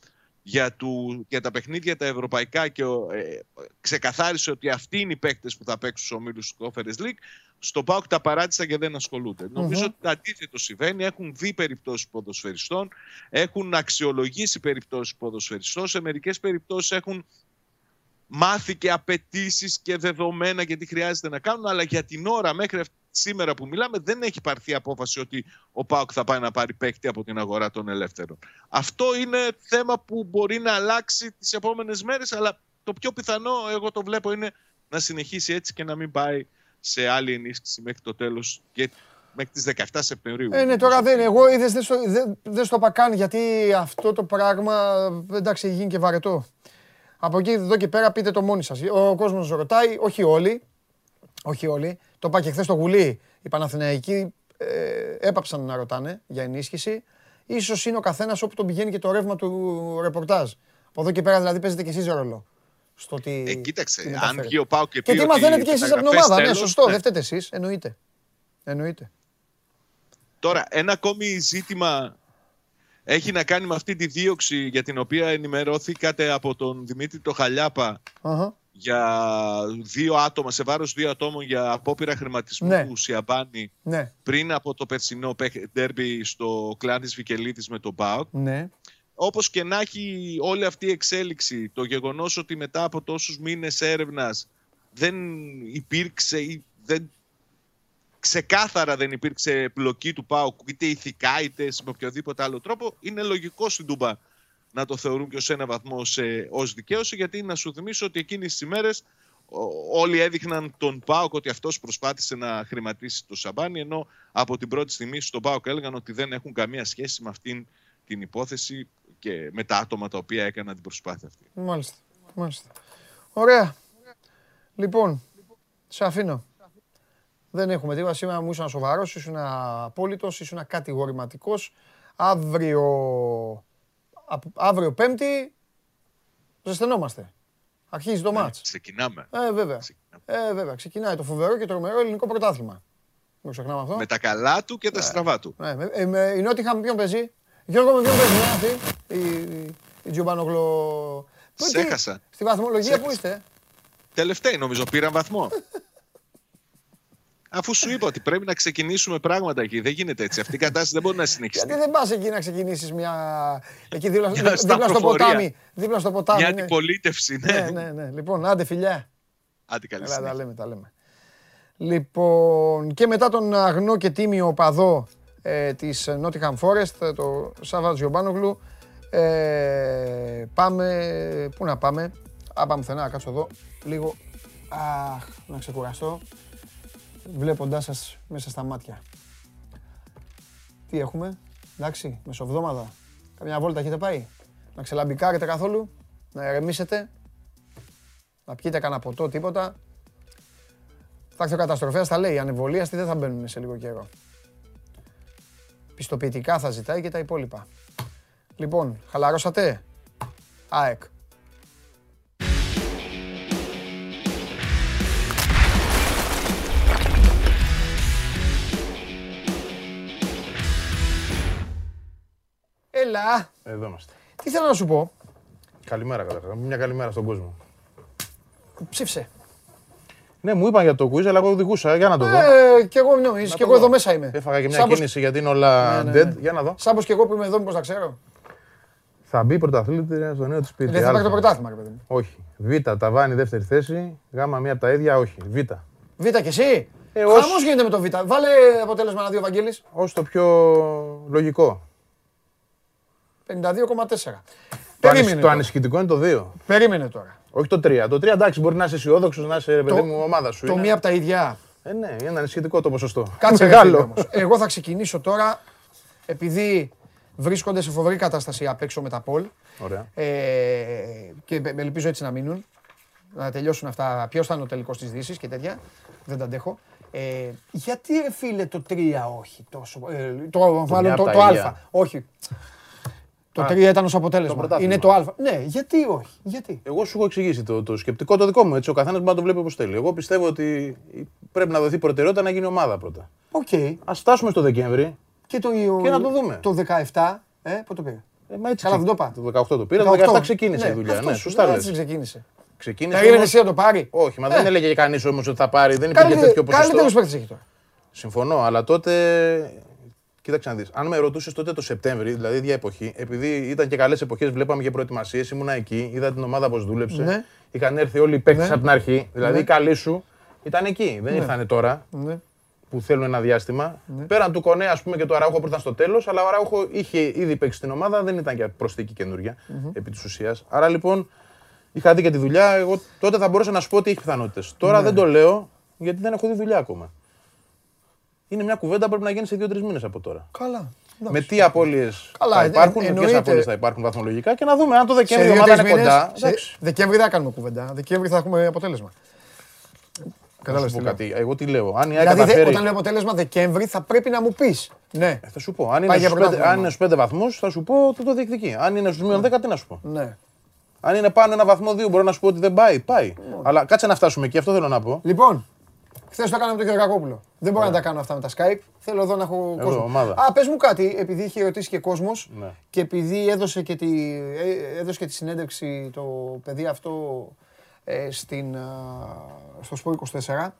για, του, για τα παιχνίδια τα ευρωπαϊκά και ε, ξεκαθάρισε ότι αυτοί είναι οι παίκτες που θα παίξουν στους ομίλους του Conference League, στο ΠΑΟΚ τα παράτησαν και δεν ασχολούνται. Mm-hmm. Νομίζω ότι το αντίθετο συμβαίνει. Έχουν δει περιπτώσεις ποδοσφαιριστών, έχουν αξιολογήσει περιπτώσεις ποδοσφαιριστών, σε μερικές περιπτώσεις έχουν μάθει και απαιτήσεις και δεδομένα γιατί χρειάζεται να κάνουν, αλλά για την ώρα μέχρι σήμερα που μιλάμε δεν έχει πάρθει απόφαση ότι ο ΠΑΟΚ θα πάει να πάρει παίκτη από την αγορά των ελεύθερων. Αυτό είναι θέμα που μπορεί να αλλάξει τις επόμενες μέρες, αλλά το πιο πιθανό εγώ το βλέπω είναι να συνεχίσει έτσι και να μην πάει σε άλλη ενίσχυση μέχρι το τέλος και μέχρι τις 17 Σεπτεμβρίου.
Ε, ναι, τώρα δεν Εγώ είδες δεν στο, δεν, δεν στο είπα καν γιατί αυτό το πράγμα εντάξει γίνει και βαρετό. Από εκεί εδώ και πέρα πείτε το μόνοι σας. Ο κόσμος ρωτάει, όχι όλοι, όχι όλοι. Το είπα και χθες στο Γουλή. Οι Παναθηναϊκοί ε, έπαψαν να ρωτάνε για ενίσχυση. Ίσως είναι ο καθένας όπου τον πηγαίνει και το ρεύμα του ρεπορτάζ. Από εδώ και πέρα δηλαδή παίζετε και εσείς ρόλο. Στο ότι
Ε, κοίταξε, αν βγει ο Πάο και πει
και τι
ότι
μαθαίνετε και εσείς από την
μεταγραφές
ομάδα. Ναι,
τέλος,
σωστό,
ναι.
δεν φταίτε εσείς. Εννοείται. Εννοείται.
Τώρα, ένα ακόμη ζήτημα έχει να κάνει με αυτή τη δίωξη για την οποία ενημερώθηκατε από τον Δημήτρη το Χαλιάπα
Αχα.
Για δύο άτομα, σε βάρος δύο ατόμων για απόπειρα χρηματισμού
Ναι.
του Σιαμπάνη
Ναι,
πριν από το περσινό ντέρμπι στο κλάν της Βικελίτης με τον ΠΑΟΚ.
ναι.
Όπως και να έχει όλη αυτή η εξέλιξη, το γεγονός ότι μετά από τόσους μήνες έρευνας δεν υπήρξε ή δεν ξεκάθαρα δεν υπήρξε εμπλοκή του ΠΑΟΚ είτε ηθικά είτε με οποιοδήποτε άλλο τρόπο, είναι λογικό στην Τούμπα να το θεωρούν και ως ένα βαθμό σε, ως δικαίωση γιατί να σου θυμίσω ότι εκείνες τις ημέρες ο- όλοι έδειχναν τον ΠΑΟΚ ότι αυτός προσπάθησε να χρηματίσει το Σαμπάνι ενώ από την πρώτη στιγμή στον ΠΑΟΚ έλεγαν ότι δεν έχουν καμία σχέση με αυτήν την υπόθεση και με τα άτομα τα οποία έκαναν την προσπάθεια αυτή.
Μάλιστα. Μάλιστα. Ωραία. Λοιπόν, σε αφήνω. Δεν έχουμε τίποτα. Σήμερα μου ήσουν σοβαρός, ήσουν απόλυτος, ήσουν κατηγορηματικός. Αύριο, απ- αύριο Πέμπτη, ζεσθενόμαστε. Αρχίζει το μάτς.
Ξεκινάμε.
Ε, βέβαια.
Ξεκινάμε.
Ε, βέβαια. Ξεκινάει το φοβερό και τρομερό ελληνικό πρωτάθλημα. Μην ξεχνάμε αυτό.
Με τα καλά του και τα στραβά του.
Ναι, με- ε, με- η Νότιχαμ ποιον παίζει; Γιώργο με ποιον παίζει ναι, αυτή; Η, η Τζιομπάνογλο. Πού-
Σε
τι-
έχασα.
Στη βαθμολογία
Σε
που είστε;
Τελευταίοι νομίζω πήραν βαθμό. Αφού σου είπα ότι πρέπει να ξεκινήσουμε πράγματα εκεί. Δεν γίνεται έτσι. Αυτή η κατάσταση δεν μπορεί να συνεχιστεί.
Γιατί δεν πας εκεί να ξεκινήσεις μια... Εκεί δίπλα,
Μια
δίπλα στο
σταυροφορία.
ποτάμι. Δίπλα στο ποτάμι.
Μια
ναι.
αντιπολίτευση, ναι.
Ναι, ναι, ναι. Λοιπόν, άντε φιλιά.
Άντε καλή
Έλα, τα
συνέχεια.
λέμε, τα λέμε. Λοιπόν, και μετά τον αγνό και τίμιο οπαδό ε, της Nottingham Forest, το Σάββατο Γιωμπάνογλου, ε, πάμε, πού να πάμε, α, πάμε πουθενά, να κάτσω εδώ, λίγο, αχ, να ξεκουραστώ, βλέποντάς σας μέσα στα μάτια. Τι έχουμε, εντάξει, μεσοβδόμαδα, καμιά βόλτα έχετε πάει, να ξελαμπικάρετε καθόλου, να ερεμήσετε, να πιείτε κανένα ποτό, τίποτα; Θα έρθει ο καταστροφέας, τα λέει. Οι ανεμβολίαστοι δεν θα μπαίνουν σε λίγο καιρό. Πιστοποιητικά θα ζητάει και τα υπόλοιπα. Λοιπόν, χαλαρώσατε; ΑΕΚ. Έλα,
Εδώ είμαστε.
τι θέλω να σου πω.
Καλημέρα καταρχά. Μια καλημέρα στον κόσμο.
Ψήφισε.
Ναι, μου είπαν για το quiz, αλλά εγώ οδηγούσα. Για να το δω.
Ε, κι εγώ νομίζεις,
Να
κι
το
εγώ
δω.
εδώ μέσα είμαι.
Έφαγα και μια
Σάμπος-
κίνηση γιατί είναι όλα
Ναι, ναι,
dead.
ναι.
Για να δω.
Σάμπος κι εγώ που είμαι εδώ, μήπως να ξέρω.
Θα μπει πρωταθλήτρια στο νέο της σπίτι.
Δεν θα πάρει το
Α.
πρωτάθλημα, ρε παιδί μου.
Όχι. Β, ταβάνι, δεύτερη θέση. Γ, μία από τα ίδια, όχι. Β.
Β και εσύ.
Ε, ως-
Χαμός γίνεται με το Β. Βάλε αποτέλεσμα ένα δύο Βαγγέλης.
Ω το πιο λογικό.
52,4.
Το, ανησ-
Περίμενε,
το
τώρα.
ανησυχητικό είναι το 2.
Περίμενε τώρα.
Όχι το 3. Το 3 εντάξει, μπορεί να είσαι αισιόδοξος, να είσαι ρε παιδί
Το-
μου ομάδα σου.
Το
είναι-
μία από τα ίδια.
Ε, ναι, είναι ανησυχητικό το ποσοστό.
Κάτσε ρε
Μεγάλο.
φίλε όμως. Εγώ θα ξεκινήσω τώρα, επειδή βρίσκονται σε φοβερή κατάσταση απ' έξω με τα Πολ
Ωραία.
ε, και με- με ελπίζω έτσι να μείνουν, να τελειώσουν αυτά. Ποιος θα είναι ο τελικός της Δύσης και τέτοια. Δεν τα αντέχω. Ε, γιατί ρε φίλε το 3 όχι τόσο. Ε, το, μάλλον
μια
το,
απ'
το,
τα
α.
ίδια.
Όχι. Το
Α,
3 ήταν ως αποτέλεσμα.
πρωτάθλημα.
Είναι το α. Ναι, γιατί όχι. Γιατί.
Εγώ σου έχω εξηγήσει το, το σκεπτικό το δικό μου. Έτσι, ο καθένας μπορεί να το βλέπει όπως θέλει. Εγώ πιστεύω ότι πρέπει να δοθεί προτεραιότητα να γίνει ομάδα πρώτα.
Οκ.
Α φτάσουμε στο Δεκέμβρη.
Και, το,
Και να το δούμε.
Το 17, ε, πού το πήρε;
Ε, μα έτσι
Καλά,
ξε-
δεν το είπα.
Το 18 το πήρα, το 17 ξεκίνησε η δουλειά.
αυτός
Ναι,
σου-
σωστά
έτσι
λες.
ξεκίνησε.
Ξεκίνησε.
Περίμενε
όμως-
εσύ να το πάρει;
Όχι, μα
Ε.
δεν έλεγε κανείς όμως ότι θα πάρει. Δεν υπήρχε τέτοιο
Καλύτερου
ποσοστό.
παίκτε έχει τώρα.
Συμφωνώ, αλλά τότε. Κοίταξε να δεις. Αν με ρωτούσες τότε το Σεπτέμβρη, δηλαδή ίδια εποχή, επειδή ήταν και καλές εποχές, βλέπαμε και προετοιμασίες, ήμουνα εκεί, είδα την ομάδα πώς δούλεψε.
Ναι.
Είχαν έρθει όλοι οι παίκτες
Ναι.
από την αρχή. Δηλαδή
Ναι.
οι καλοί σου ήταν εκεί. Δεν ήρθαν τώρα
Ναι.
που θέλουν ένα διάστημα. Πέραν του Κονέ, ας πούμε, και του Αράουχο που ήταν στο τέλος, αλλά ο Αράουχο είχε ήδη παίξει στην ομάδα, δεν ήταν και προσθήκη καινούργια επί της ουσίας. Άρα λοιπόν είχα δει και τη δουλειά. Εγώ τότε θα μπορούσα να σου πω ότι έχει πιθανότητες. Τώρα δεν το λέω γιατί δεν έχω δει δουλειά ακόμα. Είναι μια κουβέντα που πρέπει να γίνει σε δύο-τρεις μήνες από τώρα.
Καλά.
με τι απώλειες
Καλά,
θα
ε,
υπάρχουν, με ποιες
εννοείται.
απώλειες θα υπάρχουν βαθμολογικά και να δούμε αν το
Σε
Δεκέμβρη η
δύο-τρεις
ομάδα είναι
μήνες,
κοντά.
σε
εντάξει.
Δεκέμβρη δεν θα κάνουμε κουβέντα. Δεκέμβρη θα έχουμε αποτέλεσμα.
Να σου
Κατάλαβες
πω
τι λέω.
κάτι. Εγώ τι λέω. Αν η ΑΕΚ
Δηλαδή, δε-
καταφέρει.
όταν λέω αποτέλεσμα Δεκέμβρη, θα πρέπει να μου πεις. Ναι,
Ε, Θα σου πω. Αν
Πάει
είναι
για
στους πέντε,
πρωτάθλημα.
αν είναι στους πέντε βαθμούς, θα σου πω ότι το διεκδικεί. Αν είναι στους μείον 10, τι να σου πω.
ναι.
Αν είναι πάνω ένα βαθμό, δύο, μπορώ να σου πω ότι δεν πάει. Πάει. Αλλά κάτσε να φτάσουμε εκεί, αυτό θέλω να πω.
Λοιπόν, χθες το έκανα με τον Γεωργακόπουλο. Δεν μπορώ να τα κάνω αυτά με τα Skype. Θέλω εδώ να έχω κόσμο.
ομάδα.
Α, πες μου κάτι, επειδή είχε ρωτήσει και κόσμος
Ναι.
και επειδή έδωσε και, τη, ε, έδωσε και τη συνέντευξη το παιδί αυτό ε, στην, α, στο Σπορ 24.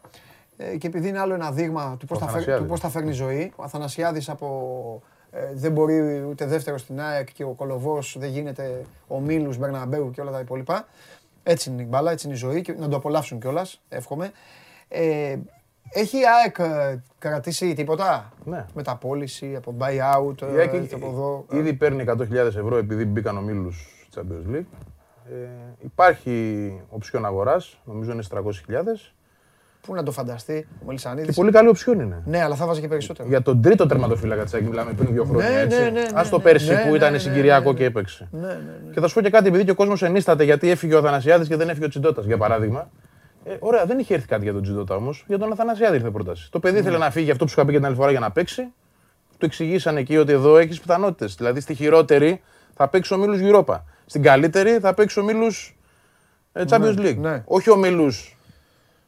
ε, και επειδή είναι άλλο ένα δείγμα του πώς,
Ο
θα, φέρ,
Αθανασιάδης.
του πώς θα φέρνει ζωή. Ο Αθανασιάδης από ε, δεν μπορεί ούτε δεύτερο στην ΑΕΚ και ο Κολοβός δεν γίνεται ο Μίλους, Μπερναμπέου και όλα τα υπόλοιπα. Έτσι είναι η μπάλα, έτσι είναι η ζωή και να το απολαύσουν κιόλας, εύχομαι. Ε, έχει η ΑΕΚ ε, κρατήσει τίποτα;
Ναι.
μεταπόληση, από buyout,
Η ΑΕΚ
ε, από εδώ.
ήδη παίρνει 100.000 ευρώ επειδή μπήκαν ο Μίλου στη Champions League. Ε, υπάρχει οψιόν αγοράς, νομίζω είναι στι 300.000.
Πού να το φανταστεί, ο
Και
Μελισανίδης.
πολύ καλή οψιόν είναι.
Ναι, αλλά θα βάζα και περισσότερο.
Για τον τρίτο τερματοφύλακα της ΑΕΚ μιλάμε πριν δύο χρόνια.
Ναι,
έτσι.
ναι, ναι, ναι,
Ας το
ναι,
πέρσι
ναι,
που
ναι,
ήταν
ναι,
συγκυριακό
ναι,
και έπαιξε.
Ναι, ναι, ναι.
Και θα σου πω και κάτι, επειδή και ο κόσμος ενίσταται γιατί έφυγε ο Αθανασιάδης και δεν έφυγε ο Τσιντότα, για παράδειγμα. Ε, ωραία, δεν είχε έρθει κάτι για τον Τσιντότα όμως. Για τον Αθανασιάδη ήρθε πρόταση. Το παιδί
Ναι.
ήθελε να φύγει αυτό που σου είχα πει και την άλλη φορά για να παίξει. Του εξηγήσαν εκεί ότι εδώ έχεις πιθανότητες. Δηλαδή στη χειρότερη θα παίξει ο Μίλους Europa. Στην καλύτερη θα παίξει ο Μίλους ε, Champions League.
ναι.
Όχι ο Μίλους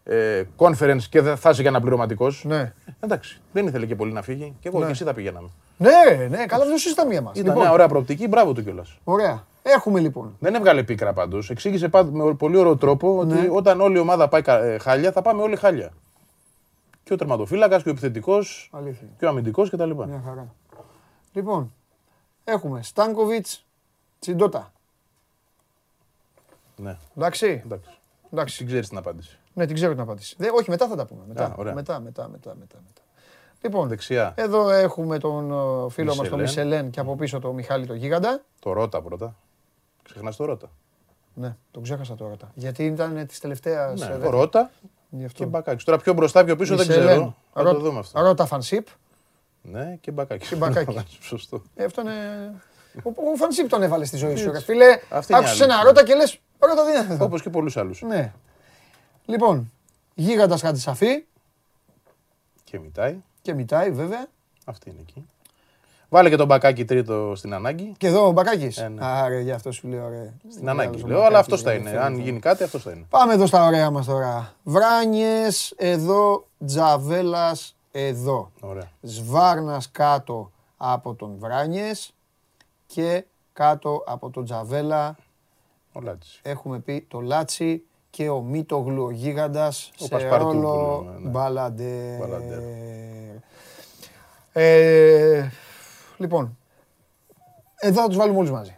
ε, conference και δεν θα είσαι και αναπληρωματικός.
Ναι.
Εντάξει, δεν ήθελε και πολύ να φύγει. Και εγώ και εσύ θα πηγαίναμε.
Ναι, ναι, καλά, δεν το συζητάμε για μας.
Ήταν μια ωραία προοπτική, μπράβο του κιόλας.
Ωραία. Έχουμε λοιπόν.
Δεν έβγαλε πίκρα πάντως. Εξήγησε πάντως με πολύ ωραίο τρόπο ότι
Ναι.
όταν όλη η ομάδα πάει κα- ε, χάλια, θα πάμε όλοι χάλια. Και ο τερματοφύλακας και ο επιθετικός
Αλήθεια.
και ο αμυντικός κτλ.
Μια χαρά. Λοιπόν, έχουμε Στάνκοβιτς, Τσιντότα.
Ναι,
Εντάξει.
εντάξει.
Εντάξει.
Την ξέρεις την απάντηση.
Ναι, την ξέρω την απάντηση. Δε, όχι, μετά θα τα πούμε. Μετά,
Α, ωραία.
μετά, μετά, μετά, μετά, μετά. Λοιπόν,
Δεξιά.
εδώ έχουμε τον ε, φίλο μας τον
Μισελέν.
Μισελέν και από πίσω τον Μιχάλη τον Γίγαντα.
Το Ρότα πρώτα. Ξεχνάς το Ρότα.
Ναι, τον ξέχασα τώρα. Γιατί ήταν της τελευταίας.
Ναι, το Ρότα
Γι'
και
αυτό.
μπακάκι. Τώρα πιο μπροστά, πιο πίσω δεν
Μισελέν.
ξέρω. Θα το
Ρω-
δούμε αυτό.
Ρώτα Φανσίπ.
Ναι, και μπακάκι.
Και μπακάκι.
Σωστό.
Ε, Αυτό είναι. Ο, ο Φανσίπ τον έβαλε στη ζωή σου. ρε Φίλε,
Αυτή είναι η
άκουσες ένα
αλήθεια.
ρώτα και λες. Ρώτα δεν είναι αυτό.
Όπως και πολλούς άλλους.
Ναι. Λοιπόν, γίγαντας Χατζησαφή
Και μητάει.
και μητάει βέβαια.
Αυτή είναι εκεί. Βάλε και τον μπακάκι τρίτο στην ανάγκη.
Και εδώ ο Μπακάκης.
Ε, ναι.
Άρε, γι' αυτό σου λέω. Ρε.
Στην ανάγκη λέω, αλλά αυτό θα είναι. Αν γίνει κάτι, αυτό θα είναι.
Πάμε εδώ στα ωραία μας τώρα. Βράνιες εδώ, Τζαβέλας εδώ.
Ωραία.
Σβάρνας κάτω από τον Βράνιες και κάτω από τον Τζαβέλα
Ο Λάτσης.
έχουμε πει το Λάτσι και ο Μίτογλου ο γίγαντας
Ο
σε
Πασπαρτού που
ρόλο
λέμε, ναι.
μπαλαντέρ.
Μπαλαντέρ.
Ε, λοιπόν, εδώ θα τους βάλουμε όλους μαζί.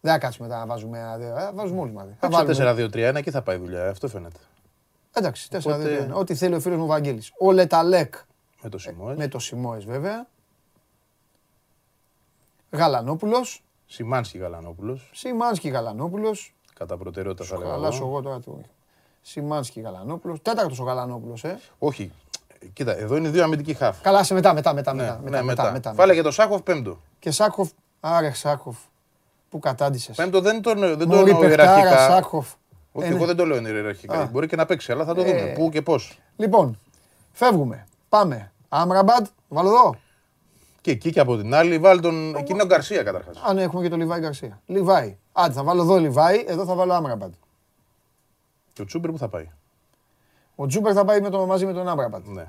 Δεν θα κάτσουμε μετά να βάζουμε, θα βάζουμε όλους μαζί. Θα βάλουμε-
Κάτσε 4-2-3-1 εκεί θα πάει η δουλειά. Αυτό φαίνεται.
Εντάξει, 4
Οπότε-
2 Ό,τι θέλει ο φίλος μου Βαγγέλης. Ο Λεταλέκ
Με το Σιμόε.
με το Σιμόες βέβαια. Γαλανόπουλος.
Σιμάνσκι Γαλανόπουλος.
Σιμάνσκι Γαλανόπουλος.
Κατά προτεραιότητα θα λέγαμε.
Χαλάσω εγώ τώρα το. Σιμάνσκι Γαλανόπουλος. Τέταρτος ο Γαλανόπουλος, ε.
Όχι. Κοίτα, εδώ είναι δύο αμυντικοί χαφ.
Καλά, σε μετά, μετά, μετά,
Ναι,
μετά,
ναι,
μετά, μετά, μετά.
Βάλε και το Σάχοφ πέμπτο.
Και Σάκοφ, άρε Σάκοφ, που κατάντησες.
Πέμπτο δεν τον, δεν το
Μωρή
εννοώ
παιχτάρα
ιεραρχικά.
Σάκοφ.
Όχι,
Ε, ναι.
εγώ δεν το λέω ιεραρχικά.
Α.
Μπορεί και να παίξει, αλλά θα το
Ε.
δούμε. Πού και πώς.
Λοιπόν, φεύγουμε. Πάμε. Άμραμπαντ, βάλω εδώ.
Και εκεί και από την άλλη, βάλει τον. Εκείνο ο Γκαρσία καταρχάς.
Α, ναι, έχουμε και τον Λιβάη Γκαρσία. Λιβάη. Άντε, θα βάλω εδώ Λιβάη, εδώ θα βάλω Άμραμπαντ.
Και ο Τσούμπερ που θα πάει.
Ο Τζούπερ θα πάει με το, μαζί με τον Άμραμπαντ.
Ναι.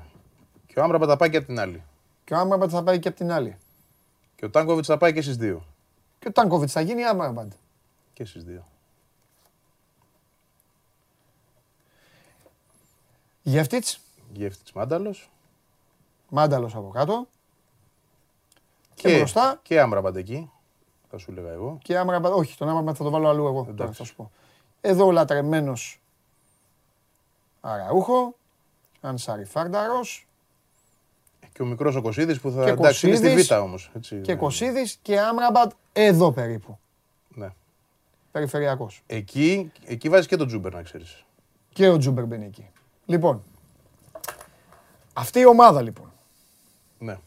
Και ο Άμραμπα θα πάει και από την άλλη.
Και ο Άμραμπαντ θα πάει και από την άλλη.
Και ο Τάνκοβιτς θα πάει και στις δύο.
Και ο Τάνκοβιτς θα γίνει Άμραμπαντ.
Και στις δύο.
Γεύτιτ,
Γεύτη Μάνταλος.
Μάνταλος από κάτω. Και,
Και,
μπροστά.
και Άμραμπαντ εκεί. Θα σου έλεγα εγώ.
Και Άμραμπαντ. Όχι, τον Άμραμπαντ θα το βάλω αλλού εγώ. Τώρα
Εντάξει.
θα σου πω. Εδώ ο λατρεμένος Αραούχο. Ανσάρι Φάρνταρος.
Και ο μικρός ο Κωσίδης που θα.
Και
εντάξει, είναι στη
Κωσίδης.
Β όμως.
Και Κωσίδης και Άμραμπαντ εδώ περίπου.
Ναι.
Περιφερειακός.
Εκεί, εκεί βάζεις και τον Τζούμπερ να ξέρεις.
Και ο Τζούμπερ μπαίνει εκεί. Λοιπόν, αυτή η ομάδα λοιπόν
Ναι.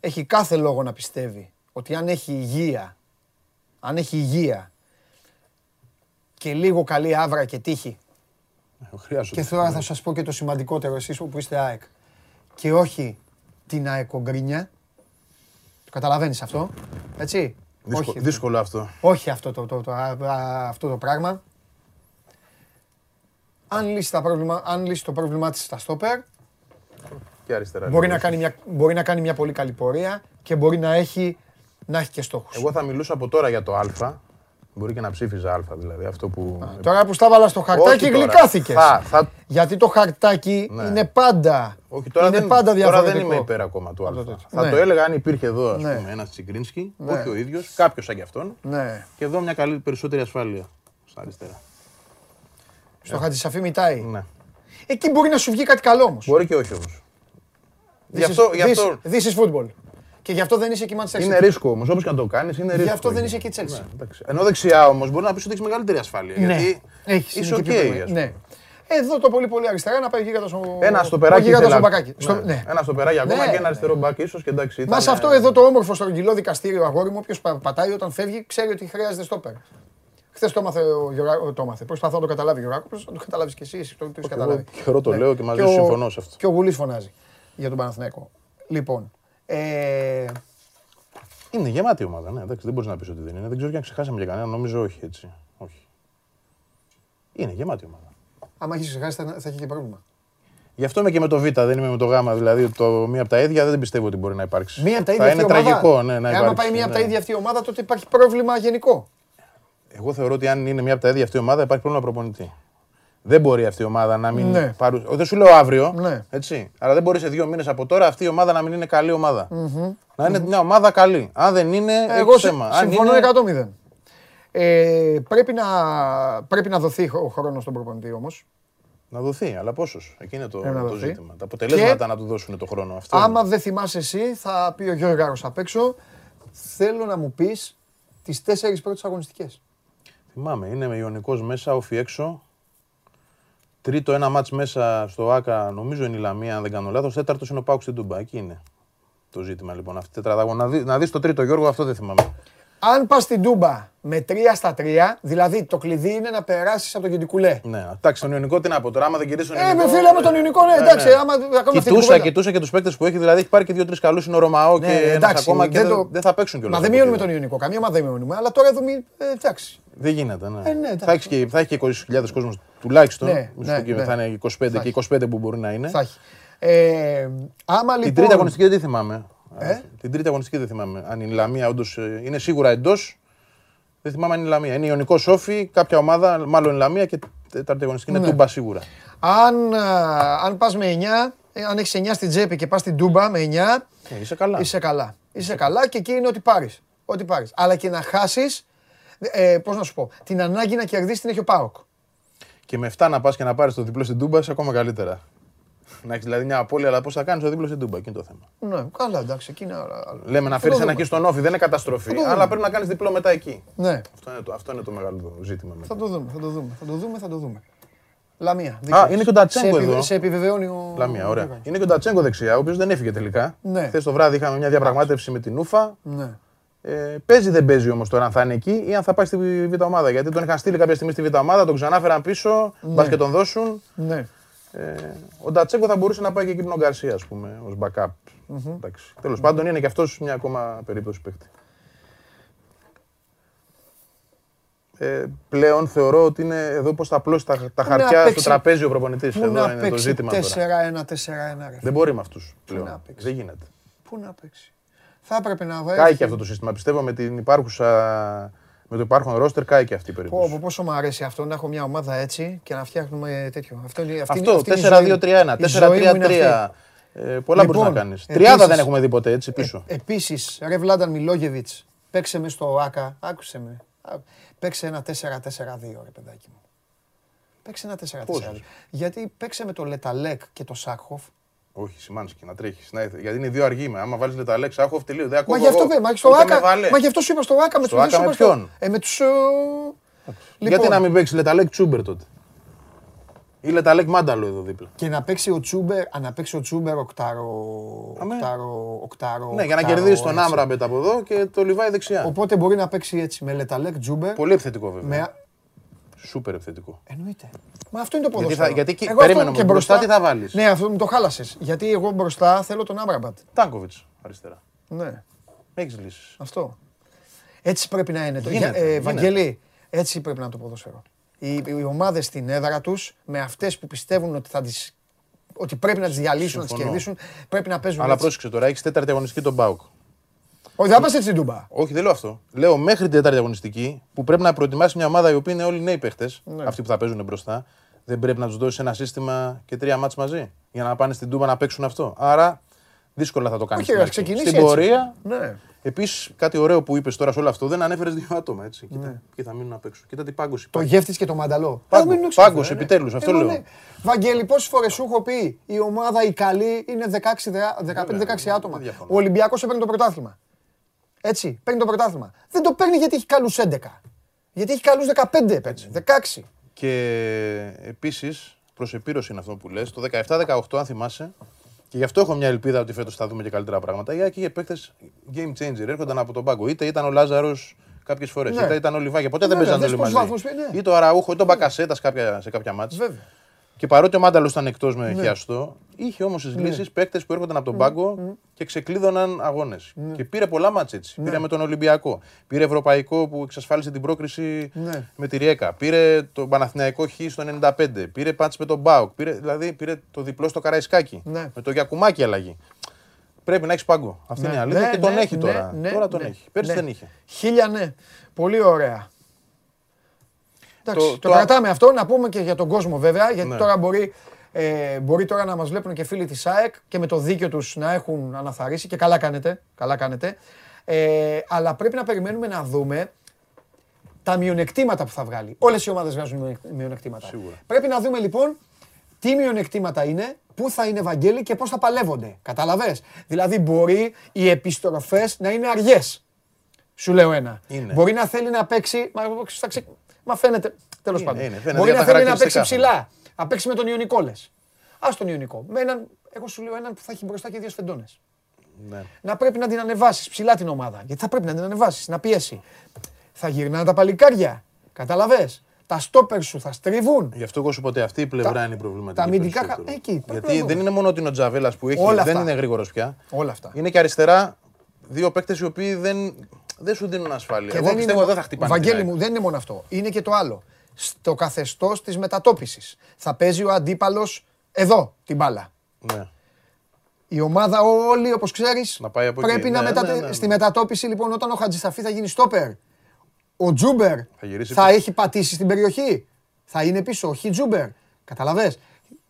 έχει κάθε λόγο να πιστεύει ότι αν έχει υγεία, αν έχει υγεία και λίγο καλή άβρα και τύχη,
Ε, Χρειάζονται.
και τώρα θα σας πω και το σημαντικότερο εσείς που είστε ΑΕΚ και όχι την αεκογκρίνια, το καταλαβαίνεις αυτό, έτσι,
Δύσκολο,
όχι,
δύσκολο αυτό.
όχι αυτό το, το, το, α- α- αυτό το πράγμα. Αν λύσει, τα πρόβλημα, αν λύσει το πρόβλημά της στα στόπερ,
Και αριστερά.
μπορεί
λίγο.
να, κάνει μια, μπορεί να κάνει μια πολύ καλή πορεία και μπορεί να έχει, να έχει και στόχους.
Εγώ θα μιλούσα από τώρα για το Α. Μπορεί και να ψήφιζα Α δηλαδή. Αυτό που.
Τώρα που στα βάλα στο χαρτάκι
Όχι τώρα.
γλυκάθηκες.
Θα, θα...
Γιατί το χαρτάκι
Ναι.
είναι πάντα,
Όχι, τώρα,
είναι
δεν,
πάντα
τώρα
διαφορετικό.
δεν είμαι υπέρ ακόμα του Α.
το τέτοιο.
Θα
Ναι.
το έλεγα αν υπήρχε εδώ ας
Ναι.
πούμε, ένας Τσιγκρίνσκι,
Ναι.
όχι ο ίδιος, κάποιος σαν κι αυτόν.
Ναι.
Και εδώ μια καλή περισσότερη ασφάλεια στα αριστερά.
Στο Χατζησαφή μητάει.
Ναι.
Εκεί μπορεί να σου βγει κάτι καλό όμως.
Μπορεί και όχι όμως. Γι'
This
αυτό,
is-
γι' αυτό
this- This is football. Και γι' αυτό δεν είσαι εκεί Manchester
είναι
City.
ρίσκο όμως. Όπως και να το κάνεις, είναι ρίσκο.
Γι' αυτό δεν
εκεί.
είσαι εκεί Chelsea.
Ναι, εντάξει. Ενώ δεξιά όμως μπορεί να πεις ότι έχεις μεγαλύτερη ασφάλεια.
Ναι,
Γιατί
έχεις,
είσαι
είναι
οκ.
και πιο
ας
πολύ.
πούμε.
Ναι. Εδώ το πολύ πολύ αριστερά να πάει γίγαντα στο
Ένα στο περάκι.
ο γίγαντας
ήθελα-
στο μπακάκι. Στο-
Ναι.
ναι.
Ένα στο περάκι ακόμα
Ναι.
και ένα αριστερό μπακ ίσως και εντάξει.
Μα
ήταν-
σε αυτό εδώ το όμορφο στρογγυλό δικαστήριο αγόρι μου, όποιος πατάει όταν φεύγει, ξέρει ότι χρειάζεται στόπερ. Χθες το έμαθε ο Γιωργάκο. Το έμαθε. Προσπαθώ να το καταλάβει ο Γιωργάκο. Να το καταλάβεις κι εσύ. εσύ το έχεις
Εγώ
καταλάβει.
καιρό το
Ναι.
λέω και μαζί
ο-
σου συμφωνώ σε αυτό.
Και ο Γουλής φωνάζει για τον Παναθηναϊκό. Λοιπόν. Ε,
Είναι γεμάτη η ομάδα, ναι. Εντάξει, δεν μπορείς να πεις ότι δεν είναι. Δεν ξέρω και αν ξεχάσαμε για κανένα. Νομίζω όχι έτσι. Όχι. Είναι γεμάτη η ομάδα.
άμα έχεις ξεχάσει, θα, θα έχει και πρόβλημα.
Γι' αυτό είμαι και με το Β, δεν είμαι με το Γ. Δηλαδή το μία από τα ίδια δεν πιστεύω ότι μπορεί να υπάρξει.
Μία από τα ίδια
Θα
αυτή
είναι
η ομάδα;
τραγικό, ναι, να
Ε,
υπάρξει.
Άμα πάει μία από τα
ναι.
ίδια αυτή η ομάδα, τότε υπάρχει πρόβλημα γενικό.
Εγώ θεωρώ ότι αν είναι μία από τα ίδια αυτή η ομάδα υπάρχει πρόβλημα προπονητή. Δεν μπορεί αυτή η ομάδα να μην.
Ναι.
Παρου... Δεν σου λέω αύριο.
Ναι.
Έτσι. Αλλά δεν μπορεί σε δύο μήνες από τώρα αυτή η ομάδα να μην είναι καλή ομάδα. Να είναι μια ομάδα καλή. Αν δεν είναι,
Εγώ
έχει
συ-
θέμα. Αν
συμφωνώ
είναι-
100%. Ε, πρέπει, να, πρέπει να δοθεί ο χρόνος στον προπονητή όμως.
Να δοθεί, αλλά πόσος. Εκεί είναι το,
Πρέπει να
το
δοθεί.
ζήτημα. Τα αποτελέσματα
Και-
να του δώσουν το χρόνο. Αυτό
Άμα
είναι.
δεν θυμάσαι εσύ, θα πει ο Γιώργος απ' έξω, θέλω να μου πεις τις τέσσερις πρώτες αγωνιστικές.
Θυμάμαι, είναι με Ιωνικός μέσα, όφι έξω. Τρίτο ένα μάτς μέσα στο ΆΚΑ, νομίζω είναι η Λαμία, αν δεν κάνω λάθος. Τέταρτος είναι ο Πάουκ στην Τούμπα. Εκεί είναι το ζήτημα λοιπόν. Αυτή η τετραδάγω. Να, δει, να δεις το τρίτο Γιώργο, αυτό δεν θυμάμαι.
Αν πας στην Τούμπα με 3 στα 3, δηλαδή το κλειδί είναι να περάσεις από τον Κεντικουλέ.
Ναι, εντάξει, τον Ιωνικό τι να πω τώρα, άμα δεν κερδίσει τον
Ε,
Ιωνικό.
με φίλε με τον Ιωνικό, ναι, εντάξει, άμα θα κάνουμε αυτή την
Κοιτούσα,
κουβέντα.
κοιτούσα και τους παίκτες που έχει, δηλαδή έχει πάρει και δύο-τρεις καλούς. Είναι ο Ρωμαό
Ναι,
και ένας
εντάξει,
ακόμα και
δεν
δεν,
το-
δεν θα παίξουν κιόλας.
Μα δεν μειώνουμε τον Ιωνικό, καμία ομάδα δεν μειώνουμε, αλλά τώρα εδώ μη- ε, εντάξει.
Δεν γίνεται, ναι.
Ε, ναι, εντάξει.
θα, έχεις και, θα έχει και 20.000 κόσμος τουλάχιστον.
Ναι,
Μη σου
ναι,
πω και
ναι.
Θα είναι 25
Θα
και
έχει.
25 που μπορεί να είναι.
Θα έχει. Ε, άμα λοιπόν.
Την τρίτη αγωνιστική δεν τη θυμάμαι.
Ε;
Την τρίτη αγωνιστική δεν θυμάμαι. Αν είναι η Λαμία, όντως είναι σίγουρα εντός. Δεν θυμάμαι αν είναι η Λαμία. Είναι Ιωνικό Σόφι, κάποια ομάδα, μάλλον η Λαμία και τέταρτη αγωνιστική είναι
Ναι.
Τούμπα σίγουρα.
Αν, α, αν πας με 9, ε, αν έχεις 9 στην τσέπη και πας στην Τούμπα με 9,
Ε, είσαι καλά.
είσαι καλά. Είσαι καλά και εκεί είναι ό,τι πάρεις. Ό,τι πάρεις. Αλλά και να χάσεις, ε, πώς να σου πω, την ανάγκη να κερδίσεις την έχει ο ΠΑΟΚ.
Και με 7 να πας και να πάρεις το διπλό στην Τούμπα, είσαι ακόμα καλύτερα. Να έχεις δηλαδή μια απώλεια, αλλά πώς θα κάνεις το διπλό στην Τούμπα, εκεί είναι το θέμα.
Ναι, καλά, εντάξει, εκεί είναι άλλο. άλλο.
Λέμε να
Θα
φέρει
το
ένα
δούμε.
εκεί στον όφη, δεν είναι καταστροφή.
Θα το δούμε.
Αλλά πρέπει να κάνεις διπλό μετά εκεί.
Ναι,
Αυτό είναι το, αυτό είναι το μεγάλο ζήτημα. μετά.
θα το δούμε, θα το δούμε, θα το δούμε, θα το δούμε. Λαμία.
Α,
δίκιο
είναι
έχεις.
και ο Ντατσέγκο
Σε επιβε-
εδώ.
Σε επιβεβαιώνει ο...
Λαμία, ωραία.
Γιώργος.
Είναι και ο Ντατσέγκο δεξιά, ο οποίος δεν έφυγε τελικά.
Ναι.
Χθες το βράδυ είχαμε μια διαπραγμάτευση με την Ούφα.
Ναι.
Ε, παίζει δεν παίζει όμως τώρα αν θα είναι εκεί ή αν θα πάει στη Β' ομάδα. Γιατί τον είχαν στείλει κάποια στιγμή στη Β' ομάδα, τον ξανάφεραν πίσω, μπας και τον δώσουν.
Ναι.
Ε, ο Ντατσέγκο θα μπορούσε να πάει και εκεί με τον Γκαρσία, ας πούμε, ως backup. Εντάξει. Τέλος πάντων είναι και αυτός μια ακόμα περίπτωση παίκτη. Ε, πλέον θεωρώ ότι είναι εδώ πώ θα απλώσει τα, τα
να
χαρτιά
παίξει-
στο τραπέζι ο προπονητής.
Πού
Εδώ
να
είναι το
παίξει
ζήτημα τώρα.
4-1, 4-1 ρε.
Δεν μπορεί με αυτούς πλέον.
να παίξει.
Δεν γίνεται.
Πού να παίξει. Θα έπρεπε να βρει.
Κάει και αυτό το σύστημα. Πιστεύω με την υπάρχουσα. Με το υπάρχον ρόστερ κάει και αυτή η
Πω,
περίπτωση.
πω, πόσο μου αρέσει αυτό να έχω μια ομάδα έτσι και να φτιάχνουμε τέτοιο. Αυτό είναι, αυτή,
Αυτό,
αυτή είναι η ζωή-
4-2-3-1,
η ζωή μου είναι
4-3-3.
αυτή.
Ε, πολλά μπορείς να
Λοιπόν,
κάνεις.
επίσης-
Τριάδα δεν έχουμε δει ποτέ έτσι πίσω.
Ε, Επίσης, ρε Βλάνταν Μιλόγεβιτς, παίξε μες στο ΆΚΑ, άκουσε με. Α, Παίξε ένα 4-4-2 ρε παιδάκι μου. Παίξε ένα 4-4-2.
Πόσους;
Γιατί παίξε με το Λεταλέκ και το Σάκχοφ.
Όχι, Σιμάνσκι να τρέχεις. Γιατί είναι δύο αργοί με. Άμα βάλεις λεταλέξ, άχοφ τελείω. Δεν
Μα
ακούω
γι' αυτό
εγώ.
πέ, μα στο
Ούτε με
ΆΚΑ.
βάλε.
Μα γι' αυτό σου είπα στο ΆΚΑ με
Στο
τους
ΆΚΑ με
δύο σούπερ
ποιον;
Ε, με τους... ε,
Γιατί
λοιπόν,
να μην παίξει λεταλέκ τσούμπερ τότε; Ή Λεταλέκ Μάνταλο εδώ δίπλα;
Και να παίξει ο Τσούμπερ, αν να παίξει ο Τσούμπερ οκτάρο.
Αμέ.
Οκτάρο. οκτάρο
Ναι, για να
οκτάρο,
κερδίσει τον
έτσι.
Άμραμπετ από εδώ και το Λιβάη δεξιά.
Οπότε μπορεί να παίξει έτσι με Λεταλέκ, Τζούμπερ.
Πολύ επιθετικό βέβαια.
Με...
Σούπερ επιθετικό.
Εννοείται. Μα αυτό είναι το
Γιατί
ποδόσφαιρο.
θα- γιατί εκεί-
Εγώ
περίμενε
αυτό
όμως, μπροστά τι θα βάλεις;
Ναι, αυτό μου το χάλασες. Γιατί εγώ μπροστά θέλω τον Άμραμπατ.
Τάνκοβιτς αριστερά.
Ναι,
Έχεις λύσεις.
αυτό. Έτσι πρέπει να είναι. Το-
Γίνεται,
Για- ε,
γίνεται.
Βαγγέλη, έτσι πρέπει να είναι το ποδόσφαιρο. Οι, οι ομάδες στην έδρα τους, με αυτές που πιστεύουν ότι, θα τις, ότι πρέπει να τις διαλύσουν, να τις
Συμφωνώ.
κερδίσουν, πρέπει να παίζουν.
Αλλά
έτσι.
πρόσεξε τώρα, έχεις τέταρτη αγωνιστική τον Μπάουκ.
Όχι, δεν πας έτσι στην Τούμπα.
Όχι, δεν λέω αυτό. Λέω μέχρι την τέταρτη αγωνιστική που πρέπει να προετοιμάσει μια ομάδα η οποία είναι όλοι νέοι παίχτες,
Ναι.
αυτοί που θα παίζουν μπροστά. Δεν πρέπει να τους δώσεις ένα σύστημα και τρία μάτς μαζί για να πάνε στην Τούμπα να παίξουν αυτό. Άρα δύσκολα θα το κάνεις.
Όχι, ας ξεκινήσει
Στην
έτσι.
πορεία.
Ναι.
Επίσης, κάτι ωραίο που είπες τώρα σε όλο αυτό, δεν ανέφερες δύο άτομα έτσι. Κοίτα, και θα μείνουν απ' έξω. Κοίτα τι πάγκος
Το
υπάρχει.
γεύτης και το μανταλό.
Πάγκο,
Α, μην είναι έξω,
πάγκος,
βέβαια, ναι.
επιτέλους, αυτό
Ε, μα
λέω.
ναι. Βαγγέλη, πόσες φορές σου έχω πει η ομάδα η καλή είναι 15-16 άτομα.
δεν διαφωνώ.
Ο Ολυμπιακός παίρνει το πρωτάθλημα. Έτσι, παίρνει το πρωτάθλημα. Δεν το παίρνει γιατί έχει καλούς 11. Γιατί έχει καλούς 15 παίρνει. 16.
Και επίσης, προς επίρρωση είναι αυτό που λες, το 17-18, αν θυμάσαι, και γι' αυτό έχω μια ελπίδα ότι φέτος θα δούμε και καλύτερα πράγματα. Η Άκη είχε παίχτε game changer, έρχονταν από τον πάγκο. Είτε ήταν ο Λάζαρος κάποιες φορές,
Ναι.
είτε ήταν ο Λιβάκη. Ποτέ δεν
Βέβαια,
παίζανε
δες
όλοι
πόσους
μαζί.
βαθμούς παίρνει, ναι.
Ή το Αραούχο, ή τον Μπακασέτας σε κάποια μάτια.
Βέβαια.
Και παρότι ο Μάνταλος ήταν εκτός με
Ναι.
χιαστό, είχε όμως τις λύσει παίκτες που έρχονταν από τον πάγκο και ξεκλείδωναν αγώνες. Και πήρε πολλά μάτς έτσι. Πήρε με τον Ολυμπιακό. Πήρε Ευρωπαϊκό που εξασφάλισε την πρόκριση
Ναι.
με τη Ριέκα. Πήρε το Παναθηναϊκό Χ στο 95. Πήρε πάτς με τον Μπάουκ. Πήρε, δηλαδή πήρε το διπλό στο Καραϊσκάκι.
Ναι.
Με το Γιακουμάκι αλλαγή. Πρέπει να έχεις πάγκο. Αυτή είναι η αλήθεια
Ναι,
και τον
ναι,
έχει
ναι,
τώρα.
ναι,
τώρα τον
ναι,
έχει. Πέρσι
ναι.
δεν είχε.
Χίλια ναι. Πολύ ωραία. Εντάξει,
Το-
το,
το-
κρατάμε αυτό, να πούμε και για τον κόσμο βέβαια, γιατί
Ναι.
τώρα μπορεί, ε, μπορεί τώρα να μας βλέπουν και φίλοι της ΑΕΚ και με το δίκιο τους να έχουν αναθαρίσει και καλά κάνετε, καλά κάνετε. Ε, αλλά πρέπει να περιμένουμε να δούμε τα μειονεκτήματα που θα βγάλει. Όλες οι ομάδες βγάζουν μειονεκ- μειονεκτήματα.
Σίγουρα.
Πρέπει να δούμε λοιπόν τι μειονεκτήματα είναι, πού θα είναι Βαγγέλη και πώς θα παλεύονται. Κατάλαβες. Δηλαδή μπορεί οι επιστροφές να είναι αργές. Σου λέω ένα.
Είναι.
Μπορεί να θέλει να παίξει. Μα, θα ξε... μα φαίνεται. Τέλος
Είναι,
πάντων.
είναι, φαίνεται
μπορεί
για
να
τα
θέλει να παίξει
χαρακτηριστικά
ψηλά. Να παίξει με τον Ιωνικό λε. Α τον Ιωνικό. Με έναν, εγώ σου λέω έναν που θα έχει μπροστά και δύο σφεντώνες.
Ναι.
Να πρέπει να την ανεβάσεις ψηλά την ομάδα. Γιατί θα πρέπει να την ανεβάσεις, να πιέσει. Θα γυρνάνε τα παλικάρια. Καταλαβέ. Τα στόπερ σου θα στρίβουν.
Γι' αυτό εγώ σου πω ότι αυτή η πλευρά
Τα-
είναι η προβληματική.
τα αμυντικά
περισσότερο.
χα- εκεί, πρέπει να
Γιατί
δούμε.
δεν είναι μόνο ότι είναι ο Τζαβέλα που έχει,
Όλα
δεν
αυτά.
είναι γρήγορος πια.
Όλα αυτά.
Είναι και αριστερά δύο παίκτες οι οποίοι δεν, δεν σου δίνουν ασφάλεια. Εγώ πιστεύω
είναι-
δεν θα χτυπάνε.
Βαγγέλη
την
μου,
ΑΕΚ.
δεν είναι μόνο αυτό. Είναι και το άλλο. Στο καθεστώς της μετατόπισης. Θα παίζει ο αντίπαλος εδώ την μπάλα.
Ναι.
Η ομάδα όλη, όπως ξέρεις,
Να πάει από
πρέπει
εκεί.
να
Ναι,
μετα...
ναι, ναι, ναι.
Στη μετατόπιση, λοιπόν, όταν ο Χατζησαφή θα γίνει στόπερ, ο Τζούμπερ
Θα γυρίσει
θα
πίσω.
έχει πατήσει στην περιοχή. Θα είναι πίσω, όχι Τζούμπερ. Καταλαβες.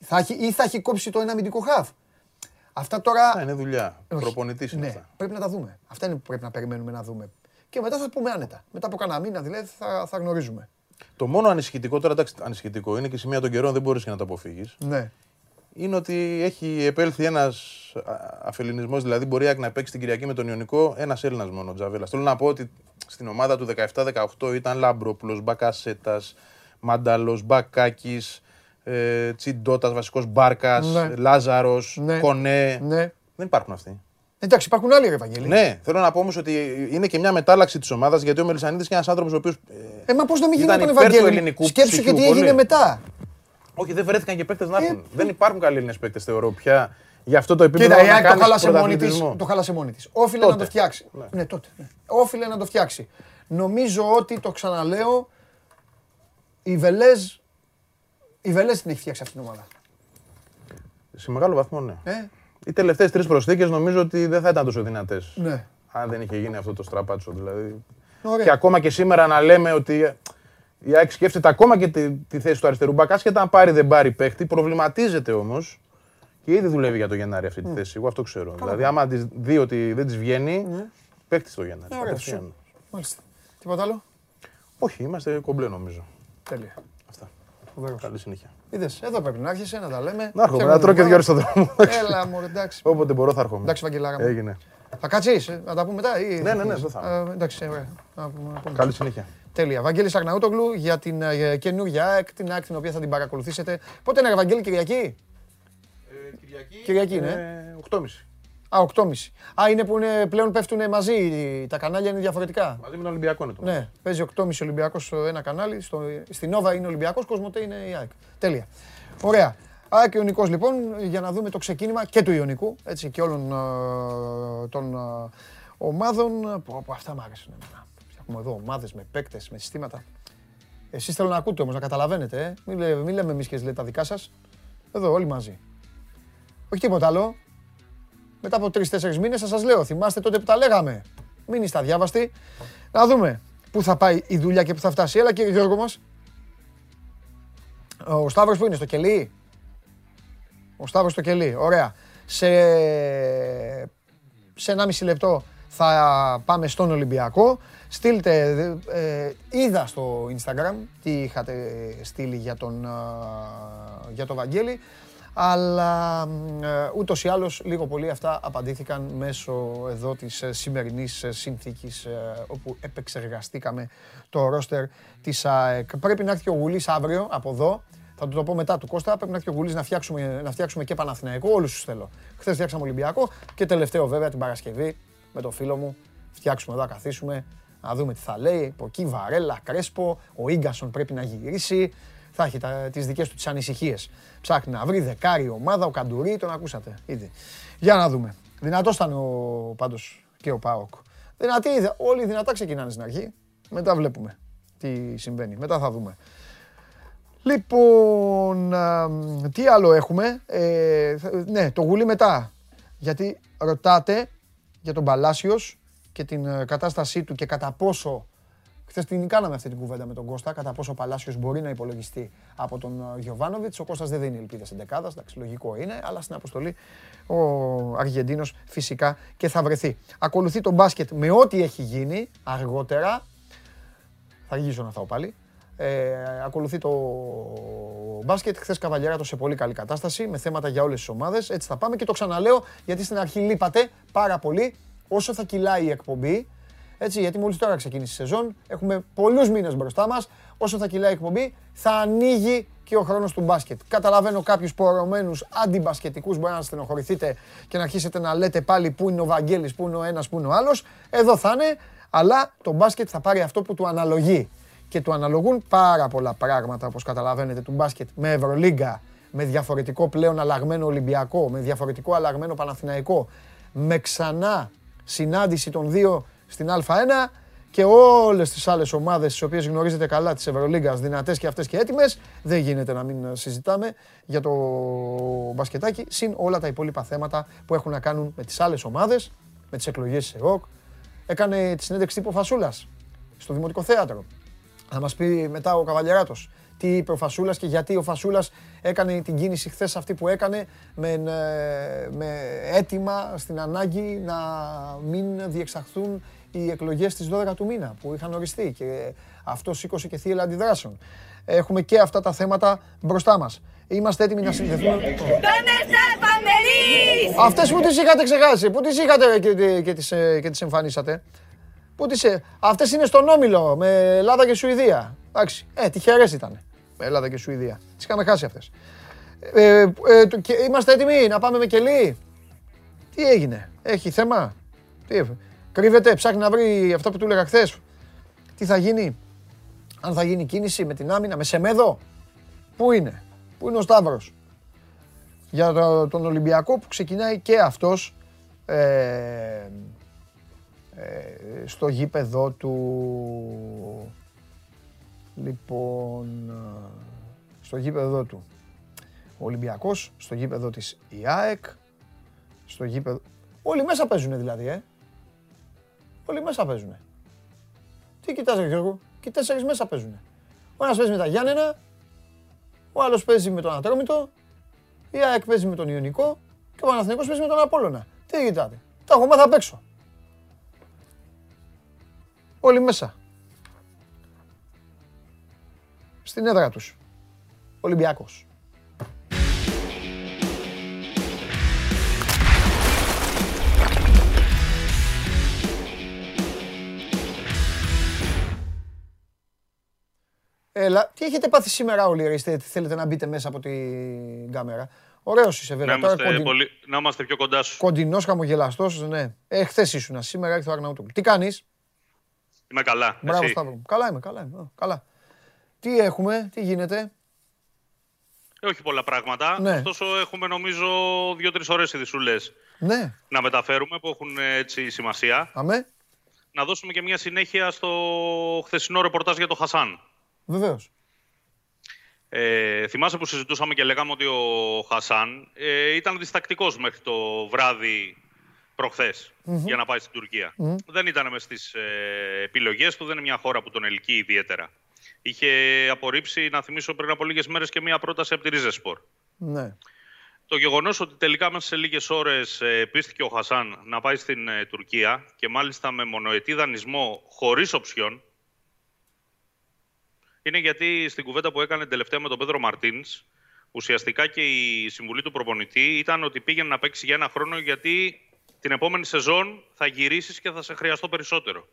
Θα έχει, ή θα έχει κόψει το ένα αμυντικό χαφ. Αυτά τώρα.
Α, είναι δουλειά.
Όχι.
Προπονητής είναι
ναι,
αυτά.
Πρέπει να τα δούμε. Αυτά είναι που πρέπει να περιμένουμε να δούμε. Και μετά θα πούμε άνετα. Μετά από κανένα μήνα δηλαδή θα, θα γνωρίζουμε.
Το μόνο ανησυχητικό, τώρα εντάξει, ανησυχητικό είναι και σημεία των καιρών δεν μπορείς και να το αποφύγεις.
Ναι.
Είναι ότι έχει επέλθει ένας αφελινισμός, δηλαδή μπορεί η ΑΕΚ να παίξει την Κυριακή με τον Ιωνικό ένας Έλληνας μόνο, ο Τζαβέλα. Θέλω να πω ότι στην ομάδα του 17-18 ήταν Λάμπροπουλο, Μπακασέτας, Μάνταλο, Μπακάκης, ε, Τσιντότα, βασικός Μπάρκας,
Ναι.
Λάζαρος,
Ναι.
Κονέ.
ναι.
Δεν υπάρχουν αυτοί.
Εντάξει, υπάρχουν άλλοι, ρε Ευαγγέλη.
Ναι, θέλω να πω όμως ότι είναι και μια μετάλλαξη της ομάδας γιατί ο Μελισανίδης είναι ένας άνθρωπος ο οποίος.
Ε, μα πώς να μην γίνει
Ήταν
με τον
υπέρ του
Ευαγγέλη.
ελληνικού
Σκέψου και
στοιχείου
τι έγινε
πολύ.
μετά.
Όχι, δεν βρέθηκαν και παίκτες να
Ε,
έρθουν. δεν υπάρχουν καλοί Έλληνες παίκτες, θεωρώ πια. Για αυτό το επίπεδο
Κοίτα, η
να
ΑΕΚ το
κάνεις
χάλασε μόνη τη.
πρωταθλητισμό.
Το χάλασε μόνη τη. Όφιλε
Τότε.
να το φτιάξει. Ναι, τότε. ναι. Όφιλε να το φτιάξει. Νομίζω ότι το ξαναλέω. Η Βελέζ. Η Βελέζ την έχει φτιάξει αυτή την ομάδα.
Σε μεγάλο βαθμό, ναι.
Ε,
Οι τελευταίες τρεις προσθήκες νομίζω ότι δεν θα ήταν τόσο δυνατές.
ναι.
Αν δεν είχε γίνει αυτό το στραπάτσο. Δηλαδή.
Ωραία.
Και ακόμα και σήμερα να λέμε ότι η ΑΕΚ σκέφτεται ακόμα και τη, τη θέση του αριστερού μπακ. Άσχετα αν πάρει δεν πάρει παίχτη, προβληματίζεται όμως και ήδη δουλεύει για το Γενάρη αυτή τη θέση. Εγώ αυτό ξέρω. Δηλαδή, άμα της δει ότι δεν της βγαίνει, παίχτη το Γενάρη.
Ε, ωραία,
κατευθείαν.
σου. Μάλιστα. Τίποτα άλλο;
Όχι, είμαστε κομπλέ νομίζω.
Τέλεια.
Αυτά.
Φοβερός.
Καλή συνέχεια.
Είδες, εδώ πρέπει να έρχεσαι να τα λέμε.
Να έρχομαι,
Φτιάχνουμε
να τρώω και
την
δύο ώρες
ομάδα.
στον δρόμο.
Έλα μου, εντάξει.
Όποτε μπορώ θα έρχομαι.
Εντάξει, Βαγγελάρα μου.
Έγινε.
Θα κάτσεις, ε, να τα πούμε μετά ή...
Ναι, ναι, ναι, δεν θα.
Ε, Εντάξει, ωραία. Να πούμε- να πούμε.
Καλή συνέχεια.
Τέλεια. Βαγγέλης Αγναούτογλου για την ε, καινούργια ΑΕΚ, την ΑΕΚ την οποία θα την παρακολουθήσετε. Πότε είναι, Βαγγέλη, Κυριακή;
Κυριακή,
Κυριακή είναι.
Ε, 8.30.
Α, 8.30. Α, είναι που είναι, πλέον πέφτουν μαζί, τα κανάλια είναι διαφορετικά.
Μαζί με τον Ολυμπιακό είναι το.
Ναι, παίζει 8.30 Ολυμπιακός ένα κανάλι, στο, στην Νόβα είναι Ολυμπιακός, Κοσμοτέ είναι η ΑΕΚ. Τέλεια. Ωραία. ΑΕΚ Ιωνικός λοιπόν, για να δούμε το ξεκίνημα και του Ιωνικού, έτσι, και όλων ε, των ε, ομάδων. Πω, πω, αυτά μου άρεσαν εμένα. Έχουμε εδώ ομάδες με παίκτες, με συστήματα. Εσείς θέλω να ακούτε όμως, να καταλαβαίνετε. Ε. Μην, λέ- μην λέμε εμείς και λέτε τα δικά σας. Εδώ όλοι μαζί. Όχι τίποτα άλλο. Μετά από τρει-τέσσερι μήνες θα σας λέω. Θυμάστε τότε που τα λέγαμε. Μην είστε αδιάβαστοι. Να δούμε πού θα πάει η δουλειά και πού θα φτάσει. Έλα κύριε Γιώργο μας. Ο Σταύρος που είναι, στο κελί. Ο Σταύρος στο κελί. Ωραία. Σε, σε 1,5 λεπτό θα πάμε στον Ολυμπιακό. Στείλτε, ε, είδα στο Instagram τι είχατε στείλει για τον, ε, για τον Βαγγέλη, αλλά ε, ούτως ή άλλως λίγο πολύ αυτά απαντήθηκαν μέσω εδώ της ε, σημερινής ε, συνθήκης ε, όπου επεξεργαστήκαμε το ρόστερ της ΑΕΚ. Πρέπει να έρθει και ο Γουλής αύριο από εδώ, θα του το πω μετά του Κώστα. Πρέπει να έρθει και ο Γουλής να φτιάξουμε, να φτιάξουμε και Παναθηναϊκό. Όλους τους θέλω. Χθες φτιάξαμε Ολυμπιακό και τελευταίο βέβαια την Παρασκευή με το φίλο μου. Φτιάξουμε εδώ, να καθίσουμε, να δούμε τι θα λέει. Από εκεί Βαρέλα, Κρέσπο, ο Ίγκασον πρέπει να γυρίσει. Θα έχει τα, τις δικές του τις ανησυχίες. Ψάχνει να βρει δεκάρι ομάδα, ο Καντουρί, τον ακούσατε ήδη. Για να δούμε. Δυνατός ήταν ο, πάντως και ο Πάοκ. Δυνατή, όλοι δυνατά ξεκινάνε στην αρχή. Μετά βλέπουμε τι συμβαίνει. Μετά θα δούμε. Λοιπόν, α, τι άλλο έχουμε; Ε, θα- ναι, το γουλί μετά. Γιατί ρωτάτε για τον Παλάσιος και την ε, κατάστασή του και κατά πόσο Χθες την κάναμε αυτή την κουβέντα με τον Κώστα, κατά πόσο ο Παλάσιος μπορεί να υπολογιστεί από τον ε, Γιωβάνοβιτς. Ο Κώστας δεν δίνει ελπίδα στην δεκάδα, εντάξει, λογικό είναι, αλλά στην αποστολή ο Αργεντίνος φυσικά και θα βρεθεί. Ακολουθεί το μπάσκετ με ό,τι έχει γίνει αργότερα. Θα αργήσω να φάω πάλι. Ε, ακολουθεί το μπάσκετ. Χθες Καβαλιέράτο σε πολύ καλή κατάσταση με θέματα για όλες τις ομάδες. Έτσι θα πάμε και το ξαναλέω γιατί στην αρχή λείπατε πάρα πολύ. Όσο θα κυλάει η εκπομπή, έτσι, γιατί μόλις τώρα ξεκίνησε η σεζόν, έχουμε πολλούς μήνες μπροστά μας. Όσο θα κυλάει η εκπομπή, θα ανοίγει και ο χρόνος του μπάσκετ. Καταλαβαίνω κάποιους πορωμένους αντιμπασκετικούς μπορεί να στενοχωρηθείτε και να αρχίσετε να λέτε πάλι πού είναι ο Βαγγέλης, πού είναι ο ένας, πού είναι ο άλλος. Εδώ θα είναι, αλλά το μπάσκετ θα πάρει αυτό που του αναλογεί. Και του αναλογούν πάρα πολλά πράγματα, όπως καταλαβαίνετε, του μπάσκετ με Ευρωλίγκα, με διαφορετικό πλέον αλλαγμένο Ολυμπιακό, με διαφορετικό αλλαγμένο Παναθηναϊκό, με ξανά συνάντηση των δύο στην Α1 και όλες τις άλλες ομάδες τις οποίες γνωρίζετε καλά τη Ευρωλίγκας, δυνατές και αυτές και έτοιμες. Δεν γίνεται να μην συζητάμε για το μπασκετάκι. Συν όλα τα υπόλοιπα θέματα που έχουν να κάνουν με τις άλλες ομάδες, με τις εκλογές τη ΕΟΚ. Έκανε τη συνέντευξη τύπου Φασούλας στο Δημοτικό Θέατρο. Θα μας πει μετά ο Καβαλιεράτος τι είπε ο Φασούλας και γιατί ο Φασούλας έκανε την κίνηση χθες αυτή που έκανε με, ε, με αίτημα στην ανάγκη να μην διεξαχθούν οι εκλογές στι 12 του μήνα που είχαν οριστεί. Και αυτό σήκωσε και θύελα αντιδράσεων. Έχουμε και αυτά τα θέματα μπροστά μας. Είμαστε έτοιμοι να συνδεθούμε. Αυτές που τις είχατε ξεχάσει, που τις είχατε και, και, τις, ε, και τις εμφανίσατε. Πού τις, ε, αυτές είναι στον Όμιλο με Ελλάδα και Σουηδία. Εντάξει, ε, τυχερές ήταν με Ελλάδα και Σουηδία. Τις είχαμε χάσει αυτές. Ε, ε, το- και είμαστε έτοιμοι να πάμε με κελί. Τι έγινε, έχει θέμα; Τι, ε, κρύβεται, ψάχνει να βρει αυτό που του έλεγα χθες. Τι θα γίνει, αν θα γίνει κίνηση με την άμυνα, με Σεμέδο; Πού είναι, πού είναι ο Σταύρος; Για το- τον Ολυμπιακό που ξεκινάει και αυτός ε, ε, στο γήπεδο του λοιπόν ε, στο γήπεδο του ο Ολυμπιακός στο γήπεδο της ΙΑΕΚ στο γήπεδο όλοι μέσα παίζουν δηλαδή ε όλοι μέσα παίζουν τι κοιτάς ρε Γιώργο; Και οι τέσσερις μέσα παίζουν ο ένας παίζει με τα Γιάννενα ο άλλος παίζει με τον Ατρόμητο η ΑΕΚ παίζει με τον Ιωνικό και ο Παναθηναϊκός παίζει με τον Απόλλωνα. Τι κοιτάτε. Τα έχω μάθει απ' έξω. Όλοι μέσα. Στην έδρα τους. Ολυμπιακός. Έλα, τι έχετε πάθει σήμερα όλοι, ρε, είστε, θέλετε να μπείτε μέσα από την κάμερα. Ωραίος είσαι βέβαια.
Να
Τώρα
είμαστε,
κοντιν-
πολύ... να είμαστε πιο κοντά σου.
Κοντινός, χαμογελαστός, ναι. Ε, χθες ήσουν, σήμερα ήρθε ο Αρναούτογλου. Τι κάνεις,
Είμαι καλά.
μπράβο
Εσύ;
Σταύρο μου. Καλά είμαι, καλά είμαι. Α, Καλά. Τι έχουμε, τι γίνεται;
Ε, όχι πολλά πράγματα.
Ναι.
Ωστόσο, έχουμε νομίζω δύο-τρεις ωραίε ειδισούλε
Ναι,
να μεταφέρουμε που έχουν ε, έτσι σημασία.
αμέ,
Να δώσουμε και μια συνέχεια στο χθεσινό ρεπορτάζ για το Χασάν.
Βεβαίως.
Ε, θυμάσαι που συζητούσαμε και λέγαμε ότι ο Χασάν ε, ήταν διστακτικός μέχρι το βράδυ προχθες για να πάει στην τουρκια Δεν ήταν μες στις ε, επιλογές του, δεν είναι μια χώρα που τον ελκύει ιδιαίτερα. Είχε απορρίψει, να θυμίσω πριν από λίγες μέρες, και μια πρόταση από τη Ρίζεσπορ.
Ναι.
Το γεγονός ότι τελικά μέσα σε λίγες ώρες ε, πίστηκε ο Χασάν να πάει στην ε, Τουρκία και μάλιστα με μονοετή δανεισμό χωρίς οψιόν είναι γιατί στην κουβέντα που έκανε τελευταία με τον Πέδρο Μαρτίνς ουσιαστικά και η συμβουλή του προπονητή ήταν ότι πήγαινε να παίξει για ένα χρόνο γιατί την επόμενη σεζόν θα γυρίσεις και θα σε χρειαστώ περισσότερο.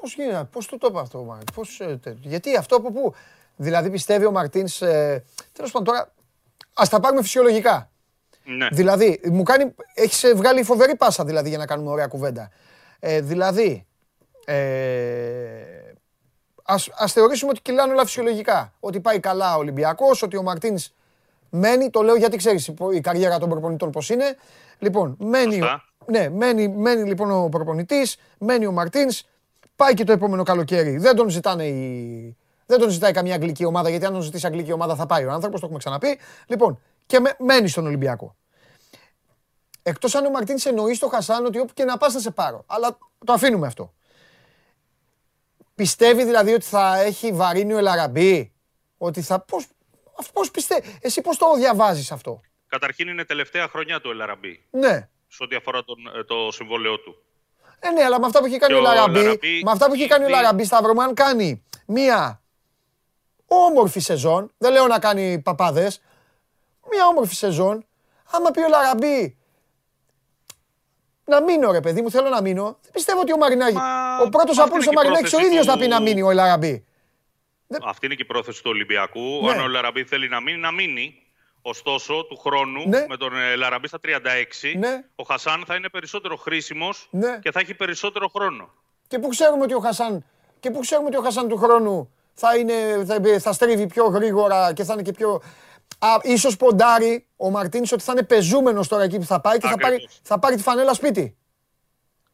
Πώς γίνεται, πώς του το είπε αυτό ο Μάρτιν, πώς, ε, τε- γιατί αυτό από πού, δηλαδή πιστεύει ο Μαρτίνς, ε, τέλος πάντων τώρα, ας τα πάρουμε φυσιολογικά.
Ναι.
Δηλαδή, μου κάνει, έχεις ε, βγάλει φοβερή πάσα δηλαδή για να κάνουμε ωραία κουβέντα. Ε, δηλαδή, ε, ας, ας θεωρήσουμε ότι κυλάνε όλα φυσιολογικά. Ότι πάει καλά ο Ολυμπιακός, ότι ο Μαρτίνς μένει, το λέω γιατί ξέρεις η πο- η καριέρα των προπονητών πώς είναι. Λοιπόν, μένει,
Σωστά.
ναι, μένει, μένει λοιπόν ο προπονητής, μένει ο Μαρτίνς, πάει και το επόμενο καλοκαίρι. Δεν τον ζητάνε οι... Δεν τον ζητάει καμία αγγλική ομάδα, γιατί αν τον ζητήσει αγγλική ομάδα θα πάει ο άνθρωπος, το έχουμε ξαναπεί. Λοιπόν, και με- μένει στον Ολυμπιακό. Εκτός αν ο Μαρτίνς εννοείς στο Χασάν ότι όπου και να πας θα σε πάρω. Αλλά το αφήνουμε αυτό. Πιστεύει δηλαδή ότι θα έχει βαρύνει ο Ελαραμπή; Ότι θα... Πώς, αυτό πώς πιστεύει. Εσύ πώς το διαβάζεις αυτό;
Καταρχήν είναι τελευταία χρονιά του Ελαραμπή
Ναι.
σε ό,τι αφορά τον, ε, το συμβόλαιό του.
Ε, ναι, αλλά με αυτά που έχει κάνει
Και
ο
ο
Λαραμπή,
Λαραμπή
με αυτά που έχει κάνει ο
ήδη-
Λαραμπή, Σταύρο μου, αν κάνει μία όμορφη σεζόν, δεν λέω να κάνει παπάδες, μία όμορφη σεζόν, άμα πει ο Λαραμπή να μείνω ρε παιδί μου, θέλω να μείνω, δεν πιστεύω ότι ο Μαρινάκη,
Μα
ο πρώτος
αυτή
από όλους ο
είναι και η
Μαρινάκης ο
πρόθεση
ίδιος θα
του-
πει να μείνει ο Λαραμπή.
Αυτή είναι και η πρόθεση του Ολυμπιακού.
Ναι.
Αν ο Λαραμπή θέλει να μείνει, να μείνει. Ωστόσο, του χρόνου,
Ναι.
με τον ε, Λαραμπή στα 36,
Ναι.
ο Χασάν θα είναι περισσότερο χρήσιμος
Ναι.
και θα έχει περισσότερο χρόνο.
Και πού ξέρουμε ότι ο Χασάν, και πού ξέρουμε ότι ο Χασάν του χρόνου θα, είναι, θα, θα στρίβει πιο γρήγορα και θα είναι και πιο... Α, ίσως ποντάρει ο Μαρτίνς ότι θα είναι πεζούμενος τώρα εκεί που θα πάει και θα πάρει,
Ακριβώς.
θα πάρει τη φανέλα σπίτι.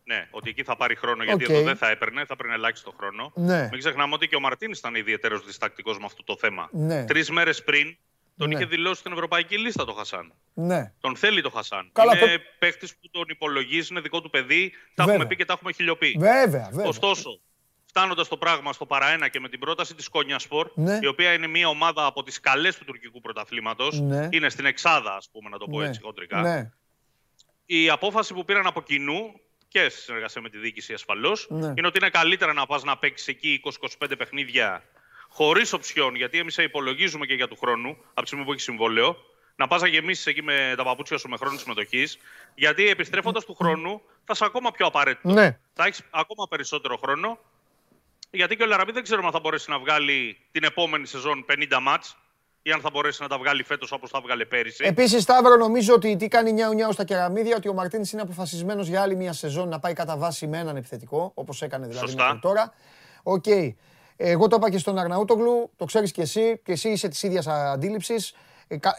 Ναι, ότι εκεί θα πάρει χρόνο γιατί
Οκ.
εδώ δεν θα έπαιρνε, θα παίρνει ελάχιστο χρόνο.
Ναι.
Μην ξεχνάμε ότι και ο Μαρτίνης ήταν ιδιαίτερος διστακτικός με αυτό το θέμα.
Ναι.
Τρεις μέρες πριν τον
Ναι.
είχε δηλώσει στην ευρωπαϊκή λίστα το Χασάν.
Ναι.
Τον θέλει το Χασάν.
Καλά,
είναι
το-
παίχτη που τον υπολογίζει, είναι δικό του παιδί. Τα
Βέβαια.
έχουμε πει και τα έχουμε χιλιοποιεί.
Βέβαια, βέβαια.
Ωστόσο, φτάνοντας το πράγμα στο παραένα και με την πρόταση της Κόνιασπορ,
Ναι.
η οποία είναι μια ομάδα από τις καλές του τουρκικού πρωταθλήματος,
Ναι.
είναι στην Εξάδα, ας πούμε, να το πω
ναι.
έτσι χοντρικά.
Ναι.
Η απόφαση που πήραν από κοινού και σε συνεργασία με τη διοίκηση ασφαλώς,
Ναι.
είναι ότι είναι καλύτερα να πας να παίξεις εκεί 20-25 παιχνίδια χωρίς οψιόν, γιατί εμείς σε υπολογίζουμε και για του χρόνου, από τη στιγμή που έχει συμβόλαιο, να πας να γεμίσεις εκεί με τα παπούτσια σου με χρόνο συμμετοχής, γιατί επιστρέφοντας του χρόνου θα είσαι ακόμα πιο απαραίτητο.
Ναι.
Θα έχεις ακόμα περισσότερο χρόνο. Γιατί και ο Ελ Αραμπί δεν ξέρουμε αν θα μπορέσει να βγάλει την επόμενη σεζόν 50 ματς ή αν θα μπορέσει να τα βγάλει φέτος όπως τα βγάλε πέρυσι.
Επίσης, Σταύρο, νομίζω ότι τι κάνει νιάου νιάου στα κεραμίδια, ότι ο Μαρτίνς είναι αποφασισμένος για άλλη μια σεζόν να πάει κατά βάση με έναν επιθετικό, όπως έκανε δηλαδή
Σωστά.
μέχρι τώρα. ΟΚ. Εγώ το είπα και στον Αρναούτογλου, το ξέρεις και εσύ, και εσύ είσαι της ίδιας αντίληψης.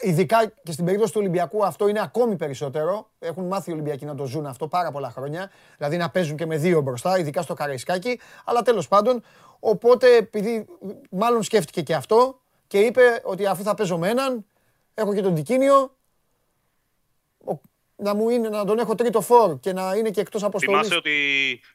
Ειδικά και στην περίπτωση του Ολυμπιακού αυτό είναι ακόμη περισσότερο. Έχουν μάθει οι Ολυμπιακοί να το ζουν αυτό πάρα πολλά χρόνια. Δηλαδή να παίζουν και με δύο μπροστά, ειδικά στο Καραϊσκάκι. Αλλά τέλος πάντων, οπότε επειδή μάλλον σκέφτηκε και αυτό και είπε ότι αφού θα παίζω με έναν, έχω και τον Τικίνιο, ο- να μου είναι να τον έχω τρίτο φόρ και να είναι και εκτός αποστολής.
Θυμάσαι ότι,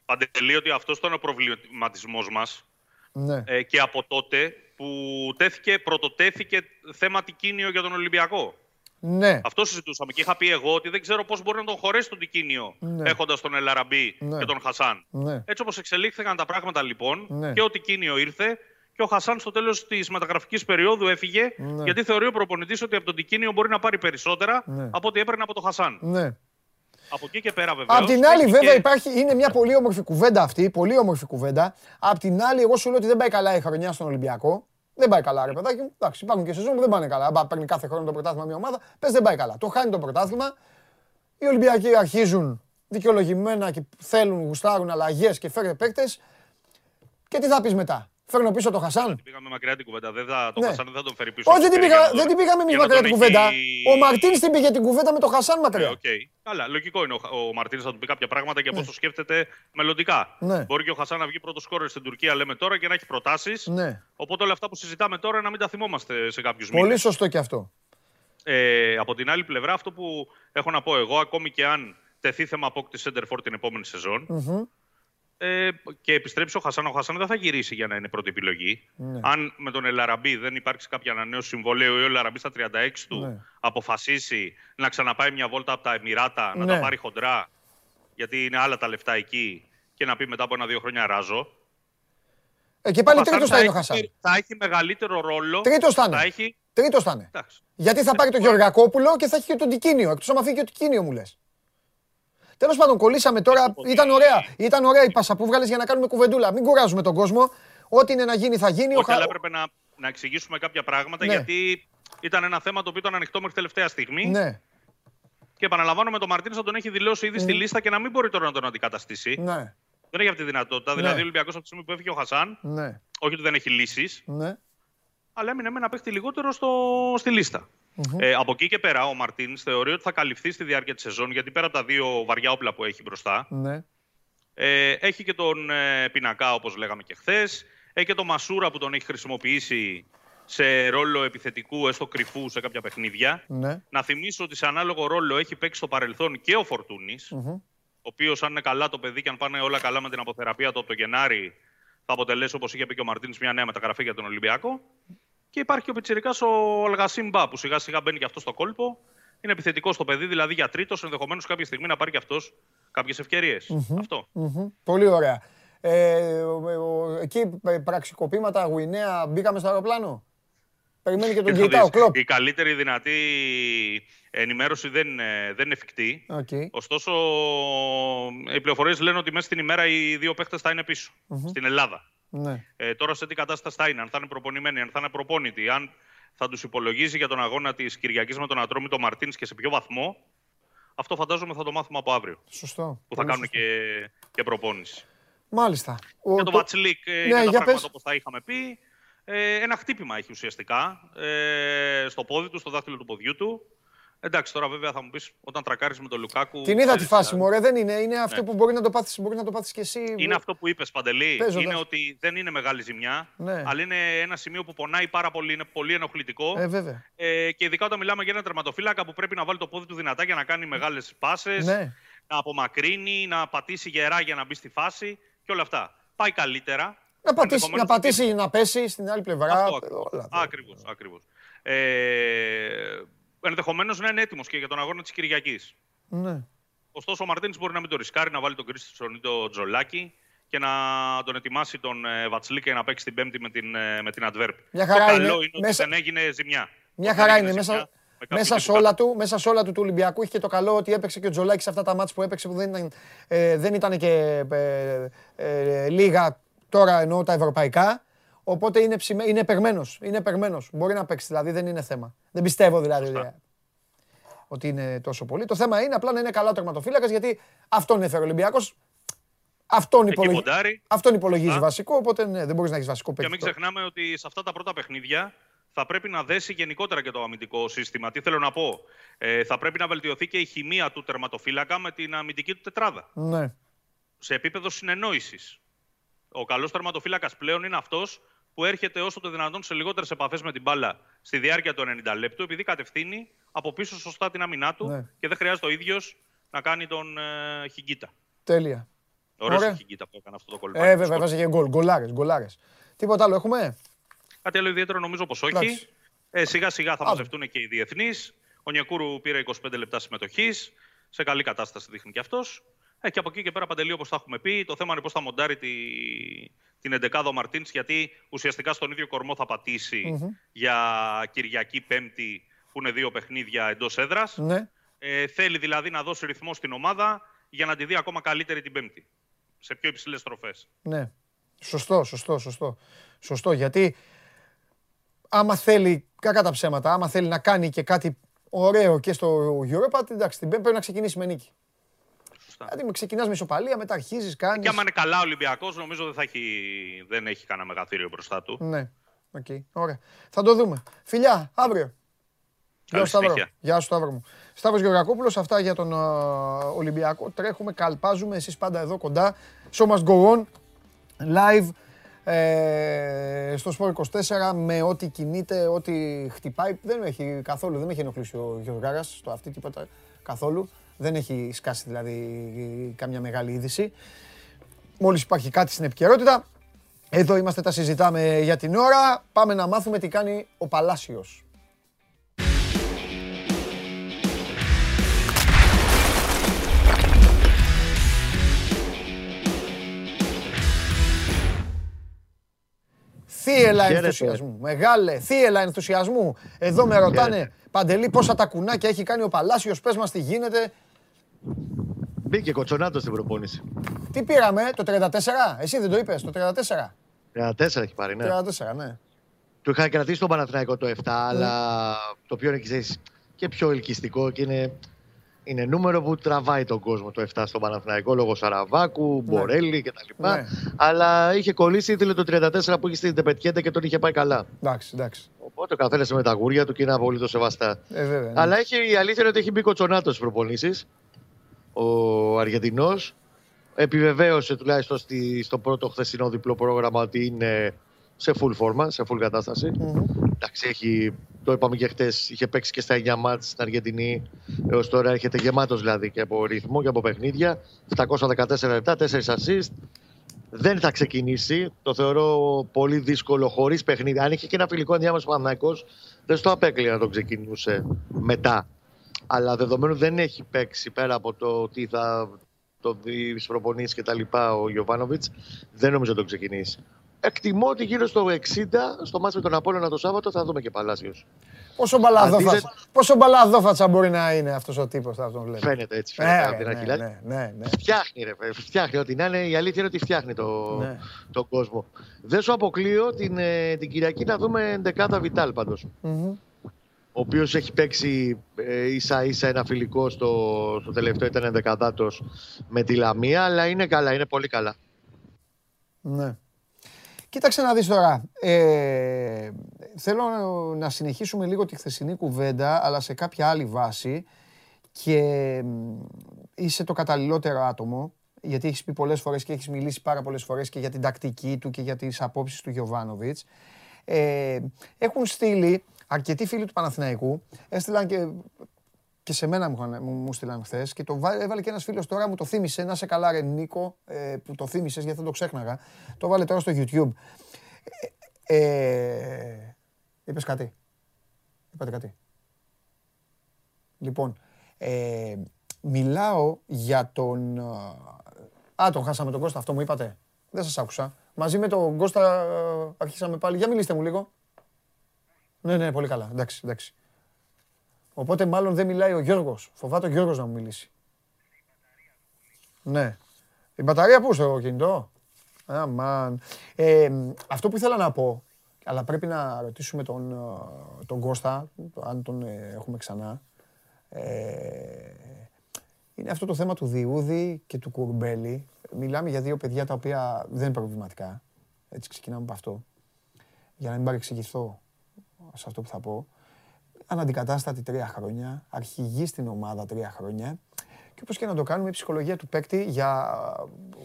Παντελή, ότι αυτός ήταν ο προβληματισμός μας
Ναι.
ε, και από τότε που τέθηκε, πρωτοτέθηκε θέμα Τικίνιο για τον Ολυμπιακό.
Ναι.
Αυτό συζητούσαμε και είχα πει εγώ ότι δεν ξέρω πώς μπορεί να τον χωρέσει τον Τικίνιο
Ναι.
έχοντας τον Ελαραμπή
Ναι.
και τον Χασάν.
Ναι.
Έτσι όπως εξελίχθηκαν τα πράγματα λοιπόν
Ναι.
και ο Τικίνιο ήρθε και ο Χασάν στο τέλος της μεταγραφικής περίοδου έφυγε
Ναι.
γιατί θεωρεί ο προπονητής ότι από τον Τικίνιο μπορεί να πάρει περισσότερα
Ναι.
από ό,τι έπαιρνε από τον Χασάν.
Ναι.
Από εκεί και πέρα βέβαια.
Απ' την άλλη, βέβαια, υπάρχει, είναι μια πολύ όμορφη κουβέντα αυτή. Πολύ όμορφη κουβέντα. Απ' την άλλη, εγώ σου λέω ότι δεν πάει καλά η χρονιά στον Ολυμπιακό. Δεν πάει καλά, ρε παιδάκι μου. Εντάξει, υπάρχουν και σεζόν που δεν πάνε καλά. Αν παίρνει κάθε χρόνο το πρωτάθλημα μια ομάδα, πες δεν πάει καλά. Το χάνει το πρωτάθλημα. Οι Ολυμπιακοί αρχίζουν δικαιολογημένα και θέλουν, γουστάρουν αλλαγές και φέρνουν παίκτες. Και τι θα πεις μετά; Φέρνω πίσω το Χασάν.
Πήγαμε μακριά την κουβέντα. Δεν θα, το
Ναι.
Χασάν δεν θα τον φέρει πίσω.
Όχι, δεν
στην
την, πήγα,
περίοδο.
δεν την πήγαμε εμείς
Για να
μακριά
τον
την κουβέντα.
έχει-
Ο Μαρτίνς την πήγε την κουβέντα με το Χασάν
Ε,
μακριά.
ΟΚ. Καλά, λογικό είναι. Ο, ο Μαρτίνς θα του πει κάποια πράγματα και πώς το σκέφτεται μελλοντικά.
Ναι.
Μπορεί και ο Χασάν να βγει πρώτος σκόρερ στην Τουρκία, λέμε τώρα, και να έχει προτάσεις.
Ναι.
Οπότε όλα αυτά που συζητάμε τώρα να μην τα θυμόμαστε σε κάποιους μήνες.
Πολύ σωστό και αυτό.
Ε, από την άλλη πλευρά, αυτό που έχω να πω εγώ, ακόμη και αν τεθεί θέμα απόκτησης σέντερ φορ την επόμενη σεζόν, ε, και επιστρέψει ο Χασάν, ο Χασάν δεν θα γυρίσει για να είναι πρώτη επιλογή.
Ναι.
Αν με τον Ελαραμπή δεν υπάρξει κάποια ανανέωση συμβολέου ή ο Ελαραμπής στα 36 του
Ναι.
αποφασίσει να ξαναπάει μια βόλτα από τα Εμμυράτα, να
Ναι.
τα πάρει χοντρά, γιατί είναι άλλα τα λεφτά εκεί, και να πει μετά από ένα-δύο χρόνια ράζω.
Ε, και πάλι
ο Χασάν
τρίτο θα είναι ο
έχει-
Χασάν.
Θα έχει μεγαλύτερο ρόλο.
Τρίτος θα είναι.
Θα έχει.
Τρίτος θα είναι.
Εντάξει.
Γιατί θα πάρει το Γεωργακόπουλο και θα έχει και τον Τικίνιο. Εκτός αν φύγει και ο Τικίνιο μου λες. Τέλος πάντων, κολλήσαμε τώρα. Ήταν ωραία. Ήταν ωραία η πάσα που βγάλες για να κάνουμε κουβεντούλα. Μην κουράζουμε τον κόσμο. Ό,τι είναι να γίνει θα γίνει. Ο
Όχι,
Χα-
αλλά έπρεπε να, να εξηγήσουμε κάποια πράγματα
Ναι.
γιατί ήταν ένα θέμα το οποίο ήταν ανοιχτό μέχρι τελευταία στιγμή.
Ναι,
Και επαναλαμβάνω με τον Μαρτίνες να τον έχει δηλώσει ήδη στη λίστα και να μην μπορεί τώρα να τον αντικαταστήσει.
ναι,
Δεν έχει αυτή τη δυνατότητα.
Ναι.
Δηλαδή, ο Ολυμπιακός από τη στιγμή που έφυγε ο Χασάν,
ναι,
όχι ότι δεν έχει λύσεις,
ναι.
Αλλά έμεινε με ένα παίχτη λιγότερο στο, στη λιστα Ε, από εκεί και πέρα, ο Μαρτίνς θεωρεί ότι θα καλυφθεί στη διάρκεια της σεζόν, γιατί πέρα από τα δύο βαριά όπλα που έχει μπροστά,
ναι.
ε, έχει και τον ε, Πινακά, όπως λέγαμε και χθες. Έχει και τον Μασούρα που τον έχει χρησιμοποιήσει σε ρόλο επιθετικού, έστω κρυφού σε κάποια παιχνίδια.
ναι.
Να θυμίσω ότι σε ανάλογο ρόλο έχει παίξει στο παρελθόν και ο φορτουνη ο οποίος, αν είναι καλά το παιδί και αν πάνε όλα καλά με την αποθεραπεία του από το Γενάρη, θα αποτελέσει, όπως είχε πει και ο Μαρτίνη, μια νέα μεταγραφή για τον Ολυμπιακό. Και υπάρχει και ο πιτσιρικάς ο Αλγκασίμ Μπα, που σιγά σιγά μπαίνει και αυτός στο κόλπο. Είναι επιθετικός στο παιδί, δηλαδή για τρίτος, ενδεχομένως κάποια στιγμή να πάρει και αυτός κάποιες Αυτό.
Μμμ. Πολύ ωραία. Ε, ο- ο- εκεί ε, πραξικοπήματα, Γουινέα, μπήκαμε στο αεροπλάνο; Περιμένει και τον
Και θα
Κεϊτά, ο
δεις,
Κλόπ.
Η καλύτερη δυνατή ενημέρωση δεν, είναι- δεν είναι εφικτή.
ΟΚ.
Ωστόσο, οι πληροφορίες λένε ότι μέσα στην ημέρα οι δύο παίχτες θα είναι πίσω, στην Ελλάδα.
Ναι.
Ε, τώρα σε τι κατάσταση θα είναι, αν θα είναι προπονημένοι, αν θα είναι προπόνητοι, αν θα τους υπολογίζει για τον αγώνα της Κυριακής με τον Ατρόμητο Μαρτίνς και σε ποιο βαθμό. Αυτό φαντάζομαι θα το μάθουμε από αύριο,
Σωστό.
που θα
Πολύ
κάνουν
σωστό.
και, και προπόνηση.
Μάλιστα. Ο-
Για τον
το-
Βατσλίκ ε,
Ναι,
είναι τα
για
πράγματα
πες.
όπως θα είχαμε πει. Ε, ένα χτύπημα έχει ουσιαστικά ε, στο πόδι του, στο δάχτυλο του ποδιού του. Εντάξει, τώρα βέβαια θα μου πεις όταν τρακάρεις με τον Λουκάκου...
Την είδα τη
ξέρεις,
φάση
ε,
μου, ρε, δεν είναι. Είναι αυτό
Ναι.
που μπορεί να το πάθεις, μπορεί να το πάθεις και εσύ.
Είναι αυτό που είπες, Παντελή.
Παίζοντας.
Είναι ότι δεν είναι μεγάλη ζημιά,
Ναι.
αλλά είναι ένα σημείο που πονάει πάρα πολύ, είναι πολύ ενοχλητικό.
Ε, βέβαια.
Ε, και ειδικά όταν μιλάμε για ένα τερματοφύλακα που πρέπει να βάλει το πόδι του δυνατά για να κάνει μεγάλες πάσες,
Ναι.
να απομακρύνει, να πατήσει γερά για να μπει στη φάση και όλα αυτά. Πάει καλύτερα.
Να πατήσει,
Ενδεχομένως
να,
ότι-
πατήσει, να πέσει στην άλλη πλευρά.
Αυτό
όλα.
ακριβώς. Ακριβώς, Ε, ενδεχομένως να είναι έτοιμος και για τον αγώνα της Κυριακής.
Ναι.
Ωστόσο, ο Μαρτίνης μπορεί να μην το ρισκάρει, να βάλει τον Κρίστισον ή τον Τζολάκη και να τον ετοιμάσει τον ε, Βατσλίκ και να παίξει την Πέμπτη με την, ε, με την Adverb.
Μια
το
χαρά
καλό
είναι.
είναι, ότι
Μέσα-
δεν έγινε ζημιά.
Μια
Δεν
χαρά
έγινε
είναι.
ζημιά
Μέσα,
με κάποιο
μέσα, σε
τύπου
όλα του, μέσα σε όλα του του Ολυμπιακού έχει και το καλό ότι έπαιξε και ο Τζολάκης σε αυτά τα μάτια που έπαιξε που δεν ήταν, ε, δεν ήταν και ε, ε, λίγα τώρα εννοώ τα ευρωπαϊκά. Οπότε είναι, ψημε, είναι περμένος, είναι περμένος. Μπορεί να παίξει δηλαδή, δεν είναι θέμα. Δεν πιστεύω δηλαδή ότι, ότι είναι τόσο πολύ. Το θέμα είναι απλά να είναι καλά ο τερματοφύλακας γιατί αυτόν έφερε ο Ολυμπιακός. Αυτόν,
Εκεί
υπολογι...
ποντάρει.
αυτόν υπολογίζει
Σωστά.
βασικό, οπότε ναι, δεν μπορείς να έχεις βασικό
Και
παίκτη.
μην
τώρα.
ξεχνάμε ότι σε αυτά τα πρώτα παιχνίδια θα πρέπει να δέσει γενικότερα και το αμυντικό σύστημα. Τι θέλω να πω; Ε, θα πρέπει να βελτιωθεί και η χημεία του τερματοφύλακα με την αμυντική του τετράδα.
Ναι.
σε επίπεδο συνεννόησης. Ο καλός τερματοφύλακα πλέον είναι αυτός που έρχεται όσο το δυνατόν σε λιγότερες επαφές με την μπάλα στη διάρκεια του 90 λεπτού, επειδή κατευθύνει από πίσω σωστά την άμυνά του
Ναι.
και δεν χρειάζεται ο ίδιος να κάνει τον ε, Χιγκίτα.
Τέλεια.
Ωραίος
Ωραία.
ο Χιγκίτα που έκανε αυτό το κολπάκι.
Ε, βέβαια, βάζει και γκολ. Γκολάρες, γκολάρες. Τίποτα άλλο έχουμε;
Κάτι άλλο ιδιαίτερο νομίζω πως όχι.
Εντάξει.
Ε, σιγά σιγά θα
Άντε.
μαζευτούν και οι διεθνείς. Ο Νιακούρου πήρε 25 λεπτά συμμετοχής. Σε καλή κατάσταση δείχνει και αυτός. Ε, και από εκεί και πέρα παντελή, όπως τα έχουμε πει, το θέμα είναι πώς θα μοντάρει τη, την 11 ο Μαρτίνς, γιατί ουσιαστικά στον ίδιο κορμό θα πατησει για Κυριακή Πέμπτη, που είναι δύο παιχνίδια εντός έδρας.
Ναι.
Ε, θέλει δηλαδή να δώσει ρυθμό στην ομάδα για να τη δει ακόμα καλύτερη την Πέμπτη. Σε πιο υψηλές στροφές.
Ναι. Σωστό, σωστό, σωστό. Σωστό, γιατί άμα θέλει, κακά τα ψέματα, άμα θέλει να κάνει και κάτι ωραίο και στο Europa, εντάξει, την Πέμπτη πρέπει να ξεκινήσει με νίκη.
Σωστά.
Δηλαδή με ξεκινάς με ισοπαλία, μετά αρχίζεις, κάνεις...
Και άμα είναι καλά ο Ολυμπιακός, νομίζω δεν, θα έχει, δεν έχει κανένα μεγαθήριο μπροστά του.
Ναι, ΟΚ, ωραία. Θα το δούμε. Φιλιά, αύριο. Γεια
Καλή
σου Σταύρο.
συνέχεια.
Γεια σου Σταύρο μου. Σταύρος Γεωργακόπουλος, αυτά για τον α, Ολυμπιακό. Τρέχουμε, καλπάζουμε, εσείς πάντα εδώ κοντά. Show must go on, live, ε, στο Sport 24 με ό,τι κινείται, ό,τι χτυπάει. Δεν με έχει καθόλου, δεν με έχει ενοχλήσει ο Γεωργάρας στο αυτή τίποτα καθόλου. Δεν έχει σκάσει δηλαδή καμιά μεγάλη είδηση. Μόλις υπάρχει κάτι στην επικαιρότητα, εδώ είμαστε, τα συζητάμε για την ώρα. Πάμε να μάθουμε τι κάνει ο Παλάσιος. Θύελα
Χαίρετε.
ενθουσιασμού. Μεγάλε, θύελα ενθουσιασμού. Εδώ με ρωτάνε, Παντελή, πόσα τα κουνάκια έχει κάνει ο Παλάσιος, πες μας τι γίνεται.
Μπήκε κοτσονάτο στην προπόνηση.
Τι πήραμε, το 34, εσύ δεν το είπες, το 34.
34 έχει πάρει, ναι.
34, ναι.
Του είχα κρατήσει τον Παναθηναϊκό το 7, αλλά το πιο είναι ξέρεις, και πιο ελκυστικό και είναι, είναι νούμερο που τραβάει τον κόσμο το 7 στον Παναθηναϊκό λόγω Σαραβάκου, Μπορέλη κτλ.
Ναι.
Αλλά είχε κολλήσει, ήθελε το 34 που είχε στην Τεπετιέτε και τον είχε πάει καλά.
Εντάξει, εντάξει.
Οπότε ο καθένας με τα γούρια του και είναι απολύτως σεβαστά.
Ε, βέβαια. ναι.
Αλλά έχει, η αλήθεια είναι ότι έχει μπει κοτσονάτος στις προπονήσεις. Ο Αργεντινός. Επιβεβαίωσε τουλάχιστον στη, στο πρώτο χθεσινό διπλό πρόγραμμα ότι είναι σε full φόρμα, σε full κατάσταση. Εντάξει, έχει, το είπαμε και χθε, είχε παίξει και στα 9 μάτς στην Αργεντινή. Έως τώρα έρχεται γεμάτος δηλαδή και από ρυθμό και από παιχνίδια. 714 λεπτά, 4 assist. Δεν θα ξεκινήσει. Το θεωρώ πολύ δύσκολο χωρίς παιχνίδι. Αν είχε και ένα φιλικό ενδιάμεσο Παναθυναϊκό, δεν στο απέκλεια να τον ξεκινούσε μετά. Αλλά δεδομένου δεν έχει παίξει πέρα από το τι θα το δεις στι προπονήσει και τα λοιπά ο Γιωβάνοβιτς, δεν νομίζω να τον ξεκινήσει. Εκτιμώ ότι γύρω στο 60, στο μάτι με τον Απόλλωνα το Σάββατο, θα δούμε και Παλάσιος.
Πόσο μπαλαδόφατσα,
Αντίθετα-
πόσο μπαλαδόφατσα μπορεί να είναι αυτός ο τύπος, θα τον βλέπει.
Φαίνεται έτσι.
Ε,
Φαίνεται από την
ναι,
αρχή.
ναι, ναι, ναι.
Φτιάχνει, ρε, παιδί, φτιάχνει ό,τι να είναι. Η αλήθεια είναι ότι φτιάχνει το,
Ναι.
τον κόσμο. Δεν σου αποκλείω την, ε, την Κυριακή να δούμε δεκάδα Βιτάλ πάντως.
Μμμ.
Ο οποίος έχει παίξει ε, ίσα ίσα ένα φιλικό στο, στο τελευταίο, ήταν δεκαδάτο με τη Λαμία, αλλά είναι καλά, είναι πολύ καλά.
Ναι. Κοίταξε να δεις τώρα. Ε, θέλω να συνεχίσουμε λίγο τη χθεσινή κουβέντα, αλλά σε κάποια άλλη βάση. Και μ, είσαι το καταλληλότερο άτομο, γιατί έχεις πει πολλές φορές και έχεις μιλήσει πάρα πολλές φορές και για την τακτική του και για τις απόψεις του Γιωβάνοβιτς. Ε, έχουν στείλει αρκετοί φίλοι του Παναθηναϊκού, έστειλαν και και σε μένα μου, είχαν- μου, μου στείλαν χθες και το βά- έβαλε και ένας φίλος τώρα, μου το θύμισε. Να σε καλά, ρε Νίκο, ε, που το θύμισες γιατί δεν το ξέχναγα. Το βάλε τώρα στο YouTube. Ε, ε, είπες κάτι. Είπατε κάτι. Λοιπόν, ε, μιλάω για τον... ε, Α, τον χάσαμε τον Κώστα, αυτό μου είπατε. Δεν σας άκουσα. Μαζί με τον Κώστα ε, αρχίσαμε πάλι. Για μιλήστε μου λίγο. Ναι, ναι, πολύ καλά. Εντάξει, εντάξει. Οπότε μάλλον δεν μιλάει ο Γιώργος. Φοβάται ο Γιώργος να μου μιλήσει. Ναι. Η μπαταρία πού στο κινητό; Αμάν. Ε, αυτό που ήθελα να πω, αλλά πρέπει να ρωτήσουμε τον, ε, τον Κώστα, αν τον ε, έχουμε ξανά. Ε, είναι αυτό το θέμα του Διούδη και του Κουρμπέλη. Μιλάμε για δύο παιδιά τα οποία δεν είναι προβληματικά. Έτσι ξεκινάμε από αυτό. Για να μην παρεξηγηθώ σε αυτό που θα πω. Αναντικατάστατη τρία χρόνια, αρχηγή στην ομάδα τρία χρόνια. Και όπως και να το κάνουμε, η ψυχολογία του παίκτη, για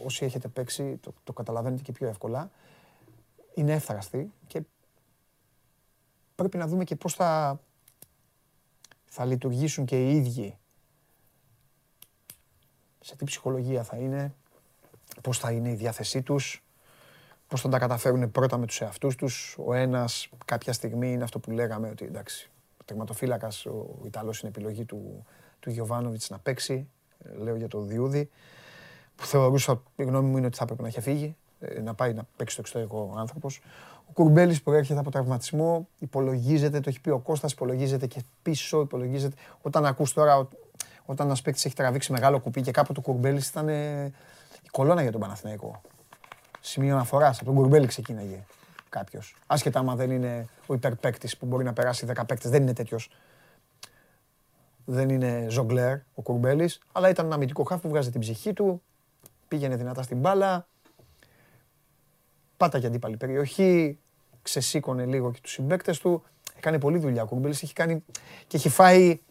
όσοι έχετε παίξει, το, το καταλαβαίνετε και πιο εύκολα, είναι εύθραστη και πρέπει να δούμε και πώς θα, θα λειτουργήσουν και οι ίδιοι. Σε τι ψυχολογία θα είναι, πώς θα είναι η διάθεσή τους, πώς θα τα καταφέρουν πρώτα με τους εαυτούς τους. Ο ένας κάποια στιγμή είναι αυτό που λέγαμε ότι εντάξει, ο τερματοφύλακας, ο Ιταλός είναι επιλογή του, του Γιωβάνοβιτς να παίξει, ε, λέω για το Διούδη, που θεωρούσα, η γνώμη μου είναι ότι θα έπρεπε να είχε φύγει, ε, να πάει να παίξει στο εξωτερικό ο άνθρωπος. Ο Κουρμπέλης προέρχεται από τραυματισμό, υπολογίζεται, το έχει πει ο Κώστας, υπολογίζεται και πίσω, υπολογίζεται. Όταν ακούς τώρα, ο- όταν ένας παίκτης έχει τραβήξει μεγάλο κουπί και κάποτε ο Κουρμπέλης ήταν ε, η κολόνα για τον Παναθηναϊκό. Σημείο αναφοράς, από τον Κουρμπέλη ξεκίναγε κάποιος. Άσχετα άμα δεν είναι ο υπερπαίκτης που μπορεί να περάσει 10 παίκτες, δεν είναι τέτοιος. Δεν είναι ζογκλέρ ο Κουρμπέλης, αλλά ήταν ένα αμυντικό χάφ που βγάζει την ψυχή του, πήγαινε δυνατά στην μπάλα, πάταγε αντίπαλη περιοχή, ξεσήκωνε λίγο και τους συμπαίκτες του. Έκανε πολλή δουλειά ο Κουρμπέλης, έχει κάνει και έχει φάει,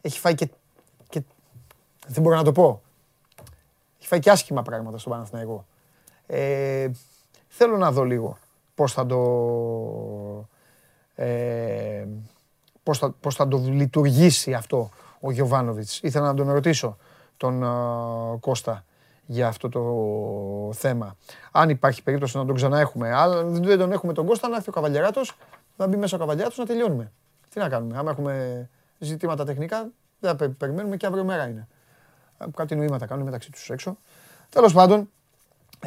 έχει φάει και, και δεν μπορώ να το πω. Έχει φάει και άσχημα πράγματα στον Παναθηναϊκό. Ε, θέλω να δω λίγο πώς θα το, ε, πώς θα, πώς θα το λειτουργήσει αυτό ο Γιωβάνοβιτς. Ήθελα να τον ρωτήσω τον α, Κώστα για αυτό το θέμα. Αν υπάρχει περίπτωση να τον ξαναέχουμε. Αλλά δεν τον έχουμε τον Κώστα, να έρθει ο Καβαλιαράτος, να μπει μέσα ο Καβαλιαράτος να τελειώνουμε. Τι να κάνουμε. Άμα έχουμε ζητήματα τεχνικά, δεν θα πε- περιμένουμε και αύριο μέρα είναι. Ε, Κάτι νοήματα κάνουν μεταξύ τους έξω. Τέλος πάντων, ε,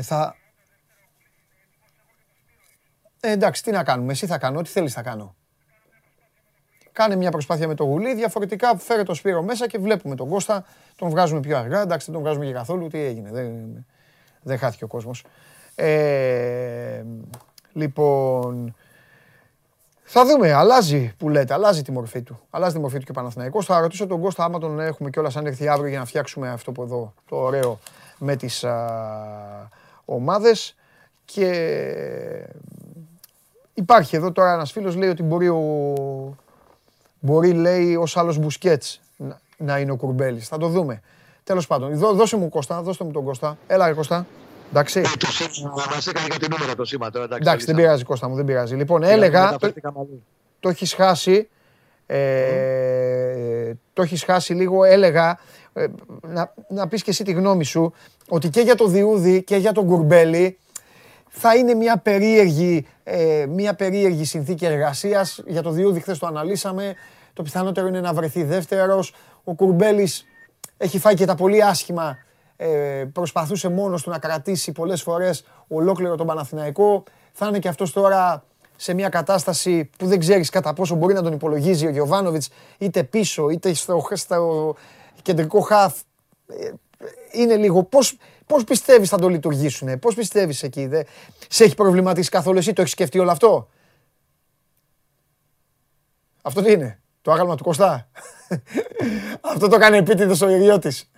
θα... Ε, εντάξει, τι να κάνουμε. Εσύ θα κάνω, ό,τι θέλεις θα κάνω. Κάνε μια προσπάθεια με το γουλί, διαφορετικά φέρε το Σπύρο μέσα και βλέπουμε τον Κώστα, τον βγάζουμε πιο αργά, εντάξει δεν τον βγάζουμε και καθόλου, τι έγινε, δεν, δεν χάθηκε ο κόσμος. Ε, λοιπόν, θα δούμε, αλλάζει που λέτε, αλλάζει τη μορφή του. Αλλάζει τη μορφή του και ο Παναθηναϊκός. Θα ρωτήσω τον Κώστα άμα τον έχουμε κιόλας αν έρθει αύριο για να φτιάξουμε αυτό που εδώ, το ωραίο με τις α, ομάδες. Και υπάρχει εδώ τώρα ένας φίλος λέει ότι μπορεί ο, Μπορεί, λέει, ως άλλος Μπουσκέτς να, να είναι ο Κουρμπέλης. Θα το δούμε. Τέλος πάντων, δώ, δώσε μου Κώστα, δώστε μου τον Κώστα. Έλα, ρε Κώστα. Εντάξει.
Το σήμα μας έκανε κάτι νούμερα το σήμα τώρα. Εντάξει,
Εντάξει, δεν
λύσαμε.
πειράζει Κώστα μου, δεν πειράζει. Λοιπόν,
Πήραμε,
έλεγα, το,
μεταφέρθηκαμε αλλού.
το έχεις χάσει. Ε, το έχεις χάσει λίγο, έλεγα, ε, να, να πεις και εσύ τη γνώμη σου, ότι και για το Διούδη και για τον Κουρμπέλη θα είναι μια περίεργη, ε, μια περίεργη συνθήκη εργασίας. Για το Διούδη χθες το αναλύσαμε. Το πιθανότερο είναι να βρεθεί δεύτερος. Ο Κουρμπέλης έχει φάει και τα πολύ άσχημα. Ε, προσπαθούσε μόνος του να κρατήσει πολλές φορές ολόκληρο τον Παναθηναϊκό. Θα είναι και αυτός τώρα σε μια κατάσταση που δεν ξέρεις κατά πόσο μπορεί να τον υπολογίζει ο Γιωβάνοβιτς είτε πίσω είτε στο, στο κεντρικό χαφ. Ε, είναι λίγο πώς, πώς πιστεύεις θα το λειτουργήσουν, πώς πιστεύεις εκεί, δε, σε έχει προβληματίσει καθόλου εσύ, το έχεις σκεφτεί όλο αυτό; Αυτό τι είναι, το άγαλμα του Κωστά; αυτό το κάνει επίτηδες ο Ιριώτης.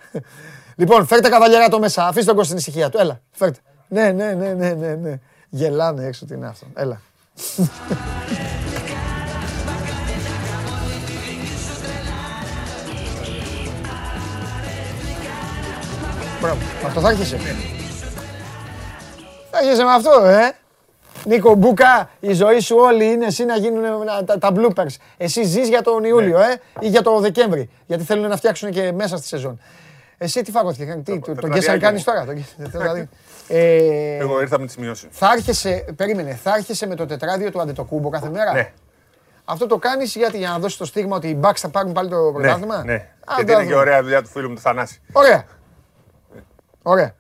λοιπόν, φέρτε καβαλιέρα το μέσα, αφήστε τον Κώστα στην ησυχία του, έλα, φέρτε. Ναι, ναι, ναι, ναι, ναι, ναι. Γελάνε έξω, τι είναι αυτό, έλα. Μπράβο. Αυτό θα άρχισε. Θα άρχισε με αυτό, ε. Νίκο Μπούκα, η ζωή σου όλη είναι εσύ να γίνουν να- τα, τα bloopers. Εσύ ζεις για τον Ιούλιο, ε, ή για τον Δεκέμβρη. Γιατί θέλουν να φτιάξουν και μέσα στη σεζόν. Εσύ τι φάγωθηκε, τι, το, τον
τετραδιάκι
Γκέσσαρ κάνεις
μου.
τώρα. τον Γκέσσαρ, δηλαδή. Ε,
Εγώ ήρθα με τις σημειώσεις.
θα άρχισε, περίμενε, θα άρχισε με το τετράδιο του Αντετοκούμπο κάθε μέρα;
Ναι.
Αυτό το κάνεις γιατί για να δώσεις το στίγμα ότι οι Bucks θα πάρουν πάλι το πρωτάθλημα;
Ναι, ναι.
Α,
Γιατί
τα
είναι και
δούμε.
ωραία δουλειά του φίλου μου του Θανάση.
Ωραία. Ωραία.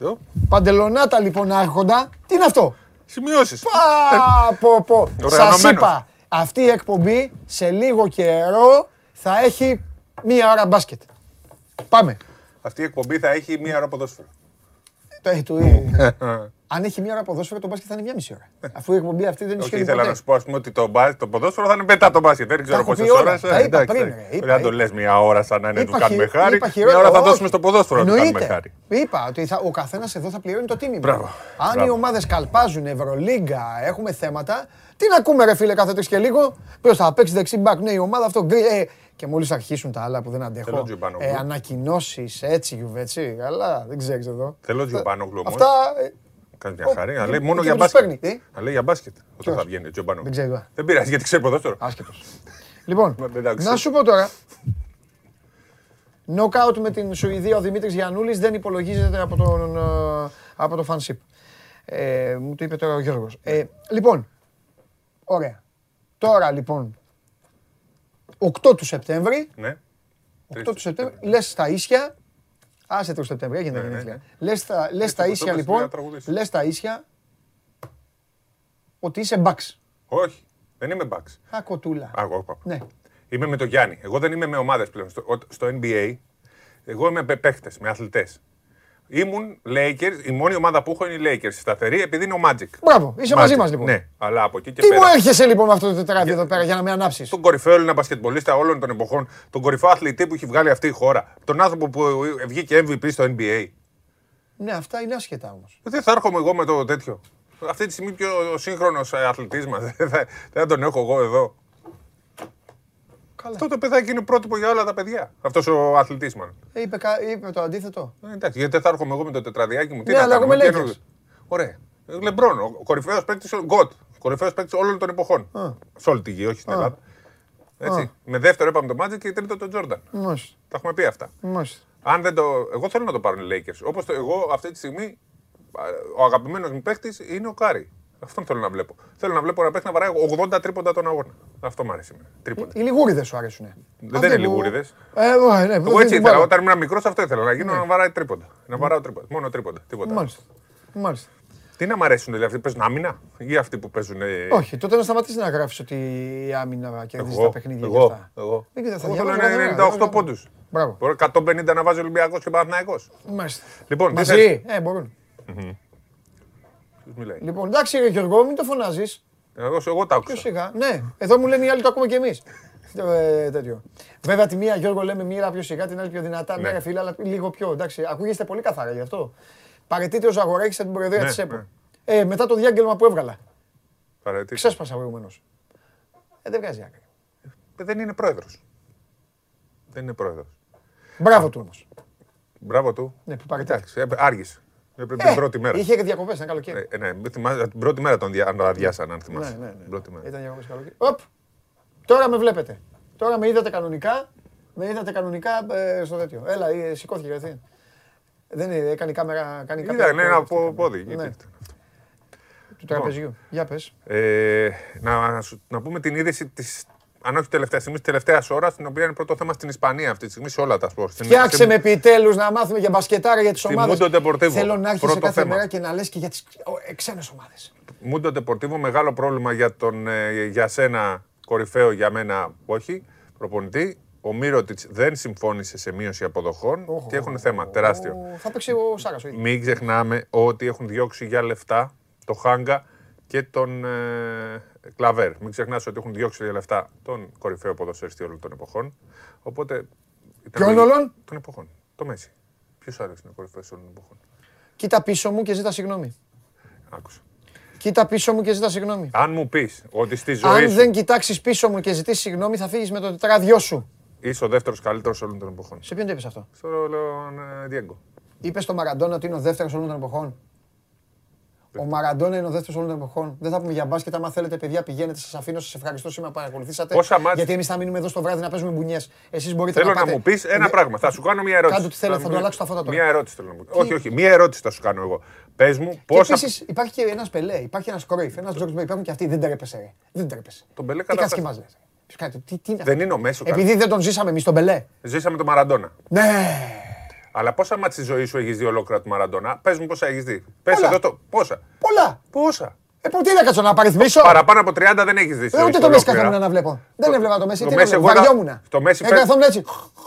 Εδώ.
Παντελονάτα λοιπόν άρχοντα. Τι είναι αυτό;
Σημειώσεις.
Πα, πω, πω. Σας
Οργανωμένος.
είπα, αυτή η εκπομπή σε λίγο καιρό θα έχει μία ώρα μπάσκετ. Πάμε.
Αυτή η εκπομπή θα έχει μία ώρα ποδόσφαιρο.
Το- ε, του- Αν έχει μία ώρα ποδόσφαιρο, το μπάσκετ θα είναι μία μισή ώρα. Αφού η εκπομπή αυτή δεν
Όχι,
ισχύει
ήθελα
ποτέ.
να σου πω ας πούμε, ότι το, μπα- το ποδόσφαιρο θα είναι μετά το μπάσκετ. Δεν ξέρω
έχω
πόσες
πει όλα.
ώρες.
Τα είπα πριν, ρε. Είπα,
Δεν το
είπα.
λες μία ώρα σαν να είναι του
Είπα
κάνουμε
χει-
χάρη.
είπα
Μία
χειρότερα,
ώρα θα
όχι.
δώσουμε στο ποδόσφαιρο να του κάνουμε
Εννοείται.
χάρη.
Είπα ότι θα, ο καθένας εδώ θα πληρώνει το τίμημα.
Μπράβο.
Αν οι
Μπράβο.
ομάδες καλπάζουν, Ευρωλίγκα, έχουμε θέματα, τι να ακούμε, ρε φίλε, κάθε τρει και λίγο. Ποιος θα παίξει δεξί μπακ, ναι, η ομάδα αυτό. γκρι- Ε, και μόλις αρχίσουν τα άλλα που δεν αντέχω.
Θέλω Τζιομπάνογλου.
Ε, Ανακοινώσεις έτσι, γιουβέτσι. Καλά, δεν ξέρεις εδώ.
Θέλω Τζιομπάνογλου όμως.
Αυτά. Ε,
Κάνει μια
Ω,
χαρή. Να
και-
λέει μόνο
και
για
τους
μπάσκετ.
παίρνει, τι;
Να λέει για μπάσκετ. Όταν
Ποιος;
θα βγαίνει ο Τζομπάνο.
Δεν ξέρω. ε.
Δεν πειράζει γιατί ξέρει ποδόσφαιρο.
Άσχετος. λοιπόν,
Εντάξει.
να σου πω τώρα. Νοκάουτ με την Σουηδία ο Δημήτρης Γιαννούλης δεν υπολογίζεται από, τον, ε, από το φανσίπ. Ε, μου το είπε τώρα ο Γιώργος. Ε, λοιπόν, ωραία. Τώρα λοιπόν, 8 του Σεπτέμβρη,
Ναι.
8 του Σεπτέμβρη, λες στα ίσια, άσε το Σεπτέμβρη, έγινε
Ναι,
τα
ναι,
γενέθλια.
ναι.
Λες στα, λες
Έτσι,
τα
το
ίσια
είπες,
λοιπόν,
να τραγουδήσεις.
λες τα ίσια, ότι είσαι μπαξ.
Όχι, δεν είμαι μπαξ.
Α, κοτούλα.
Α, εγώ είπα.
Ναι.
Είμαι με τον Γιάννη. Εγώ δεν είμαι με ομάδες πλέον. Στο, ο- στο NBA, εγώ είμαι με παίχτε, με αθλητές. Ήμουν Lakers, η μόνη ομάδα που έχω είναι οι Lakers. Σταθερή επειδή είναι ο Magic.
Μπράβο, είσαι μαζί
Magic,
μας, λοιπόν.
Ναι, αλλά από εκεί και
Τι
πέρα.
μου έρχεσαι λοιπόν με αυτό το τετράδι εδώ πέρα για να με ανάψεις;
Τον κορυφαίο Έλληνα μπασκετμπολίστα όλων των εποχών, τον κορυφαίο αθλητή που έχει βγάλει αυτή η χώρα, τον άνθρωπο που βγήκε MVP στο NBA.
Ναι, αυτά είναι άσχετα όμως.
Δεν θα έρχομαι εγώ με το τέτοιο. Αυτή τη στιγμή πιο σύγχρονος αθλητής μας. Δεν θα, δεν θα τον έχω εγώ εδώ.
Καλά.
Αυτό το παιδάκι είναι πρότυπο για όλα τα παιδιά. Αυτός ο αθλητής, μάλλον.
Ε, είπε, κα- είπε το αντίθετο.
Ε, εντάξει, γιατί δεν θα έρχομαι εγώ με το τετραδιάκι μου. Τι
Ναι,
να
αλλά
κάνουμε,
εγώ
τι
με
εννοώ.
Lakers.
Ωραία. Λεμπρόν, ο κορυφαίος παίκτης, γκοτ. Κορυφαίος παίκτης όλων των εποχών.
Α.
Σε όλη τη γη, όχι στην
Α.
Ελλάδα. Έτσι. Με δεύτερο είπαμε το Magic και τρίτο τον Jordan.
Μάλιστα.
Τα έχουμε πει αυτά.
Μάλιστα.
Αν δεν το... Εγώ θέλω να το πάρουν οι Lakers. Όπως εγώ αυτή τη στιγμή, α, ο αγαπημένος μου παίκτης είναι ο Κάρι. Αυτόν θέλω να βλέπω. Θέλω να βλέπω ένα παίκτη να βαράει 80 τρίποντα τον αγώνα. Αυτό μου αρέσει. εμένα. Τρίποντα.
Οι λιγούριδες σου αρέσουν.
Δεν είναι λιγούριδες.
Ε, ε, ναι,
Εγώ
δεν
έτσι
την
ήθελα.
πάρω.
Όταν ήμουν μικρός, αυτό ήθελα. Να γίνω να βαράει τρίποντα. Να βαράω τρίποντα. Μόνο τρίποντα. Τίποτα. άλλο.
Μάλιστα. Μάλιστα.
Τι να μ' αρέσουν, δηλαδή αυτοί που παίζουν άμυνα; Ή αυτοί που παίζουν. ε,
Όχι, τότε να σταματήσεις να γράφεις ότι η άμυνα κερδίζει
Εγώ,
τα παιχνίδια και
εγώ,
αυτά.
εγώ.
Δεν ξέρω, θα
Εγώ
διαβάζω
θέλω
κάθε μέρα,
98
διαβάζω.
πόντους.
Μπράβο.
Μπορεί 150 να βάζει Ολυμπιακός και Παναθηναϊκός.
Μάλιστα.
Λοιπόν, τι θες;
Μαζί, ε, μπορούν.
Ποιος μιλάει.
Λοιπόν, εντάξει, ρε Γιώργο, μην το φωνάζεις.
Εγώ, εγώ τα
Πιο
άκουσα.
σιγά. Ναι, εδώ μου λένε οι άλλοι το ακούμε κι εμείς. Ε, τέτοιο. Βέβαια, τη μία Γιώργο λέμε μία πιο σιγά, την άλλη πιο δυνατά. Ναι,
Ναι.
ρε φίλε, αλλά λίγο πιο. Εντάξει, ακούγεστε πολύ καθαρά γι' αυτό. Παρετείται ο Ζαγοράκη από την προεδρία
Ναι,
της ΕΠΟ.
ναι.
Ε, μετά το διάγγελμα που έβγαλα.
Παρατήρησα.
Ξέσπασα προηγουμένως. Ε, δεν βγάζει άκρη.
Ε, Δεν είναι πρόεδρος. Δεν είναι πρόεδρος.
Μπράβο του όμως.
Μπράβο του.
Ναι, που παρετείται.
Εντάξει, ε, άργησε. Έπρεπε την πρώτη μέρα.
Είχε και διακοπές, ένα καλοκαίρι.
Ε, ναι, μην θυμάσαι, την πρώτη μέρα τον δια- αν αδειάσαν, αν θυμάσαι.
Ναι, ναι, ναι.
Την πρώτη μέρα.
Ήταν διακοπές καλοκαίρι. Οπ. Τώρα με βλέπετε. Τώρα με είδατε κανονικά. Με είδατε κανονικά ε, στο τέτοιο. Έλα, ε, σηκώθηκε κατευθείαν. Δεν είναι, έκανε η κάμερα. Κάνει κάποια-
Είδα, ναι, ένα πο- πόδι.
Ναι.
γιατί-
Του τραπεζιού. Για πες.
Ε, να, σου- να πούμε την είδηση της. Αν όχι τελευταία στιγμή, της τελευταίας ώρας, την οποία είναι πρώτο θέμα στην Ισπανία αυτή τη στιγμή σε όλα τα σπορ. Στην-
Φτιάξε
στην-
με επιτέλους να μάθουμε για μπασκετάρα για τις
Στη
ομάδες.
Mundo Deportivo.
Θέλω να έρχεσαι
Πρώτο
κάθε
θέμα.
μέρα και να λες και για τις ξένες ομάδες.
Μούντο Ντεπορτίβο, μεγάλο πρόβλημα για, τον, ε, για σένα, κορυφαίο για μένα όχι, προπονητή. Ο Μύρωτιτς δεν συμφώνησε σε μείωση αποδοχών και έχουν θέμα τεράστιο.
Θα παίξει ο Σάρας ο ίδιος.
Μην ξεχνάμε ότι έχουν διώξει για λεφτά το Χάγκα και τον ε, Κλαβέρ. Μην ξεχνάς ότι έχουν διώξει για λεφτά τον κορυφαίο ποδοσφαιριστή όλων των εποχών. Οπότε. ήταν
Ποιον
λογικό-
όλων;
Των εποχών. Το Μέση. Ποιος άλλο είναι ο κορυφαίο όλων των εποχών;
Κοίτα πίσω μου και ζήτα συγγνώμη.
Άκουσα.
Κοίτα πίσω μου και ζήτα συγγνώμη.
Αν μου πεις ότι στη ζωή
Αν
σου
δεν κοιτάξεις πίσω μου και ζητήσεις συγγνώμη, θα φύγεις με το τετράδιό σου.
είσαι ο δεύτερος καλύτερος όλων των εποχών.
Σε ποιον το είπες αυτό;
Στον ε, Διέγκο.
Είπες στο Μαραντόνα ότι είναι ο δεύτερος όλων των εποχών. Ο Μαραντόνα είναι ο δεύτερος όλων των εποχών. Δεν θα πούμε για μπάσκετ. Άμα θέλετε, παιδιά, πηγαίνετε. Σας αφήνω. Σας ευχαριστώ σήμερα που παρακολουθήσατε.
Πόσα μάτς-
Γιατί εμείς θα μείνουμε εδώ στο βράδυ να παίζουμε μπουνιές. Εσείς μπορείτε
Θέλω
να
να
πάτε.
μου πεις ένα
Ε,
πράγμα. Θα σου κάνω μια ερώτηση.
Κάντε ό,τι θέλετε, θα
μου-
το αλλάξω τα φώτα τώρα.
Μια ερώτηση θέλω να μου Όχι, όχι. Μια ερώτηση θα σου κάνω εγώ. Πες μου
Και
πόσα.
επίσης υπάρχει και ένας Πελέ, υπάρχει ένας Κρόιφ, ένας Τζορτζ Υπάρχουν και αυτοί. Δεν τρέπεσαι. Ρε. Δεν τρέπεσαι.
Τον Πελέ
Τι κάτσε
καταφέρει.
και μας λες. Ποιος κάνει, τι, τι είναι
Δεν
αυτό;
είναι ο Μέσος.
Επειδή δεν τον ζήσαμε εμείς τον Πελέ.
Ζήσαμε τον Μαραντόνα.
Ναι.
Αλλά πόσα μάτια στη ζωής σου έχεις δει ολόκληρα του Μαραντόνα; Πες μου πόσα έχεις δει. Πες
Πολλά.
εδώ το. Πόσα.
Πολλά.
Πόσα.
Ε, πω, τι να κάτσω να παριθμίσω;
Παραπάνω από 30 δεν έχεις δει. στη
Ε,
ζωή
ούτε
σου
το Μέση
ολόκληρα.
καθόμουν να βλέπω. Δεν έβλεπα το Μέση.
το
Τι
Μέση
να βλέπω.
εγώ τα-
Βαριόμουνα.
στο Μέση
Ε,
φε-
καθόμουν έτσι.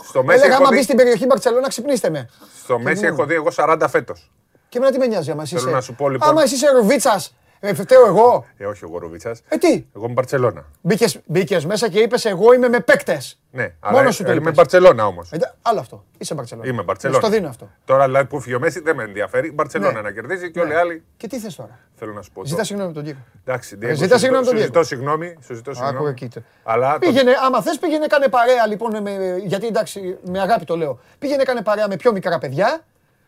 Στο Μέση
Έλεγα,
έχω
άμα
δει-
μπεις στην περιοχή Μπαρσελόνα, ξυπνήστε με.
Στο Μέση έχω δει εγώ 40 φέτος.
Και εμένα τι με νοιάζει άμα εσύ
Θέλω
είσαι.
να σου πω, λοιπόν-
Άμα εσύ είσαι Ρουβίτσας, ε, φταίω εγώ.
Ε, όχι ο Γοροβίτσα.
Ε, τι;
Εγώ είμαι Μπαρσελόνα.
Μπήκες, μπήκες μέσα και είπες εγώ είμαι με παίκτες.
Ναι,
Μόνος
αλλά
σου το
είμαι
είπες.
Μπαρσελόνα όμως.
Ε, άλλο αυτό. Είσαι Μπαρσελόνα.
Είμαι Μπαρσελόνα.
Στο δίνω αυτό.
Τώρα δηλαδή που φύγει ο Μέση δεν με ενδιαφέρει. Μπαρσελόνα
Ναι.
να κερδίζει και όλοι οι
Ναι.
άλλοι.
Και τι θες τώρα;
Θέλω να σου πω.
Ζητάς
το-
συγγνώμη από τον Diego.
Εντάξει,
Ε,
Diego,
ζητάς
σου
συγγνώμη
ζητώ-
τον
σου
Diego.
ζητώ συγγνώμη. Σου ζητώ
Άκου
συγγνώμη.
εκεί το.
Αλλά το-
Πήγαινε, άμα θες πήγαινε κάνε παρέα λοιπόν, με, γιατί εντάξει με αγάπη το λέω. Πήγαινε κάνε παρέα με πιο μικρά παιδιά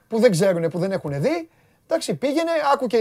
που δεν ξέρουν, που δεν έχουν δει. Εντάξει, πήγαινε, άκου και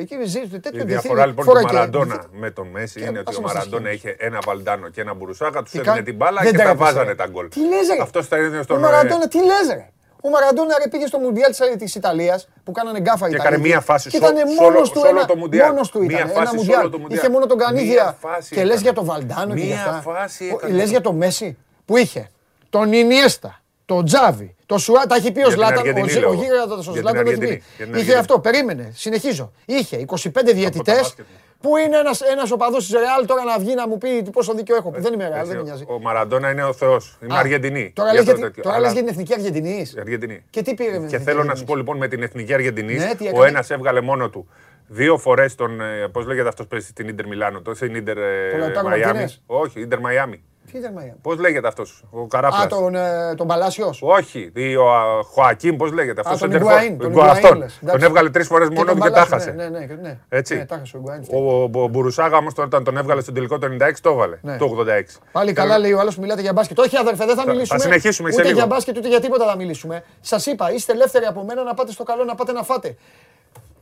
εκεί ζει τέτοιο
Η
διεθνή-
διαφορά λοιπόν
φορά
του
και-
Μαραντόνα με τον Μέση
Και
είναι ότι
άσε
ο
μας τα
Μαραντόνα
σχέδια.
είχε ένα βαλντάνο και ένα μπουρουσάκα, τους
Τι
έδινε
κα-
την μπάλα
δεν
και τα
τρέπεσαι,
βάζανε
ρε.
τα γκολ.
Τι λες, ρε.
Αυτό θα είναι
Ο
στον.
Μαραντόνα, τι λες ρε. Ο Μαραντόνα ρε, πήγε στο Μουντιάλ της Ιταλίας που κάνανε γκάφα οι
Και
Ιταλοί.
έκανε μία φάση
Και
σε-
ήταν
σε
μόνος
όλο-
του
σε όλο
ένα.
το Μουντιάλ.
Μόνος του
Μία
ήταν.
φάση
Ένα
σε
Μουντιάλ.
όλο το Μουντιάλ.
Είχε μόνο τον
Μία
Κανίδια.
φάση
Και λες
έκανε.
για τον Βαλντάνο και
Μία
για αυτά.
φάση
Ο-
έκανε.
Λες για τον Μέση που είχε τον Ινιέστα, τον Τζάβι, τον Σουά, τα έχει πει ο
Για την
Ζλάταν.
Αργεντινή
Ο,
λέω.
ο γίγαντας ο
Για την
Ζλάταν το έχει
Αργεντινή.
πει.
Για την
Είχε
Αργεντινή.
αυτό, περίμενε. Συνεχίζω. Είχε 25 διαιτητέ.
μπάσκετ.
Πού είναι ένα ένας οπαδό τη Ρεάλ τώρα να βγει να μου πει πόσο δίκιο έχω. που δεν είμαι Ρεάλ, δεν με νοιάζει.
Ο Μαραντόνα είναι ο Θεό. Είμαι
Α,
Αργεντινή.
Τώρα
Για
λες
το
για,
τέτοιο.
τώρα
Αλλά-
λες για την εθνική Αργεντινή.
Αργεντινή.
Και τι πήρε με την
Και
εθνική
θέλω να σου
Αργεντινής?
πω λοιπόν με την εθνική Αργεντινή,
Ναι, τι
ο
έκανε?
ένα έβγαλε μόνο του δύο φορέ τον. Πώ λέγεται αυτό που παίζει στην ντερ Μιλάνο, το στην ντερ
Το Λαουτάρο
Μαϊάμι.
Μαρτίνες?
Όχι, ντερ Μαϊάμι.
Τι ήταν Μαϊάμι.
Πώς λέγεται αυτός, ο Καράφλα.
Α, τον, ε, τον Παλάσιος.
Όχι, ή ο α, Χωακίν, πώς λέγεται
Α,
αυτό.
τον Ιγκουαΐν, τον Ιγκουαΐν
Αυτόν.
λες.
Τον
Εντάξει.
έβγαλε τρεις φορές
Και
μόνο
τον
του και τα
Παλάσιο,
χάσε.
Ναι, ναι, ναι, ναι.
Έτσι.
Ναι, τα χάσε ο Ιγκουαΐν.
Ο, ο Μπουρουσάγα όμως όταν τον έβγαλε στον τελικό το 96 το έβαλε.
Ναι.
Το 86.
Πάλι καλά λέει ο άλλος που μιλάτε για μπάσκετ. Όχι, αδερφέ, δεν θα,
Θα-
μιλήσουμε.
θα συνεχίσουμε σε
ούτε
λίγο.
για μπάσκετ ούτε για τίποτα θα μιλήσουμε. Σας είπα, είστε ελεύθεροι από μένα να πάτε στο καλό να πάτε να φάτε.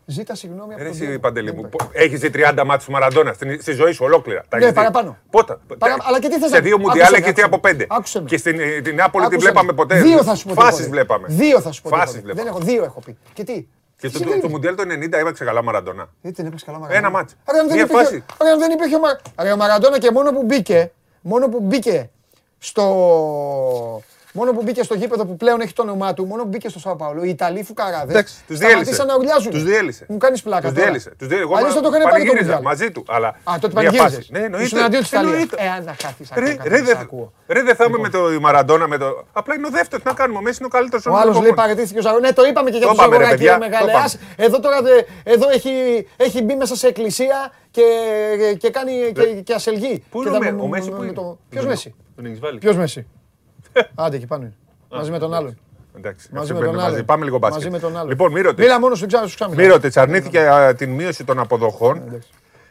Ζήτα συγγνώμη από
Ρε
τον
εσύ
Διέγκο.
Παντελή
Δεν
μου,
υπάρχει.
έχεις δει 30 μάτς του Μαραντόνα στην- στη ζωή σου ολόκληρα. Τα
Ναι,
έχεις δει;
παραπάνω.
Πότα.
Παρα- αλλά και τι θες
Σε
να-
δύο
άκουσε
μουντιάλ
με,
έχεις δει
άκουσε
από
με.
πέντε.
Άκουσε με.
Και στην ε, την Νάπολη την
Άκουσε
βλέπαμε
με.
ποτέ.
Δύο θα σου πω. τι
Φάσεις
έχω δει.
βλέπαμε.
Δύο θα σου πω. τι
Φάσεις
έχω δει.
βλέπαμε.
Δεν έχω, δύο έχω πει. Και τι;
Και
Τι
το,
συμβαίνει;
το Μουντιάλ το 90 έπαιξε καλά Μαραντόνα.
Γιατί δεν έπαιξε καλά Μαραντόνα.
Ένα μάτς.
Άρα αν δεν
Μία
υπήρχε-
φάση.
άρα αν δεν υπήρχε ο Μα- άρα ο Μαραντόνα και μόνο που μπήκε, μόνο που μπήκε στο... Μόνο που μπήκε στο γήπεδο που πλέον έχει το όνομά του, μόνο που μπήκε στο Σάο Παόλο, οι Ιταλοί φουκαράδε.
Εντάξει, τους διέλυσε.
σταματήσαν να ουρλιάζουν.
Τους διέλυσε.
Μου κάνεις πλάκα.
Τους
τώρα.
διέλυσε. Τους διέλυσε. Εγώ
Αλλιώς θα το έκανε πάλι το
πανηγύριζα
Μουντιάλ.
μαζί του. Αλλά
Α, τότε
μία
πανηγύριζες.
φάση. Ναι, εννοείται.
Ήσουν αντίον της Ιταλίας.
Εννοείται.
Ε, αν να χάθεις
Ρε,
ακόμα,
ρε,
δεν
δεν
σ' ακούω.
ρε, δεν θα είμαι με το Μαραντόνα. Με το... Απλά είναι ο δεύτερος. Τι να κάνουμε. Ο Μέσης είναι ο καλύτερος.
Ο άλλος λέει παραιτήθηκε ο Ζαγοράκη. Ναι, το είπαμε και για
Το
τον
είπαμε, ρε,
Ζαγοράκη.
παιδιά,
ρε, μεγάλε.
το
Ας, Εδώ τώρα δε- εδώ έχει, έχει μπει μέσα σε εκκλησία και, και κάνει και, και ασελγεί.
Πού
Και
είναι ο
τα-
Μέ- ο Μέσης, πού
με
είναι;
το- Ποιος Μέση.
Τον έχει βάλει.
Ποιος Μέσης; Άντε εκεί πάνω είναι. Μαζί με τον άλλον.
Εντάξει,
Μαζί
αυτοί
με
μπαίνουν
τον
μαζί.
άλλον.
Πάμε λίγο μπάσκετ.
Μαζί με τον άλλον.
Λοιπόν, Μύρωτιτς.
Μίλα μόνος σου, ξέρω, σου ξάμιλα.
Μύρωτιτς αρνήθηκε α, την μείωση των αποδοχών.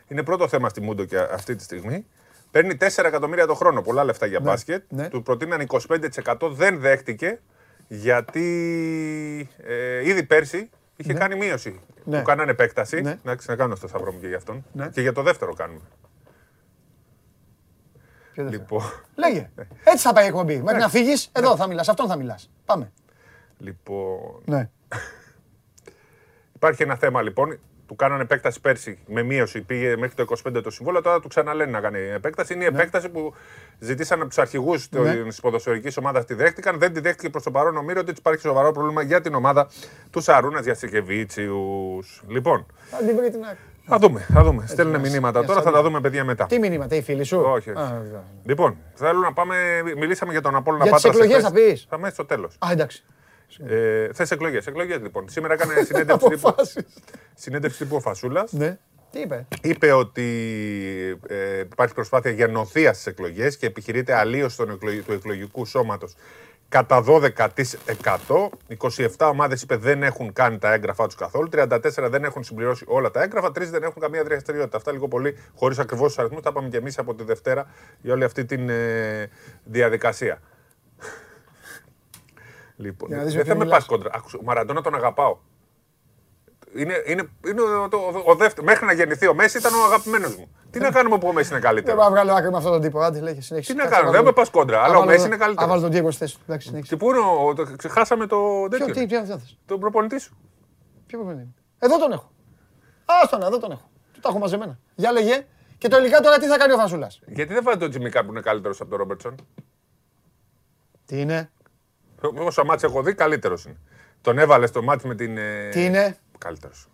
Είναι πρώτο θέμα στη Μούντο και αυτή τη στιγμή. Παίρνει 4 εκατομμύρια το χρόνο, πολλά λεφτά για μπάσκετ.
ναι.
Του προτείναν 25%, δεν δέχτηκε γιατί ε, ήδη πέρσι είχε κάνει μείωση.
Ναι.
Του κάνανε επέκταση.
Ναι.
Εντάξει, να κάνω στο σταυρό μου και για αυτόν.
Ναι.
Και για το δεύτερο κάνουμε.
Ποιο δεύτερο.
Λοιπόν,
Λέγε. Έτσι θα πάει η εκπομπή. Μέχρι να φύγεις, εδώ θα μιλάς. Αυτόν θα μιλάς. Πάμε.
λοιπόν,
Ναι.
Υπάρχει ένα θέμα λοιπόν. Του κάνανε επέκταση πέρσι με μείωση. Πήγε μέχρι το 25 το συμβόλαιο. Τώρα του ξαναλένε να κάνει επέκταση. Είναι η επέκταση που ζητήσαν από τους αρχηγούς
Ναι.
της ποδοσφαιρικής ομάδας. Τη δέχτηκαν. Δεν τη δέχτηκε προς το παρόν ο Μύρωτιτ. Υπάρχει σοβαρό πρόβλημα για την ομάδα του Σαρούνας Γιασικεβίτσιου. Λοιπόν,
Θα την βρει την άκρη.
Θα δούμε. Θα δούμε. Στέλνουν
για-
μηνύματα
για
τώρα, θα
σαλή.
τα δούμε παιδιά μετά.
Τι μήνυματα, οι φίλοι σου;
Όχι.
Α, βέβαια.
Λοιπόν, θέλω να πάμε. Μιλήσαμε για τον Απόλλωνα
Για τις
Πάτρας
εκλογές
εχθές.
θα πεις;
Θα μέσα στο τέλος.
Α, εντάξει.
Ε, Θες εκλογές. Εκλογές λοιπόν. Σήμερα έκανε συνέντευξη τύπου,
Αποφάσεις.
συνέντευξη τύπου ο Φασούλας.
Ναι. Τι είπε;
Είπε ότι ε, υπάρχει προσπάθεια για νοθεία στις εκλογές και επιχειρείται αλλίωση των εκλογ- του εκλογικού σώματος κατά 12%. 27 ομάδες είπε δεν έχουν κάνει τα έγγραφά τους καθόλου. 34 δεν έχουν συμπληρώσει όλα τα έγγραφα. 3 δεν έχουν καμία δραστηριότητα. Αυτά λίγο πολύ χωρίς ακριβώς τους αριθμούς. Τα είπαμε και εμείς από τη Δευτέρα για όλη αυτή τη ε, διαδικασία. Λοιπόν,
Για να δεις με
δεν θα
ποιον
με πας
μιλάς.
κόντρα. Άκουσε, ο Μαραντόνα τον αγαπάω. Είναι, είναι, είναι ο, το- ο, ο δεύτερος. Μέχρι να γεννηθεί ο Μέση ήταν ο αγαπημένος μου. Τι να κάνουμε που ο Μέση είναι
Δεν
καλύτερος;
πάω να βγάλω άκρη με αυτόν τον τύπο. Άντε, λέγε, συνέχισε.
Τι να
Κάτσε,
κάνω,
άβαλε
δεν με
τον-
πας κόντρα. Αλλά ο
άβαλε
Μέση
τον-
είναι καλύτερος.
Άβαλε τον Diego στη θέση του. Εντάξει, συνέχισε.
Και πού είναι ο. Το, ξεχάσαμε το.
Ποιο,
τέτοιο.
τι, ποιο αυτό θες;
Τον προπονητή σου.
Ποιο πρόβλημα. Εδώ τον έχω. Άστον, εδώ τον έχω. Του τα έχω μαζεμένα. Για λέγε. Και το τελικά τώρα τι θα κάνει ο Φασούλας;
Γιατί δεν βάλει τον Τζιμικά που είναι καλύτερος από τον Ρόμπερτσον.
Τι είναι;
Όσο μάτς έχω δει, καλύτερος είναι. Τον έβαλες στο μάτς με την. ε,
Τι είναι;
Καλύτερος.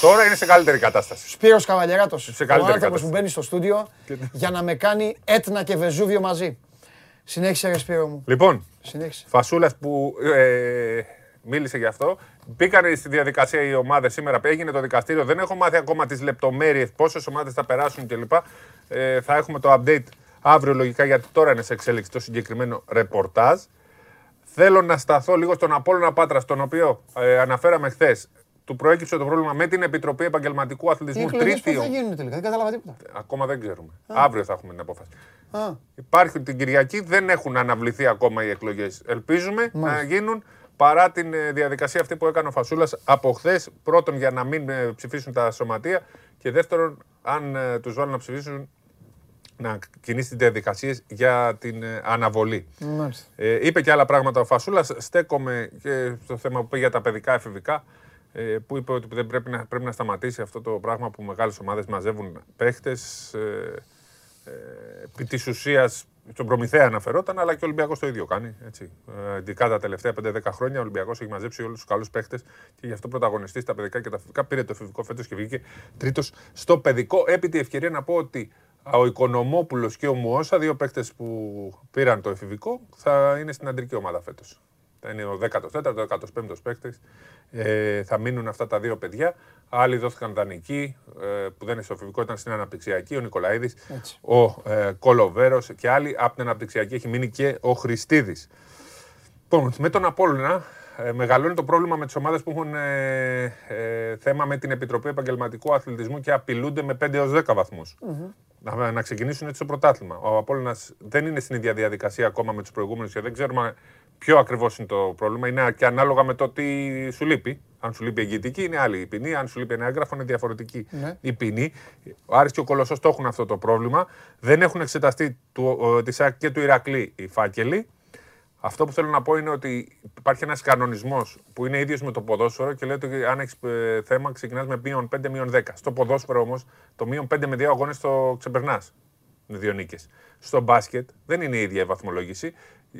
Τώρα είναι σε καλύτερη κατάσταση.
Σπύρος Καβαλιαράτος. Ο
καλύτερη
άνθρωπος
κατάσταση.
που μπαίνει στο στούντιο για να με κάνει Έτνα και Βεζούβιο μαζί. Συνέχισε ρε Σπύρο μου.
Λοιπόν,
Συνέχισε.
Φασούλας που ε, μίλησε γι' αυτό. Μπήκαν στη διαδικασία οι ομάδες σήμερα. Έγινε το δικαστήριο. Δεν έχω μάθει ακόμα τις λεπτομέρειες, πόσες ομάδες θα περάσουν κλπ. Ε, θα έχουμε το update αύριο λογικά γιατί τώρα είναι σε εξέλιξη το συγκεκριμένο ρεπορτάζ. Θέλω να σταθώ λίγο στον Απόλλωνα Πάτρα, τον οποίο ε, αναφέραμε χθες. Του προέκυψε το πρόβλημα με την Επιτροπή Επαγγελματικού
Οι
Αθλητισμού.
εκλογές
Τρίτη.
που θα γίνουν τελικά. Δεν κατάλαβα τίποτα.
Ακόμα δεν ξέρουμε. Αύριο θα έχουμε την απόφαση.
Α,
Υπάρχουν την Κυριακή, δεν έχουν αναβληθεί ακόμα οι εκλογές. Ελπίζουμε να γίνουν παρά την ε, διαδικασία αυτή που έκανε ο Φασούλας από χθες. Πρώτον, για να μην ε, ψηφίσουν τα σωματεία. Και δεύτερον, αν τους βάλουν να ψηφίσουν, να κινήσει τι διαδικασίες για την ε, αναβολή.
μάλιστα.
Ε, είπε και άλλα πράγματα ο Φασούλας. Στέκομαι και στο θέμα που είπε για τα παιδικά εφηβικά. ε, Που είπε ότι δεν πρέπει να, πρέπει να σταματήσει αυτό το πράγμα που μεγάλες ομάδες μαζεύουν παίχτες. Ε, ε, επί της ουσίας στον Προμηθέα αναφερόταν, αλλά και ο Ολυμπιακός το ίδιο κάνει. Έτσι. Ε, ειδικά τα τελευταία 5-10 χρόνια ο Ολυμπιακός έχει μαζέψει όλους τους καλούς παίχτες και γι' αυτό πρωταγωνιστή στα παιδικά και τα φυσικά πήρε το εφηβικό φέτος και βγήκε τρίτος στο παιδικό. Επί τη ευκαιρία να πω ότι ο Οικονομόπουλος και ο Μουόσα, δύο παίχτε που πήραν το εφηβικό, θα είναι στην αντρική ομάδα φέτος. Θα είναι ο 14ο, ο 15ο παίκτη. Ε, θα μείνουν αυτά τα δύο παιδιά. Άλλοι δόθηκαν δανεικοί, ε, που δεν είναι στο εφηβικό, ήταν στην αναπτυξιακή. Ο Νικολαίδης, ο ε, Κολοβέρος και άλλοι. Από την αναπτυξιακή έχει μείνει και ο Χριστίδης. Λοιπόν, με τον Απόλλωνα ε, μεγαλώνει το πρόβλημα με τις ομάδες που έχουν ε, ε, θέμα με την Επιτροπή Επαγγελματικού Αθλητισμού και απειλούνται με 5 έως 10 βαθμούς. Να, να ξεκινήσουν έτσι το πρωτάθλημα. Ο Απόλλωνας δεν είναι στην ίδια διαδικασία ακόμα με τους προηγούμενους και δεν ξέρουμε ποιο ακριβώς είναι το πρόβλημα. Είναι και ανάλογα με το τι σου λείπει. Αν σου λείπει εγγυητική είναι άλλη η ποινή. Αν σου λείπει ένα έγγραφο είναι διαφορετική
Ναι.
η ποινή. Ο Άρης και ο Κολοσσός το έχουν αυτό το πρόβλημα. Δεν έχουν εξεταστεί του, ο, της ΑΕΚ και του Ηρακλή οι φάκελοι. Αυτό που θέλω να πω είναι ότι υπάρχει ένας κανονισμός που είναι ίδιος με το ποδόσφαιρο και λέει ότι αν έχεις θέμα ξεκινάς με μείον 5 μείον 10. Στο ποδόσφαιρο όμως το μείον 5 με 2 αγώνες το ξεπερνάς. Με δύο νίκες. Στο μπάσκετ δεν είναι η ίδια η βαθμολόγηση.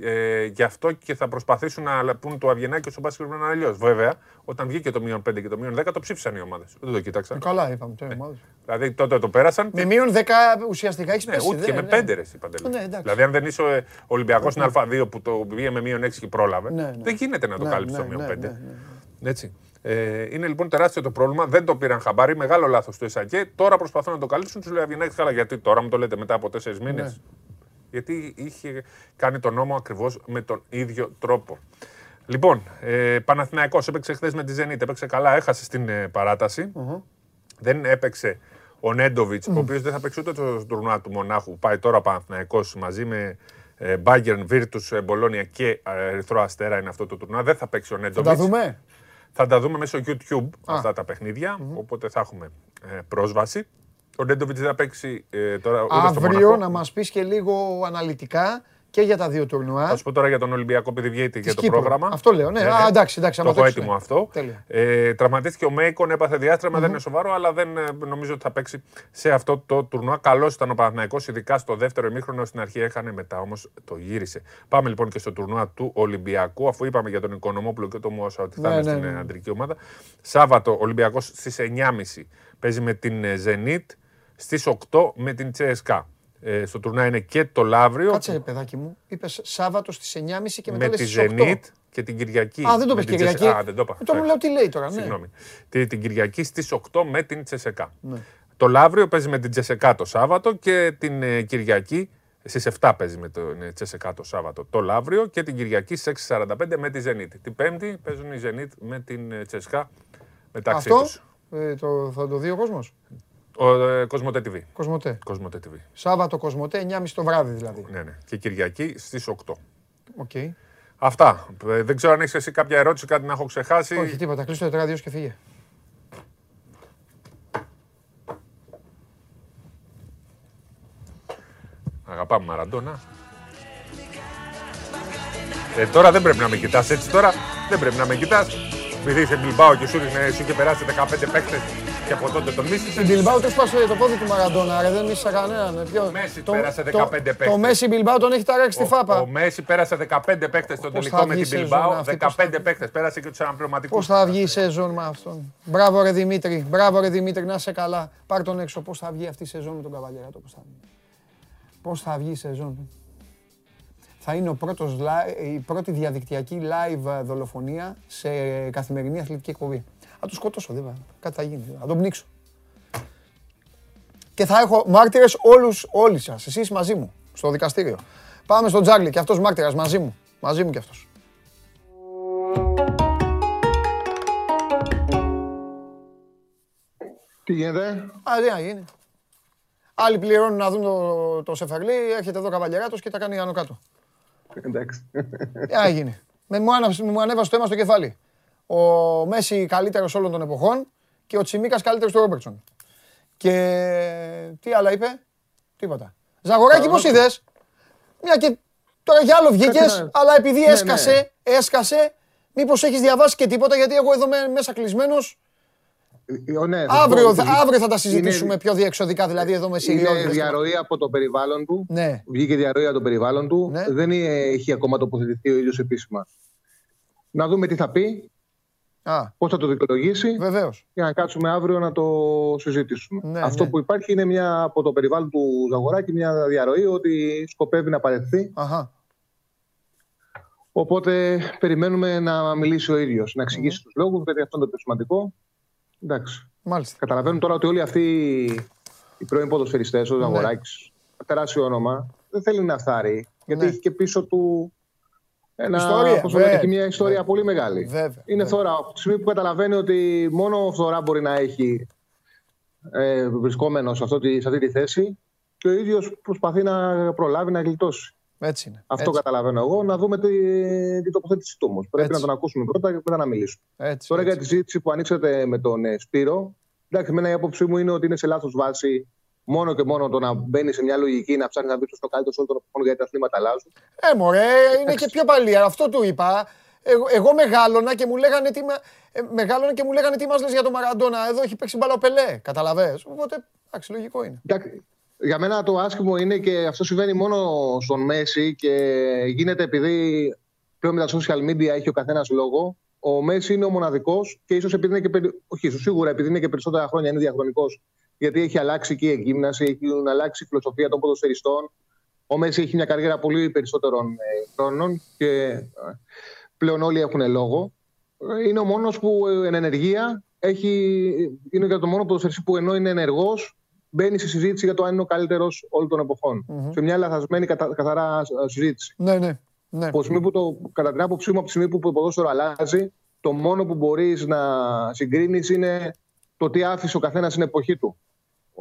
Ε, γι' αυτό και θα προσπαθήσουν να πούν το Αβγενάκι και στο μπάσκετ πρέπει να είναι αλλιώς. Βέβαια, όταν βγήκε το μείον 5 και το μείον 10 το ψήφισαν οι ομάδες. Δεν το κοίταξαν.
Ε, Καλά, είπαμε. το ομάδες.
Δηλαδή τότε το πέρασαν.
Με μείον 10 ουσιαστικά έχεις
Ναι,
πέσει.
ούτε και με
ναι.
πέντε ρε, είπα τελείως.
Ναι, εντάξει.
Δηλαδή, αν δεν είσαι ο Ολυμπιακός στην Α2 που το πήγε με μείον 6 και πρόλαβε,
Ναι, ναι.
δεν γίνεται να το
Ναι,
κάλυψει
ναι,
το μείον
ναι,
5.
ναι, ναι,
Έτσι. Ε, είναι λοιπόν τεράστιο το πρόβλημα. Δεν το πήραν χαμπάρι. Μεγάλο λάθος του ΕΣΑΚΕ. Τώρα προσπαθούν να το καλύψουν. Τους λέει Αβγενάκη, καλά, γιατί τώρα μου το λέτε μετά από τέσσερις μήνες.
Ναι.
Γιατί είχε κάνει τον νόμο ακριβώς με τον ίδιο τρόπο. Λοιπόν, ε, Παναθηναϊκός έπαιξε χθες με τη Zenit. Έπαιξε καλά, έχασε στην ε, παράταση. Δεν έπαιξε ο Νέντοβιτς, ο οποίος δεν θα παίξει ούτε το τουρνουά του Μονάχου που πάει τώρα ο Παναθηναϊκός μαζί με ε, Bayern, Virtus, ε, Bologna και ε, Ερυθρό Αστέρα είναι αυτό το τουρνουά. Δεν θα παίξει ο
Θα
Νέντοβιτς.
τα δούμε.
Θα τα δούμε μέσω YouTube αυτά τα παιχνιδια οπότε θα έχουμε ε, πρόσβαση. Ο Νέντοβιτ δεν θα παίξει ε, τώρα ούτε στο
Αύριο
Μοναχό.
να μας πεις και λίγο αναλυτικά και για τα δύο τουρνουά.
Θα σου πω τώρα για τον Ολυμπιακό, επειδή βγαίνει για
Της
το
Κύπρου.
πρόγραμμα.
Αυτό λέω, ναι. Α, εντάξει, εντάξει,
Το
άμα
έχω
το έχεις,
έτοιμο
ναι.
αυτό.
Τέλεια.
Ε, τραυματίστηκε ο Μέικον, έπαθε διάστρεμα, δεν είναι σοβαρό, αλλά δεν ε, νομίζω ότι θα παίξει σε αυτό το τουρνουά. Καλός ήταν ο Παναθηναϊκός, ειδικά στο δεύτερο ημίχρονο. Στην αρχή έχανε, μετά όμως το γύρισε. Πάμε λοιπόν και στο τουρνουά του Ολυμπιακού, αφού είπαμε για τον Οικονομόπουλο και τον Μόσα ότι θα
Ναι,
είναι
ναι,
στην
ναι.
ε, αντρική ομάδα. Σάββατο Ολυμπιακός στις 9.30 παίζει με την ε, Zenit, στις 8 με την Τσέσκα. Ε, στο τουρνουά είναι και το Λαύριο.
Κάτσε, ρε παιδάκι μου. Είπες Σάββατο στις 9.30 και μετά
με
λες
τη
στις 8.
Zenit και την Κυριακή.
Α, δεν το
με
πες
την
Κυριακή.
Τσεσ- Α, δεν το είπα.
Ε, Τώρα μου λέω τι λέει τώρα. Ναι.
Συγγνώμη. Τη- Την Κυριακή στις 8 με την Τσεσεκά. Το Λαύριο παίζει με την Τσεσεκά το Σάββατο και την ε, Κυριακή στις 7 παίζει με το ε, Τσεσεκά το Σάββατο το Λαύριο και την Κυριακή στις 6.45 με τη Zenit. Την Πέμπτη παίζουν οι Zenit με την ε, Τσεσεκά μεταξύ
Αυτό
τους.
ε, το, θα το δει ο κόσμος;
Ο ε, Cosmote TV.
Cosmote.
Cosmote TV.
Σάββατο Cosmote, 9.30 το βράδυ δηλαδή.
Ναι, ναι. Και Κυριακή στις 8.
Οκ.
Αυτά. Ε, Δεν ξέρω αν έχεις εσύ κάποια ερώτηση, κάτι να έχω ξεχάσει.
Όχι, τίποτα. Κλείσει το τετράδιο και φύγε.
Αγαπάμε Μαραντόνα. Ε, τώρα δεν πρέπει να με κοιτάς έτσι τώρα. Δεν πρέπει να με κοιτάς. Επειδή είσαι Μπιλμπάο και σου, ρίχνε- σου είχε περάσει 15 παίκτες και από τότε τον μίσησε.
Στην Μπιλμπάου του σπάσε το πόδι του Μαραντόνα, ρε, δεν μίσησα κανέναν. ε, Ποιο...
Μέσης
το-
πέρασε
το-
15
Το
παίκτες.
Μέσης Μπιλμπάου τον έχει ταράξει τη
Ο,
φάπα.
ο Μέσης πέρασε 15 παίκτες στον
Πώς
τελικό
θα
με
βγει
την
η σεζόν
Μπιλμπάο.
αυτή, πώς θα
15 παίκτες. Πέρασε και τους αναπληρωματικούς.
Πώς θα βγει η σεζόν με αυτόν. Μπράβο ρε Δημήτρη, μπράβο ρε Δημήτρη, να είσαι καλά. Πάρ τον έξω. Πώς θα βγει αυτή η σεζόν με τον Καβαλιαράτο, πώς θα βγει. Πώς θα βγει η σεζόν. Θα είναι ο πρώτος, li- η πρώτη διαδικτυακή live ε, δολοφονία σε καθημερινή αθλητική εκπομπή. Θα τους σκοτώσω, δεν va. Κάτι θα γίνει. Θα τον πνίξω. Και θα έχω μάρτυρες όλους, όλοι σας. Εσείς μαζί μου, στο δικαστήριο. Πάμε στον Τζάρλι και αυτός μάρτυρας μαζί μου. Μαζί μου κι αυτός.
Τι γίνεται;
Α, δεν θα γίνει. Άλλοι πληρώνουν να δουν το, το Σεφερλί, έρχεται εδώ καβαλιαράτο και τα κάνει άνω κάτω.
Εντάξει.
Τι θα γίνει. Με, μου, άναψε- μου ανέβασε το αίμα στο κεφάλι. Ο Μέση καλύτερος όλων των εποχών και ο Τσιμίκας καλύτερος του Ρόμπερτσον. Και τι άλλα είπε, τίποτα. Ζαγοράκι, πώς είδες; Μια και τώρα για άλλο βγήκες,
να-
αλλά επειδή
Ναι,
έσκασε, έσκασε, μήπως έχεις διαβάσει και τίποτα, γιατί εγώ εδώ με- μέσα κλεισμένος.
Ε, ναι,
Αύριο,
πω,
θα-
είναι-
αύριο θα τα συζητήσουμε
είναι-
πιο διεξοδικά, δηλαδή εδώ με
Είναι
Συριώδη.
διαρροή από το περιβάλλον του.
Ναι.
Βγήκε διαρροή από το περιβάλλον του.
Ναι.
Δεν είναι- έχει ακόμα τοποθετηθεί ο ίδιος επίσημα. Να δούμε τι θα πει,
Α,
πώς θα το δικαιολογήσει;
Βεβαίως.
για να κάτσουμε αύριο να το συζητήσουμε.
Ναι,
Αυτό
ναι.
που υπάρχει είναι μια, από το περιβάλλον του Ζαγοράκη μια διαρροή ότι σκοπεύει να παραιτηθεί.
Αχα.
Οπότε περιμένουμε να μιλήσει ο ίδιος, να εξηγήσει τους λόγους, γιατί αυτό είναι το πιο σημαντικό. Εντάξει.
Μάλιστα.
Καταλαβαίνουν τώρα ότι όλοι αυτοί οι πρώην ποδοσφαιριστές, ο
Ναι.
Ζαγοράκης, τεράστιο όνομα, δεν θέλει να φθάρει. Γιατί
Ναι.
έχει και πίσω του ένα,
Ιστορία,
πώς το λένε,
βέβαια.
έχει μια ιστορία
Βέβαια.
πολύ μεγάλη.
Βέβαια.
Είναι
βέβαια.
φθορά. Από τη στιγμή που καταλαβαίνει ότι μόνο φθορά μπορεί να έχει ε, βρισκόμενο σε, αυτό, τη- σε αυτή τη θέση και ο ίδιος προσπαθεί να προλάβει να γλιτώσει.
Έτσι είναι.
Αυτό
έτσι,
καταλαβαίνω εγώ. Να δούμε τι, τι τοποθέτηση του όμως. Πρέπει
Έτσι.
να τον ακούσουμε πρώτα και μετά να μιλήσουμε.
έτσι,
Τώρα για
έτσι.
τη συζήτηση που ανοίξατε με τον ε, Σπύρο, εντάξει, εμένα η άποψή μου είναι ότι είναι σε λάθος βάση μόνο και μόνο το να μπαίνεις σε μια λογική να ψάχνεις να βρεις το καλύτερο σε όλο τον επόμενο γιατί τα αθλήματα αλλάζουν.
Ε, μωρέ, είναι και πιο παλιή. Αυτό του είπα. Εγώ, εγώ μεγάλωνα και μου λέγανε τι, μα- ε, μεγάλωνα και μου λέγανε τι μας λες για τον Μαραντόνα. Εδώ έχει παίξει μπάλα ο Πελέ. Καταλαβες; Οπότε, εντάξει, λογικό είναι.
Εντάξει, για μένα το άσχημο είναι και αυτό συμβαίνει μόνο στον Μέση και γίνεται επειδή πλέον με τα social media έχει ο καθένας λόγο. Ο Μέση είναι ο μοναδικός και ίσως επειδή είναι και. περι- Όχι, ίσως σίγουρα επειδή είναι και περισσότερα χρόνια, είναι διαχρονικός. Γιατί έχει αλλάξει και η εκγύμναση, έχει αλλάξει η φιλοσοφία των ποδοσφαιριστών. Ο Μέση έχει μια καριέρα πολύ περισσότερων ε, χρόνων και ε, πλέον όλοι έχουν λόγο. Ε, Είναι ο μόνος που ε, εν ενεργεία έχει, είναι και το μόνο ποδοσφαιριστή που ενώ είναι ενεργός μπαίνει στη συζήτηση για το αν είναι ο καλύτερος όλων των εποχων Σε μια λαθασμένη κατα- καθαρά ε, συζήτηση.
Ναι, ναι. ναι.
Από τη στιγμή που το, κατά την άποψή μου, από τη στιγμή που το ποδόσφαιρο αλλάζει, το μόνο που μπορείς να συγκρίνεις είναι το τι άφησε ο καθένας στην εποχή του.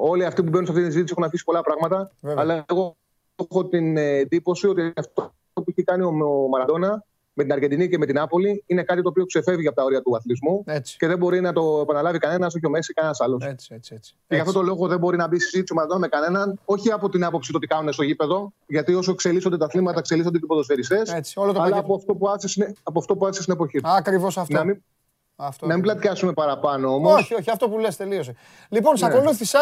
Όλοι αυτοί που μπαίνουν σε αυτή τη συζήτηση έχουν αφήσει πολλά πράγματα,
Βέβαια.
αλλά εγώ έχω την ε, εντύπωση ότι αυτό που έχει κάνει ο, ο Μαραντόνα με την Αργεντινή και με την Άπολη είναι κάτι το οποίο ξεφεύγει από τα όρια του αθλητισμού
Έτσι.
και δεν μπορεί να το επαναλάβει κανένας, όχι ο Μέση, κανένας άλλος.
Έτσι, έτσι, έτσι.
Και γι' αυτό το λόγο δεν μπορεί να μπει στη συζήτηση ο Μαραντόνα με κανέναν, όχι από την άποψη το τι κάνουν στο γήπεδο, γιατί όσο εξελίσσονται τα αθλήματα, εξελίσσονται και οι ποδοσφαιριστές,
Έτσι, όλο το
αλλά
πακέτο.
από αυτό που άφησε στην- από αυτό που άφησε στην εποχή του.
Ακριβώς αυτό.
Να μην,
αυτό
να μην
ακριβώς.
πλατιάσουμε παραπάνω όμως.
Όχι, όχι, αυτό που λες τελείωσε. Λοιπόν, σε
Ναι.
ακολούθησα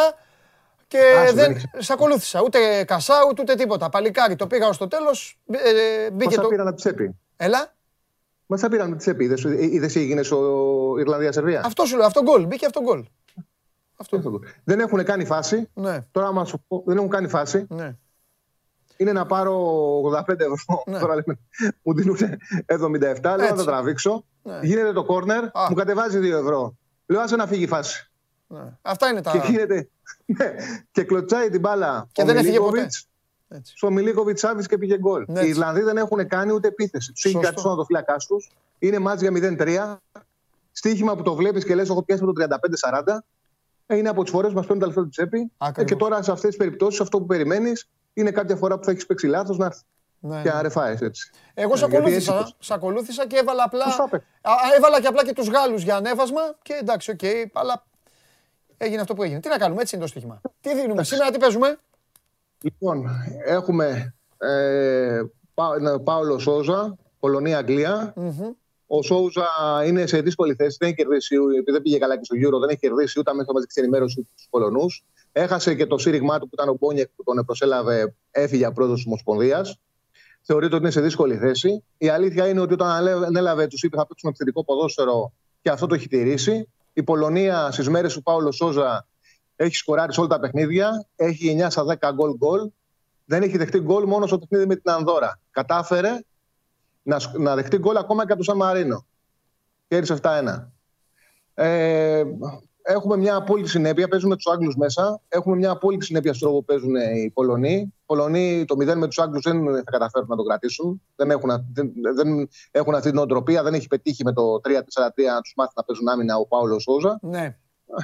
και
Άσε, δεν
δεν
έχεις.
σε ακολούθησα. Ούτε κασάου, ούτε τίποτα. Παλικάρι, το πήγα ως το τέλος. Ε, μπήκε
Μα
το...
πήραν από τη τσέπη.
Έλα,
Μα τα πήραν με τη τσέπη. Είδες τι έγινε στο Ιρλανδία-Σερβία;
αυτό σου λέω, αυτό γκολ. Μπήκε αυτό γκολ. Αυτό.
Δεν έχουν κάνει φάση.
Ναι,
Τώρα, άμα σου πω, δεν έχουν κάνει φάση.
ναι.
Είναι να πάρω 85 ευρώ.
Ναι.
Τώρα λέμε, μου δίνουν 77. Λέω να
Έτσι.
τα τραβήξω.
Ναι.
Γίνεται το κόρνερ,
Α.
μου κατεβάζει 2 ευρώ. Λέω, άσε να φύγει η φάση.
Ναι. Αυτά είναι τα...
Και γίνεται. Ναι. και κλωτσάει την μπάλα.
Και
ο
δεν έφυγε
Μιλίκοβιτς.
Έτσι.
Στο Μιλίκοβιτς άδειε και πήγε γκολ.
Ναι,
Οι
έτσι.
Ιρλανδοί δεν έχουν κάνει ούτε επίθεση. Τους έχει
Σωστό.
κρατήσει το φύλακά τους. Είναι μάτς για 0-3. Στίχημα που το βλέπεις και λες: Έχω πιάσει με το 35-40. Ε, Είναι από τις φορές που μας παίρνουν τα λεφτά του τσέπη. Ε,
Ακριβώς.
και τώρα σε αυτές τις περιπτώσεις αυτό που περιμένεις είναι κάποια φορά που θα έχεις παίξει λάθος να έρθεις.
Ναι,
Και
ναι.
να ρεφάει έτσι.
Εγώ σε
Ναι, γιατί έτσι
ακολούθησα,
το-
σε ακολούθησα και έβαλα απλά.
Σωστά, παι.
Α, α, έβαλα και απλά και τους Γάλλους για ανέβασμα και εντάξει, οκ, αλλά έγινε αυτό που έγινε. Τι να κάνουμε, έτσι είναι το στοίχημα. Τι δίνουμε, σήμερα τι παίζουμε;
Λοιπόν, έχουμε ε, Πα- ναι, Πάουλο Σόουζα, Πολωνία-Αγγλία. Ο Σόουζα είναι σε δύσκολη θέση. Δεν έχει κερδίσει, επειδή δεν πήγε καλά και στο Euro, δεν έχει κερδίσει ούτε τα μέσα μαζικής ενημέρωσης τους Πολωνούς. Έχασε και το σύρριγμά του που ήταν ο Μπόνιεκ που τον προσέλαβε, έφυγε πρόεδρος της Ομοσπονδίας. Θεωρείται ότι είναι σε δύσκολη θέση. Η αλήθεια είναι ότι όταν ανέλαβε- ανέλαβε, τους είπε θα παίξουμε επιθετικό ποδόσφαιρο και αυτό το έχει τηρήσει. Η Πολωνία στις μέρες του Πάολο Σόζα έχει σκοράρει σε όλα τα παιχνίδια. Έχει 9 στα 10 γκολ γκολ. Δεν έχει δεχτεί γκολ μόνο στο παιχνίδι με την Ανδώρα. Κατάφερε να, σκ- να δεχτεί γκολ ακόμα και από το Σαν Μαρίνο. Κέρδισε 7-1. Ε, έχουμε μια απόλυτη συνέπεια. Παίζουμε τους Άγγλους μέσα. Έχουμε μια απόλυτη συνέπεια στον τρόπο που παίζουν οι Πολωνοί. Οι Πολωνοί το 0 με τους Άγγλους δεν θα καταφέρουν να το κρατήσουν. Δεν έχουν, α- δεν, δεν έχουν αυτή την οτροπία. Δεν έχει πετύχει με το 3-4-3 να τους μάθει να παίζουν άμυνα ο Πάολος Σόζα.
Ναι.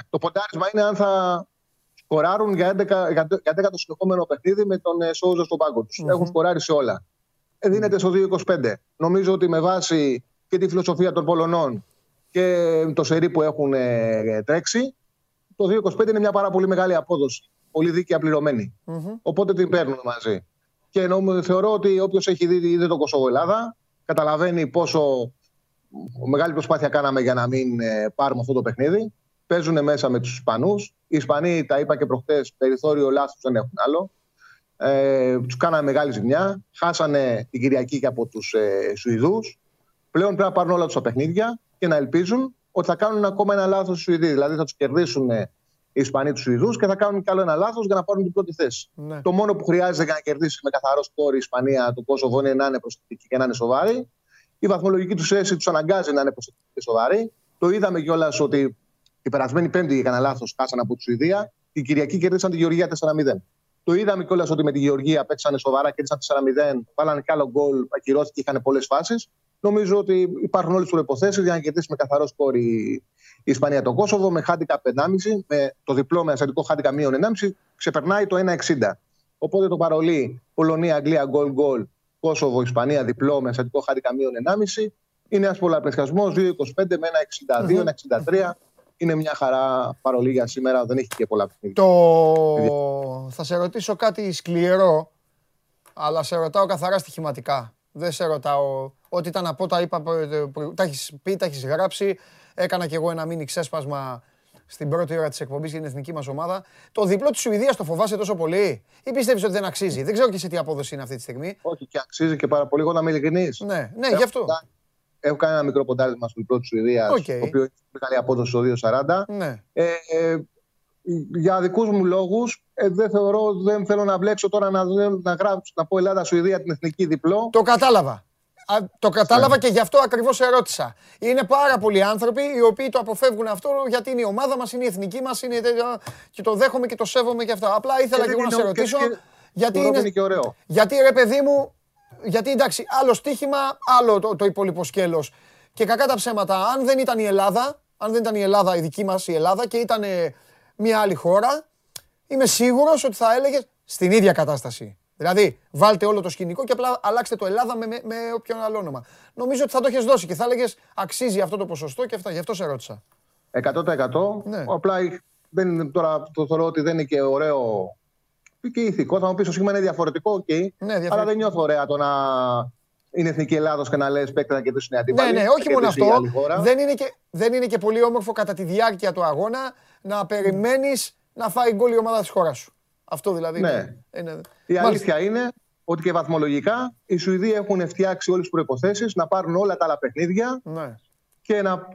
Το ποντάρισμα είναι αν θα σκοράρουν για 11, για 11 το συνεχόμενο παιχνίδι με τον ε, Σόουζα στον πάγκο τους. Έχουν σκοράρει σε όλα. Ε, δίνεται στο 2-25. Νομίζω ότι με βάση και τη φιλοσοφία των Πολωνών και το σερί που έχουν ε, τρέξει, το 2-25 είναι μια πάρα πολύ μεγάλη απόδοση. Πολύ δίκαια πληρωμένη. Οπότε την παίρνουμε μαζί. Και νο- θεωρώ ότι όποιος έχει δει, είδε το Κωσόβο Ελλάδα, καταλαβαίνει πόσο μεγάλη προσπάθεια κάναμε για να μην ε, πάρουμε αυτό το παιχνίδι. παίζουν μέσα με τους Ισπανούς. Οι Ισπανοί, τα είπα και προχθέ, περιθώριο λάθο δεν έχουν άλλο. Ε, τους κάνανε μεγάλη ζημιά. Χάσανε την Κυριακή και από τους ε, Σουηδούς. Πλέον πρέπει να πάρουν όλα τους τα παιχνίδια και να ελπίζουν ότι θα κάνουν ακόμα ένα λάθος οι Σουηδοί. Δηλαδή θα τους κερδίσουν ε, οι Ισπανοί τους Σουηδούς και θα κάνουν κι άλλο ένα λάθος για να πάρουν την πρώτη θέση.
Ναι.
Το μόνο που χρειάζεται για να κερδίσει με καθαρό σκόρ η Ισπανία το Κόσοβο είναι να είναι προσεκτική και να είναι σοβαρή. Η βαθμολογική τους θέση τους αναγκάζει να είναι προσεκτική και σοβαρή. Το είδαμε κιόλας ότι η περασμένη Πέμπτη έκανα λάθος, χάσαν από τη Σουηδία. Την Κυριακή κερδίσαν τη Γεωργία 4-0. Το είδαμε κιόλας ότι με τη Γεωργία παίξανε σοβαρά, κέρδισαν 4-0, βάλανε κι άλλο γκολ, ακυρώθηκε, είχαν πολλές φάσεις. Νομίζω ότι υπάρχουν όλες τις προποθέσει για να κερδίσει με καθαρό σκόρ η, η Ισπανία το Κόσοβο με χάντικα 5,5, με το διπλό με ασιατικό χάντικα μείον 1,5, ξεπερνάει το 1,60. Οπότε το παρολί Πολωνία, Αγγλία, γκολ γκολ, Κόσοβο, Ισπανία, διπλό με ασιατικό χάντικα μείον 1,5. Είναι ένας πολλαπλασιασμός 2,25 με 1,62, 1,63. Είναι μια χαρά παρολί για σήμερα, δεν έχει και πολλά παιχνίδια.
Το... Θα σε ρωτήσω κάτι σκληρό, αλλά σε ρωτάω καθαρά στοιχηματικά. Δεν σε ρωτάω. Ό,τι ήταν να πω, τα είπα, τα έχεις πει, τα έχεις γράψει. Έκανα κι εγώ ένα μίνι ξέσπασμα στην πρώτη ώρα της εκπομπής για την εθνική μας ομάδα. Το διπλό της Σουηδίας το φοβάσαι τόσο πολύ, ή πιστεύεις ότι δεν αξίζει; Δεν ξέρω και σε τι απόδοση είναι αυτή τη στιγμή.
Όχι, και αξίζει και πάρα πολύ. Εγώ να είμαι ειλικρινής.
Ναι, ναι, γι' αυτό.
Έχω κάνει ένα μικρό ποντάρισμα στο διπλό της Σουηδίας,
Οκ.
το οποίο έχει μεγάλη απόδοση στο 2,40.
Ναι.
Ε, ε, για δικούς μου λόγους, ε, δεν θεωρώ, δεν θέλω να μπλέξω τώρα να, να γράψω, να πω Ελλάδα-Σουηδία την εθνική διπλό.
Το κατάλαβα. Α, το κατάλαβα και γι' αυτό ακριβώς ερώτησα. Είναι πάρα πολλοί άνθρωποι οι οποίοι το αποφεύγουν αυτό γιατί είναι η ομάδα μας, είναι η εθνική μας, είναι τέτοιο, και το δέχομαι και το σέβομαι και αυτά. Απλά ήθελα
Και
και εγώ
δεν
να σε
είναι- και-
ρωτήσω.
και-
γιατί
θεωρώ
είναι,
ότι είναι και ωραίο.
γιατί ρε παιδί μου, γιατί εντάξει, άλλο στοίχημα, άλλο το, το υπόλοιπο σκέλος. Και κακά τα ψέματα, αν δεν ήταν η Ελλάδα, αν δεν ήταν η Ελλάδα η δική μας η Ελλάδα και ήταν ε, μια άλλη χώρα, είμαι σίγουρος ότι θα έλεγες στην ίδια κατάσταση. Δηλαδή, βάλτε όλο το σκηνικό και απλά αλλάξτε το Ελλάδα με, με, με όποιον άλλο όνομα. Νομίζω ότι θα το έχεις δώσει και θα έλεγες αξίζει αυτό το ποσοστό και αυτά. Γι' αυτό σε ρώτησα.
100%.
Ναι.
Απλά δεν είναι, τώρα το θεωρώ ότι δεν είναι και ωραίο και ηθικό. Θα μου πεις το στοίχημα είναι διαφορετικό, οκ.
διαφορετικό.
Αλλά δεν νιώθω ωραία το να είναι εθνική Ελλάδος και να λες παίκτε να κερδίσουν οι αντίπαλοι.
Ναι, ναι,
να
όχι μόνο
κερδίσει η
αυτό.
άλλη χώρα.
Δεν είναι, και, δεν είναι και πολύ όμορφο κατά τη διάρκεια του αγώνα να περιμένεις να φάει γκολ η ομάδα της χώρας σου. Αυτό δηλαδή.
Ναι.
είναι- είναι-
Η
Μάλιστα.
αλήθεια είναι ότι και βαθμολογικά οι Σουηδοί έχουν φτιάξει όλες τις προποθέσει να πάρουν όλα τα άλλα παιχνίδια
Ναι.
και να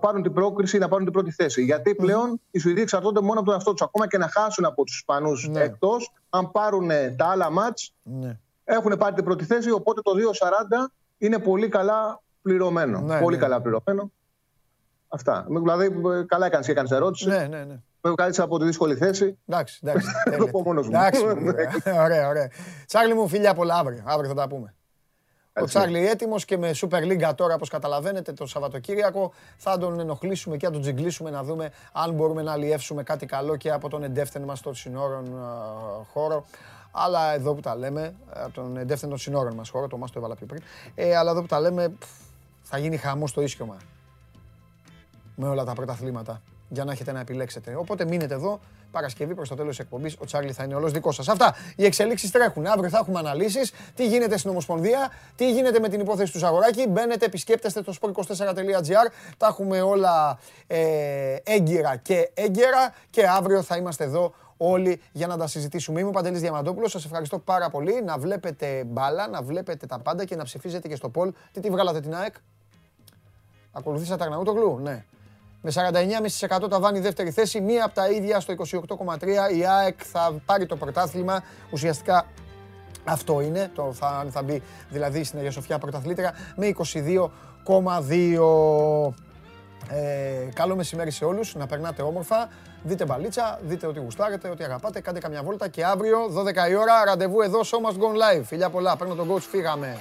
πάρουν την πρόκριση, να πάρουν την πρώτη θέση. Γιατί πλέον οι Σουηδοί εξαρτώνται μόνο από τον εαυτό τους. Ακόμα και να χάσουν από τους Ισπανούς
Ναι.
εκτός, αν πάρουν τα άλλα μάτς,
Ναι.
έχουν πάρει την πρώτη θέση. Οπότε το 2-40 είναι πολύ καλά πληρωμένο.
Ναι,
πολύ
ναι.
καλά πληρωμένο. Αυτά. Δηλαδή, ε, καλά έκανες και έκανες ερώτηση.
Ναι, ναι, ναι.
Με βγάλει από τη δύσκολη θέση.
Εντάξει, εντάξει.
Θα το
τέλεια.
πω μόνος μου.
Εντάξει, ωραία, ωραία. Τσάρλι μου, φιλιά πολλά αύριο. Αύριο θα τα πούμε. Ο
Έτσι.
Τσάρλι έτοιμος και με Super League τώρα, όπως καταλαβαίνετε, το Σαββατοκύριακο θα τον ενοχλήσουμε και θα τον τζιγκλίσουμε να δούμε αν μπορούμε να αλλιεύσουμε κάτι καλό και από τον εντεύθεν μας των συνόρων α, χώρο. Αλλά εδώ που τα λέμε, από τον εντεύθεν των συνόρων μας χώρο, το μα το έβαλα πιο πριν. Ε, αλλά εδώ που τα λέμε, πφ, θα γίνει χαμός στο ίσιωμα με όλα τα πρωταθλήματα για να έχετε να επιλέξετε. Οπότε μείνετε εδώ. Παρασκευή προς το τέλος της εκπομπής. Ο Τσάρλι θα είναι όλος δικός σας. Αυτά. Οι εξελίξεις τρέχουν. Αύριο θα έχουμε αναλύσεις. Τι γίνεται στην Ομοσπονδία, τι γίνεται με την υπόθεση του Ζαγοράκη. Μπαίνετε, επισκέπτεστε το sport24.gr. Τα έχουμε όλα ε, έγκυρα και έγκαιρα. Και αύριο θα είμαστε εδώ όλοι για να τα συζητήσουμε. Είμαι ο Παντελής Διαμαντόπουλος. Σας ευχαριστώ πάρα πολύ. Να βλέπετε μπάλα, να βλέπετε τα πάντα και να ψηφίζετε και στο Πολ. Τι τη βγάλατε την ΑΕΚ; Ακολουθήσατε Αρναούτογλου, ναι. Με 49,5% τα βάνει δεύτερη θέση, μία από τα ίδια στο 28,3. Η ΑΕΚ θα πάρει το πρωτάθλημα. Ουσιαστικά αυτό είναι, το θα, αν θα μπει δηλαδή στην Αγία Σοφιά πρωταθλήτρια, με 22,2. Ε, καλό μεσημέρι σε όλους, να περνάτε όμορφα, δείτε μπαλίτσα, δείτε ό,τι γουστάρετε, ό,τι αγαπάτε, κάντε καμιά βόλτα και αύριο 12 η ώρα ραντεβού εδώ, Show Must Go Live. Φιλιά πολλά, παίρνω τον coach, φύγαμε.